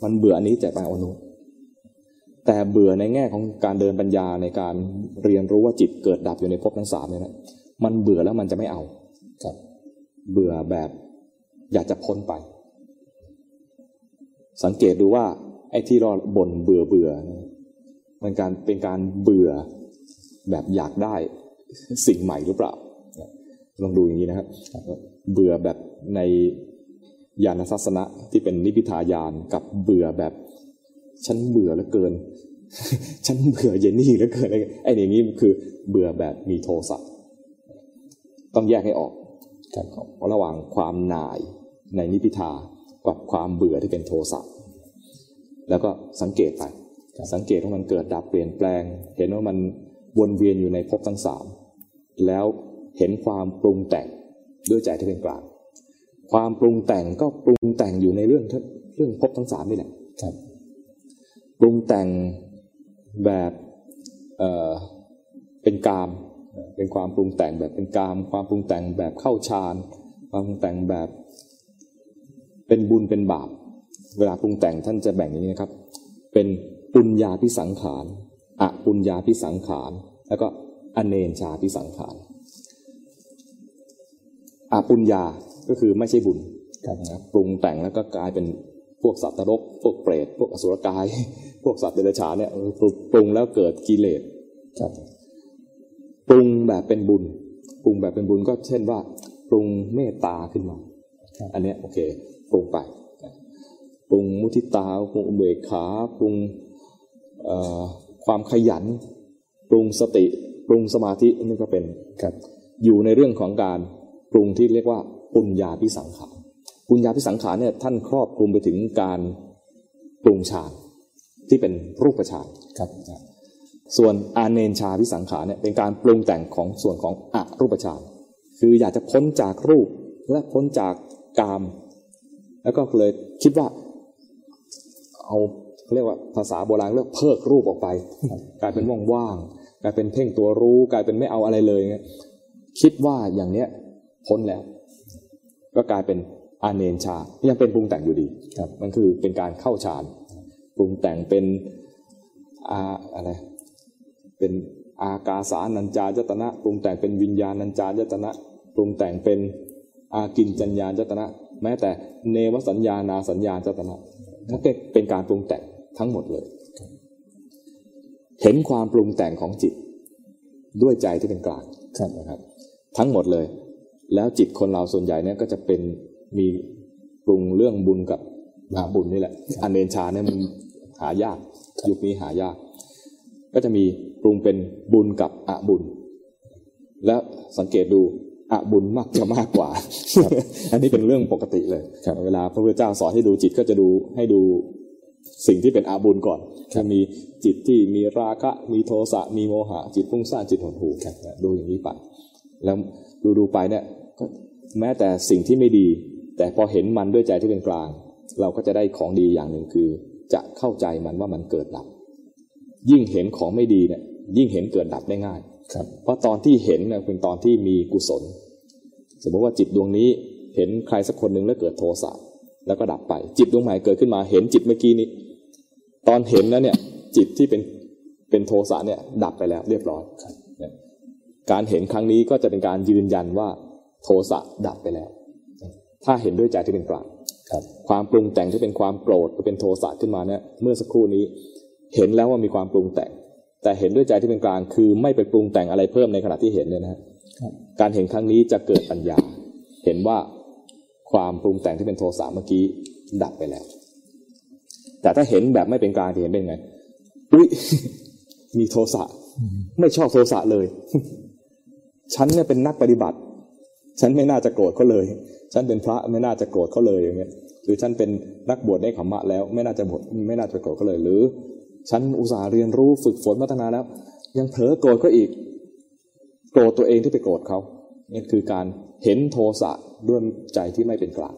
มันเบื่ออันนี้จะไปเอานู้นแต่เบื่อในแง่ของการเดินปัญญาในการเรียนรู้ว่าจิตเกิดดับอยู่ในภพทั้งสามเนี่ยนะมันเบื่อแล้วมันจะไม่เอาครับเบื่อแบบอยากจะพ้นไป สังเกตดูว่า ไอ้ที่เราบ่นเบื่อเบื่อเนี่ยมันการเป็นการเบื่อแบบอยากได้สิ่งใหม่หรือเปล่าลองดูอย่างนี้นะครับ เบื่อแบบในญาณทัศนะที่เป็นนิพิทายานกับเบื่อแบบ ฉันเบื่อเหลือเกิน ฉันเบื่อเยนนี่แล้วเกินอะไรไอ้อย่างนี้คือเบื่อแบบมีโทสะต้องแยกให้ออกระหว่างความหน่ายในนิพิทา กับความเบื่อที่เป็นโทสะแล้วก็สังเกตไป สังเกตว่ามันเกิดดับเปลี่ยนแปลง เห็นว่ามันวนเวียนอยู่ในภพทั้งสามแล้วเห็นความปรุงแต่งด้วยใจที่เป็นกลาง ความปรุงแต่งก็ปรุงแต่งอยู่ในเรื่องเรื่องภพทั้งสามนี่แหละปรุงแต่งแบบเอ่อเป็นกาม เป็นความปรุงแต่งแบบเป็นกาม ความปรุงแต่งแบบเข้าฌาน ความปรุงแต่งแบบ เป็นบุญเป็นบาป เวลาปรุงแต่งท่านจะแบ่งอย่างนี้นะครับ เป็นปุญญาพิสังขารอปุญญาพิสังขาร แล้วก็อเนนชาพิสังขารอปุญญาก็คือไม่ใช่บุญนะปรุงแต่งแล้วก็กลายเป็นพวกสัตว์นรก พวกเปรต พวกอสุรกาย พวกสัตว์เดรัจฉานเนี่ยปรุงแล้วเกิดกิเลสปรุงแบบเป็นบุญ ปรุงแบบเป็นบุญก็เช่นว่า ปรุงเมตตาขึ้นมา อันนี้โอเค ปรุงไปปรุงมุทิตาปรุงเบกขาปรุงความขยัน ปรุงสติ ปรุงสมาธินี่ก็เป็นครับอยู่ในเรื่องของการปรุงที่เรียกว่าปุญญาพิสังขารปุญญาพิสังขารเนี่ยท่านครอบคลุมไปถึงการปรุงฌานที่เป็นรูปฌานครับ ส่วนอาเนนชาพิสังขารเนี่ยเป็นการปรุงแต่งของส่วนของอรูปฌานคืออยากจะพ้นจากรูปและพ้นจากกาม แล้วก็เลยคิดว่า เอาเรียกว่าภาษาโบราณเรียกเพิกรูปออกไป กลายเป็นว่างๆกลายเป็นเพ่งตัวรู้ กลายเป็นไม่เอาอะไรเลยเงี้ยคิดว่าอย่างเนี้ยพ้นแล้ว ก็กลายเป็นอาเนนชา ยังเป็นปรุงแต่งอยู่ดีครับ มันคือเป็นการเข้าฌานปรุงแต่งเป็นอาอะไรเป็นอากาสานัญจาจตนะ ปรุงแต่งเป็นวิญญาณัญจาจตนะ ปรุงแต่งเป็นอากินจัญญาจตนะ แม้แต่เนวสัญญานาสัญญาจตนะนั่นเป็นการปรุงแต่งทั้งหมดเลย เห็นความปรุงแต่งของจิต ด้วยใจที่เป็นกลางนะครับ ทั้งหมดเลย แล้วจิตคนเราส่วนใหญ่เนี่ยก็จะเป็นมีปรุงเรื่องบุญกับอาบุญนี่แหละ อันเนชาเนี่ยมันหายากยุคนี้หายาก ก็จะมีปรุงเป็นบุญกับอบุญ แล้วสังเกตดู อบุญมากจะมากกว่า อันนี้เป็นเรื่องปกติเลย เวลาพระพุทธเจ้าสอนให้ดูจิตก็จะดูให้ดูสิ่งที่เป็นอาบุญก่อนถ้ามีจิตที่มีราคะ มีโทสะ มีโมหะ จิตพุ่งสร้างจิตหดหู่ดูอย่างนี้ไป แล้วดูดูไปเนี่ยแม้แต่สิ่งที่ไม่ดี แต่พอเห็นมันด้วยใจที่เป็นกลาง เราก็จะได้ของดีอย่างหนึ่งคือ จะเข้าใจมันว่ามันเกิดดับ ยิ่งเห็นของไม่ดีเนี่ยยิ่งเห็นเกิดดับได้ง่าย ครับเพราะตอนที่เห็นเนี่ยเป็นตอนที่มีกุศล สมมติว่าจิตดวงนี้เห็นใครสักคนหนึ่งแล้วเกิดโทสะแล้วก็ดับไป จิตดวงใหม่เกิดขึ้นมาเห็นจิตเมื่อกี้นี้ ตอนเห็นแล้วเนี่ยจิตที่เป็นเป็นโทสะเนี่ยดับไปแล้วเรียบร้อยการเห็นครั้งนี้ก็จะเป็นการยืนยันว่าโทสะดับไปแล้ว ถ้าเห็นด้วยใจที่เป็นกลางครับความปรุงแต่งที่เป็นความโกรธเป็นโทสะขึ้นมาเนี่ยเมื่อสักครู่นี้ เห็นแล้วว่ามีความปรุงแต่ง แต่เห็นด้วยใจที่เป็นกลางคือไม่ไปปรุงแต่งอะไรเพิ่มในขณะที่เห็นเนี่ยนะการเห็นครั้งนี้จะเกิดปัญญา เห็นว่าความปรุงแต่งที่เป็นโทสะเมื่อกี้ดับไปแล้ว แต่ถ้าเห็นแบบไม่เป็นกลางจะเห็นเป็นไงอุ้ยมีโทสะไม่ชอบโทสะเลย ฉันเนี่ยเป็นนักปฏิบัติ ฉันไม่น่าจะโกรธเขาเลย ฉันเป็นพระไม่น่าจะโกรธเขาเลยอย่างเงี้ยหรือฉันเป็นนักบวชได้ขมมะแล้ว ไม่น่าจะบวชไม่น่าจะโกรธเขาเลยหรือ ฉันอุตส่าห์เรียนรู้ฝึกฝนพัฒนาแล้ว ยังเผลอโกรธเขาอีก โกรธตัวเองที่ไปโกรธเขานี่คือการเห็นโทสะด้วยใจที่ไม่เป็นกลาง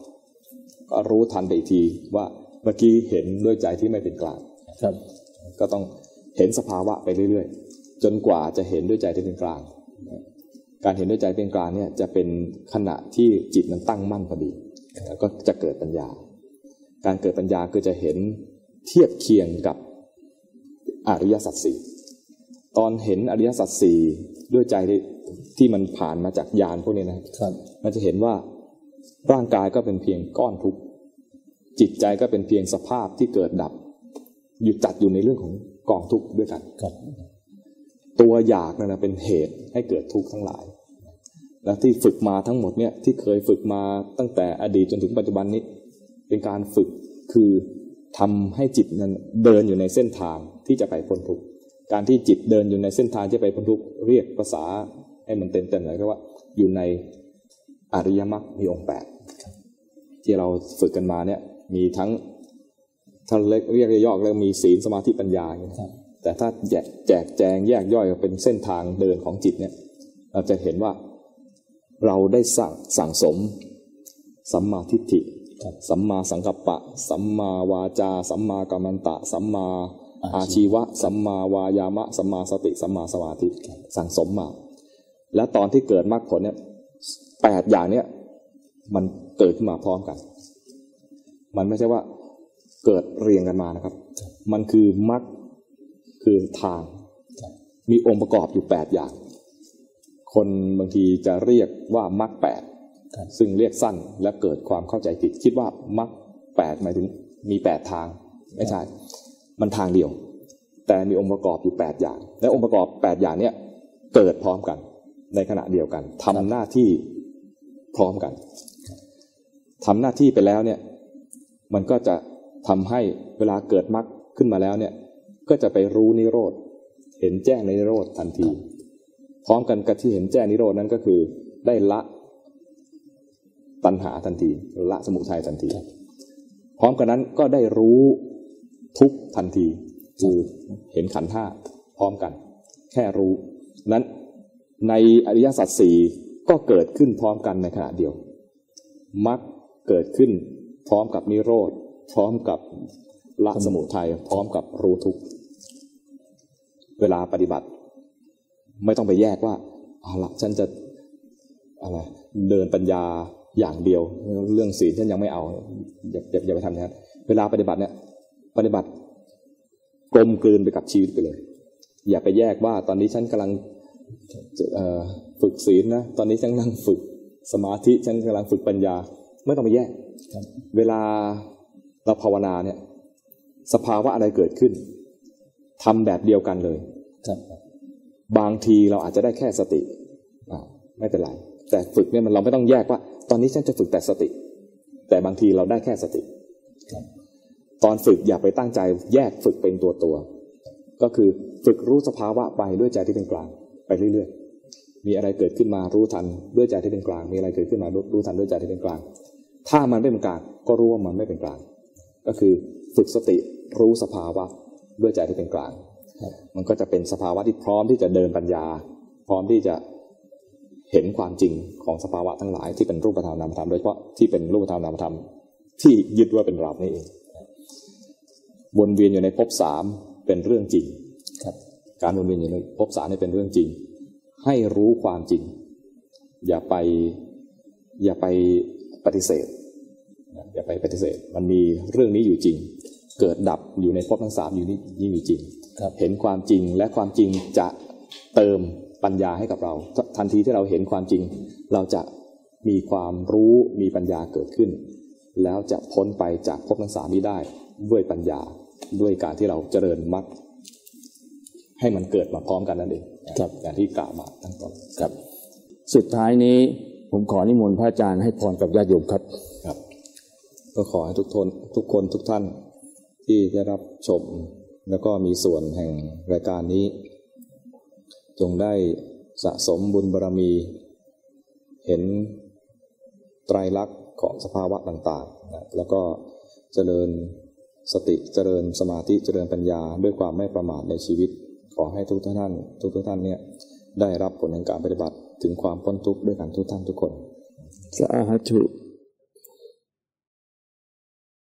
ก็รู้ทันไปทีว่าเมื่อกี้เห็นด้วยใจที่ไม่เป็นกลางครับ ก็ต้องเห็นสภาวะไปเรื่อยๆ จนกว่าจะเห็นด้วยใจที่เป็นกลาง การเห็นด้วยใจเป็นกลางเนี่ยจะเป็นขณะที่จิตมันตั้งมั่นพอดีแล้วก็จะเกิดปัญญา การเกิดปัญญาคือจะเห็นเทียบเคียงกับ อริยสัจสี่ตอนเห็นอริยสัจสี่ด้วยใจที่มันผ่านมาจากญาณพวกนี้นะครับมันจะเห็นว่าร่างกายก็เป็นเพียงก้อนทุกข์จิตใจก็เป็นเพียงสภาพที่เกิดดับ อยู่จัดอยู่ในเรื่องของกองทุกข์ด้วยกันครับตัวอยากนั่นนะเป็นเหตุให้เกิดทุกข์ทั้งหลาย และที่ฝึกมาทั้งหมดเนี่ยที่เคยฝึกมาตั้งแต่อดีตจนถึงปัจจุบันนี้ เป็นการฝึกคือทำให้จิตนั้นเดินอยู่ในเส้นทาง ที่จะไปพ้นทุกข์การที่จิตเดินอยู่ในเส้นทางที่จะไปพ้นทุกข์เรียกภาษาให้มันเต็มๆเลยก็ว่าอยู่ในอริยมรรคมีองค์แปดที่เราฝึกกันมาเนี่ยมีทั้งถ้าเรียกเรียกย่อๆแล้วมีศีลสมาธิปัญญาอย่างเงี้ยครับแต่ถ้าแจกแจกแจงแยกย่อยออกเป็นเส้นทางเดินของจิตเนี่ยเราจะเห็นว่าเราได้สั่งสั่งสม สัมมาทิฏฐิครับสัมมาสังกัปปะ สัมมาวาจา สัมมากัมมันตะ สัมมา อาชีวะสัมมาวายามะสัมมาสติสัมมาสมาธิสั่งสมมา และตอนที่เกิดมรรคผลเนี่ยแปดอย่างเนี่ยมันเกิดขึ้นมาพร้อมกัน มันไม่ใช่ว่าเกิดเรียงกันมานะครับ มันคือมรรคคือทาง มีองค์ประกอบอยู่แปดอย่าง คนบางทีจะเรียกว่ามรรคแปดซึ่งเรียกสั้นและเกิดความเข้าใจผิด คิดว่ามรรคแปดหมายถึงมีแปดทาง ไม่ใช่ มันทางเดียว แต่มีองค์ประกอบอยู่แปดอย่าง และองค์ประกอบแปดอย่างเนี้ยเกิดพร้อมกัน ในขณะเดียวกันทำหน้าที่พร้อมกันทำหน้าที่ไปแล้วเนี่ยมันก็จะทำให้เวลาเกิดมรรคขึ้นมาแล้วเนี่ยก็จะไปรู้นิโรธเห็นแจ้งในนิโรธทันที พร้อมกันกับที่เห็นแจ้งนิโรธนั้นก็คือได้ละตัณหาทันที ละสมุทัยทันที พร้อมกันนั้นก็ได้รู้ ทุกทันทีคือเห็นขันธ์ห้าพร้อมกัน แค่รู้ นั้นในอริยสัจสี่ก็เกิดขึ้นพร้อมกันในขณะเดียวมรรคเกิดขึ้นพร้อมกับนิโรธ พร้อมกับละสมุทัยพร้อมกับรู้ทุกเวลาปฏิบัติ ไม่ต้องไปแยกว่าเอาละฉันจะอะไรเดินปัญญาอย่างเดียว เรื่องศีลฉันยังไม่เอาอย่าอย่าไปทำนะเวลาปฏิบัติเนี่ย ปฏิบัติกลมกลืนไปกับชีวิตไปเลย อย่าไปแยกว่าตอนนี้ฉันกำลังฝึกศีลนะตอนนี้ฉันกำลังฝึกสมาธิฉันกำลังฝึกปัญญา ไม่ต้องไปแยกเวลาเราภาวนาเนี่ยสภาวะอะไรเกิดขึ้นทำแบบเดียวกันเลยบางทีเราอาจจะได้แค่สติไม่เป็นไรแต่ฝึกเนี่ยมันเราไม่ต้องแยกว่า ตอนนี้ฉันจะฝึกแต่สติ แต่บางทีเราได้แค่สติ ตอนฝึกอย่าไปตั้งใจแยกฝึกเป็นตัวตัว ก็คือฝึกรู้สภาวะไปด้วยใจที่เป็นกลางไปเรื่อยๆ มีอะไรเกิดขึ้นมารู้ทันด้วยใจที่เป็นกลาง มีอะไรเกิดขึ้นมารู้ทันด้วยใจที่เป็นกลาง ถ้ามันไม่เป็นกลางก็รู้ว่ามันไม่เป็นกลาง ก็คือฝึกสติรู้สภาวะด้วยใจที่เป็นกลาง มันก็จะเป็นสภาวะที่พร้อมที่จะเดินปัญญา พร้อมที่จะเห็นความจริงของสภาวะทั้งหลายที่เป็นรูปธรรมนามธรรมโดยเฉพาะที่เป็นรูปธรรมนามธรรมที่ยึดว่าเป็นเรานี่เอง วนเวียนอยู่ในภพสามเป็นเรื่องจริงครับ การวนเวียนอยู่ในภพสามนี่เป็นเรื่องจริง ให้รู้ความจริง อย่าไปอย่าไปปฏิเสธนะอย่าไปปฏิเสธ มันมีเรื่องนี้อยู่จริง เกิดดับอยู่ในภพทั้งสามอยู่นี่ยิ่งอยู่จริงครับเห็นความจริงและความจริงจะเติมปัญญาให้กับเรา ทันทีที่เราเห็นความจริง เราจะมีความรู้มีปัญญาเกิดขึ้น แล้วจะพ้นไปจากภพทั้งสามนี้ได้ ด้วยปัญญาด้วยการที่เราเจริญมรรคให้มันเกิดมาพร้อมกันนั่นเองครับอย่างที่กล่าวมาตั้งต้นครับ สุดท้ายนี้ผมขอนิมนต์พระอาจารย์ให้พรกับญาติโยมครับครับ ก็ขอให้ทุกทนทุกคนทุกท่านที่ได้รับชมแล้วก็มีส่วนแห่งรายการนี้ จงได้สะสมบุญบารรมี เห็นไตรลักษณ์ของสภาวะต่างๆนะแล้วก็เจริญ สติเจริญสมาธิเจริญปัญญา ด้วยความไม่ประมาทในชีวิต ขอให้ทุกท่าน ทุกทุกท่านเนี่ยได้รับผลแห่งการปฏิบัติถึงความพ้นทุกข์ด้วยกันทุกท่านทุกคนสาธุ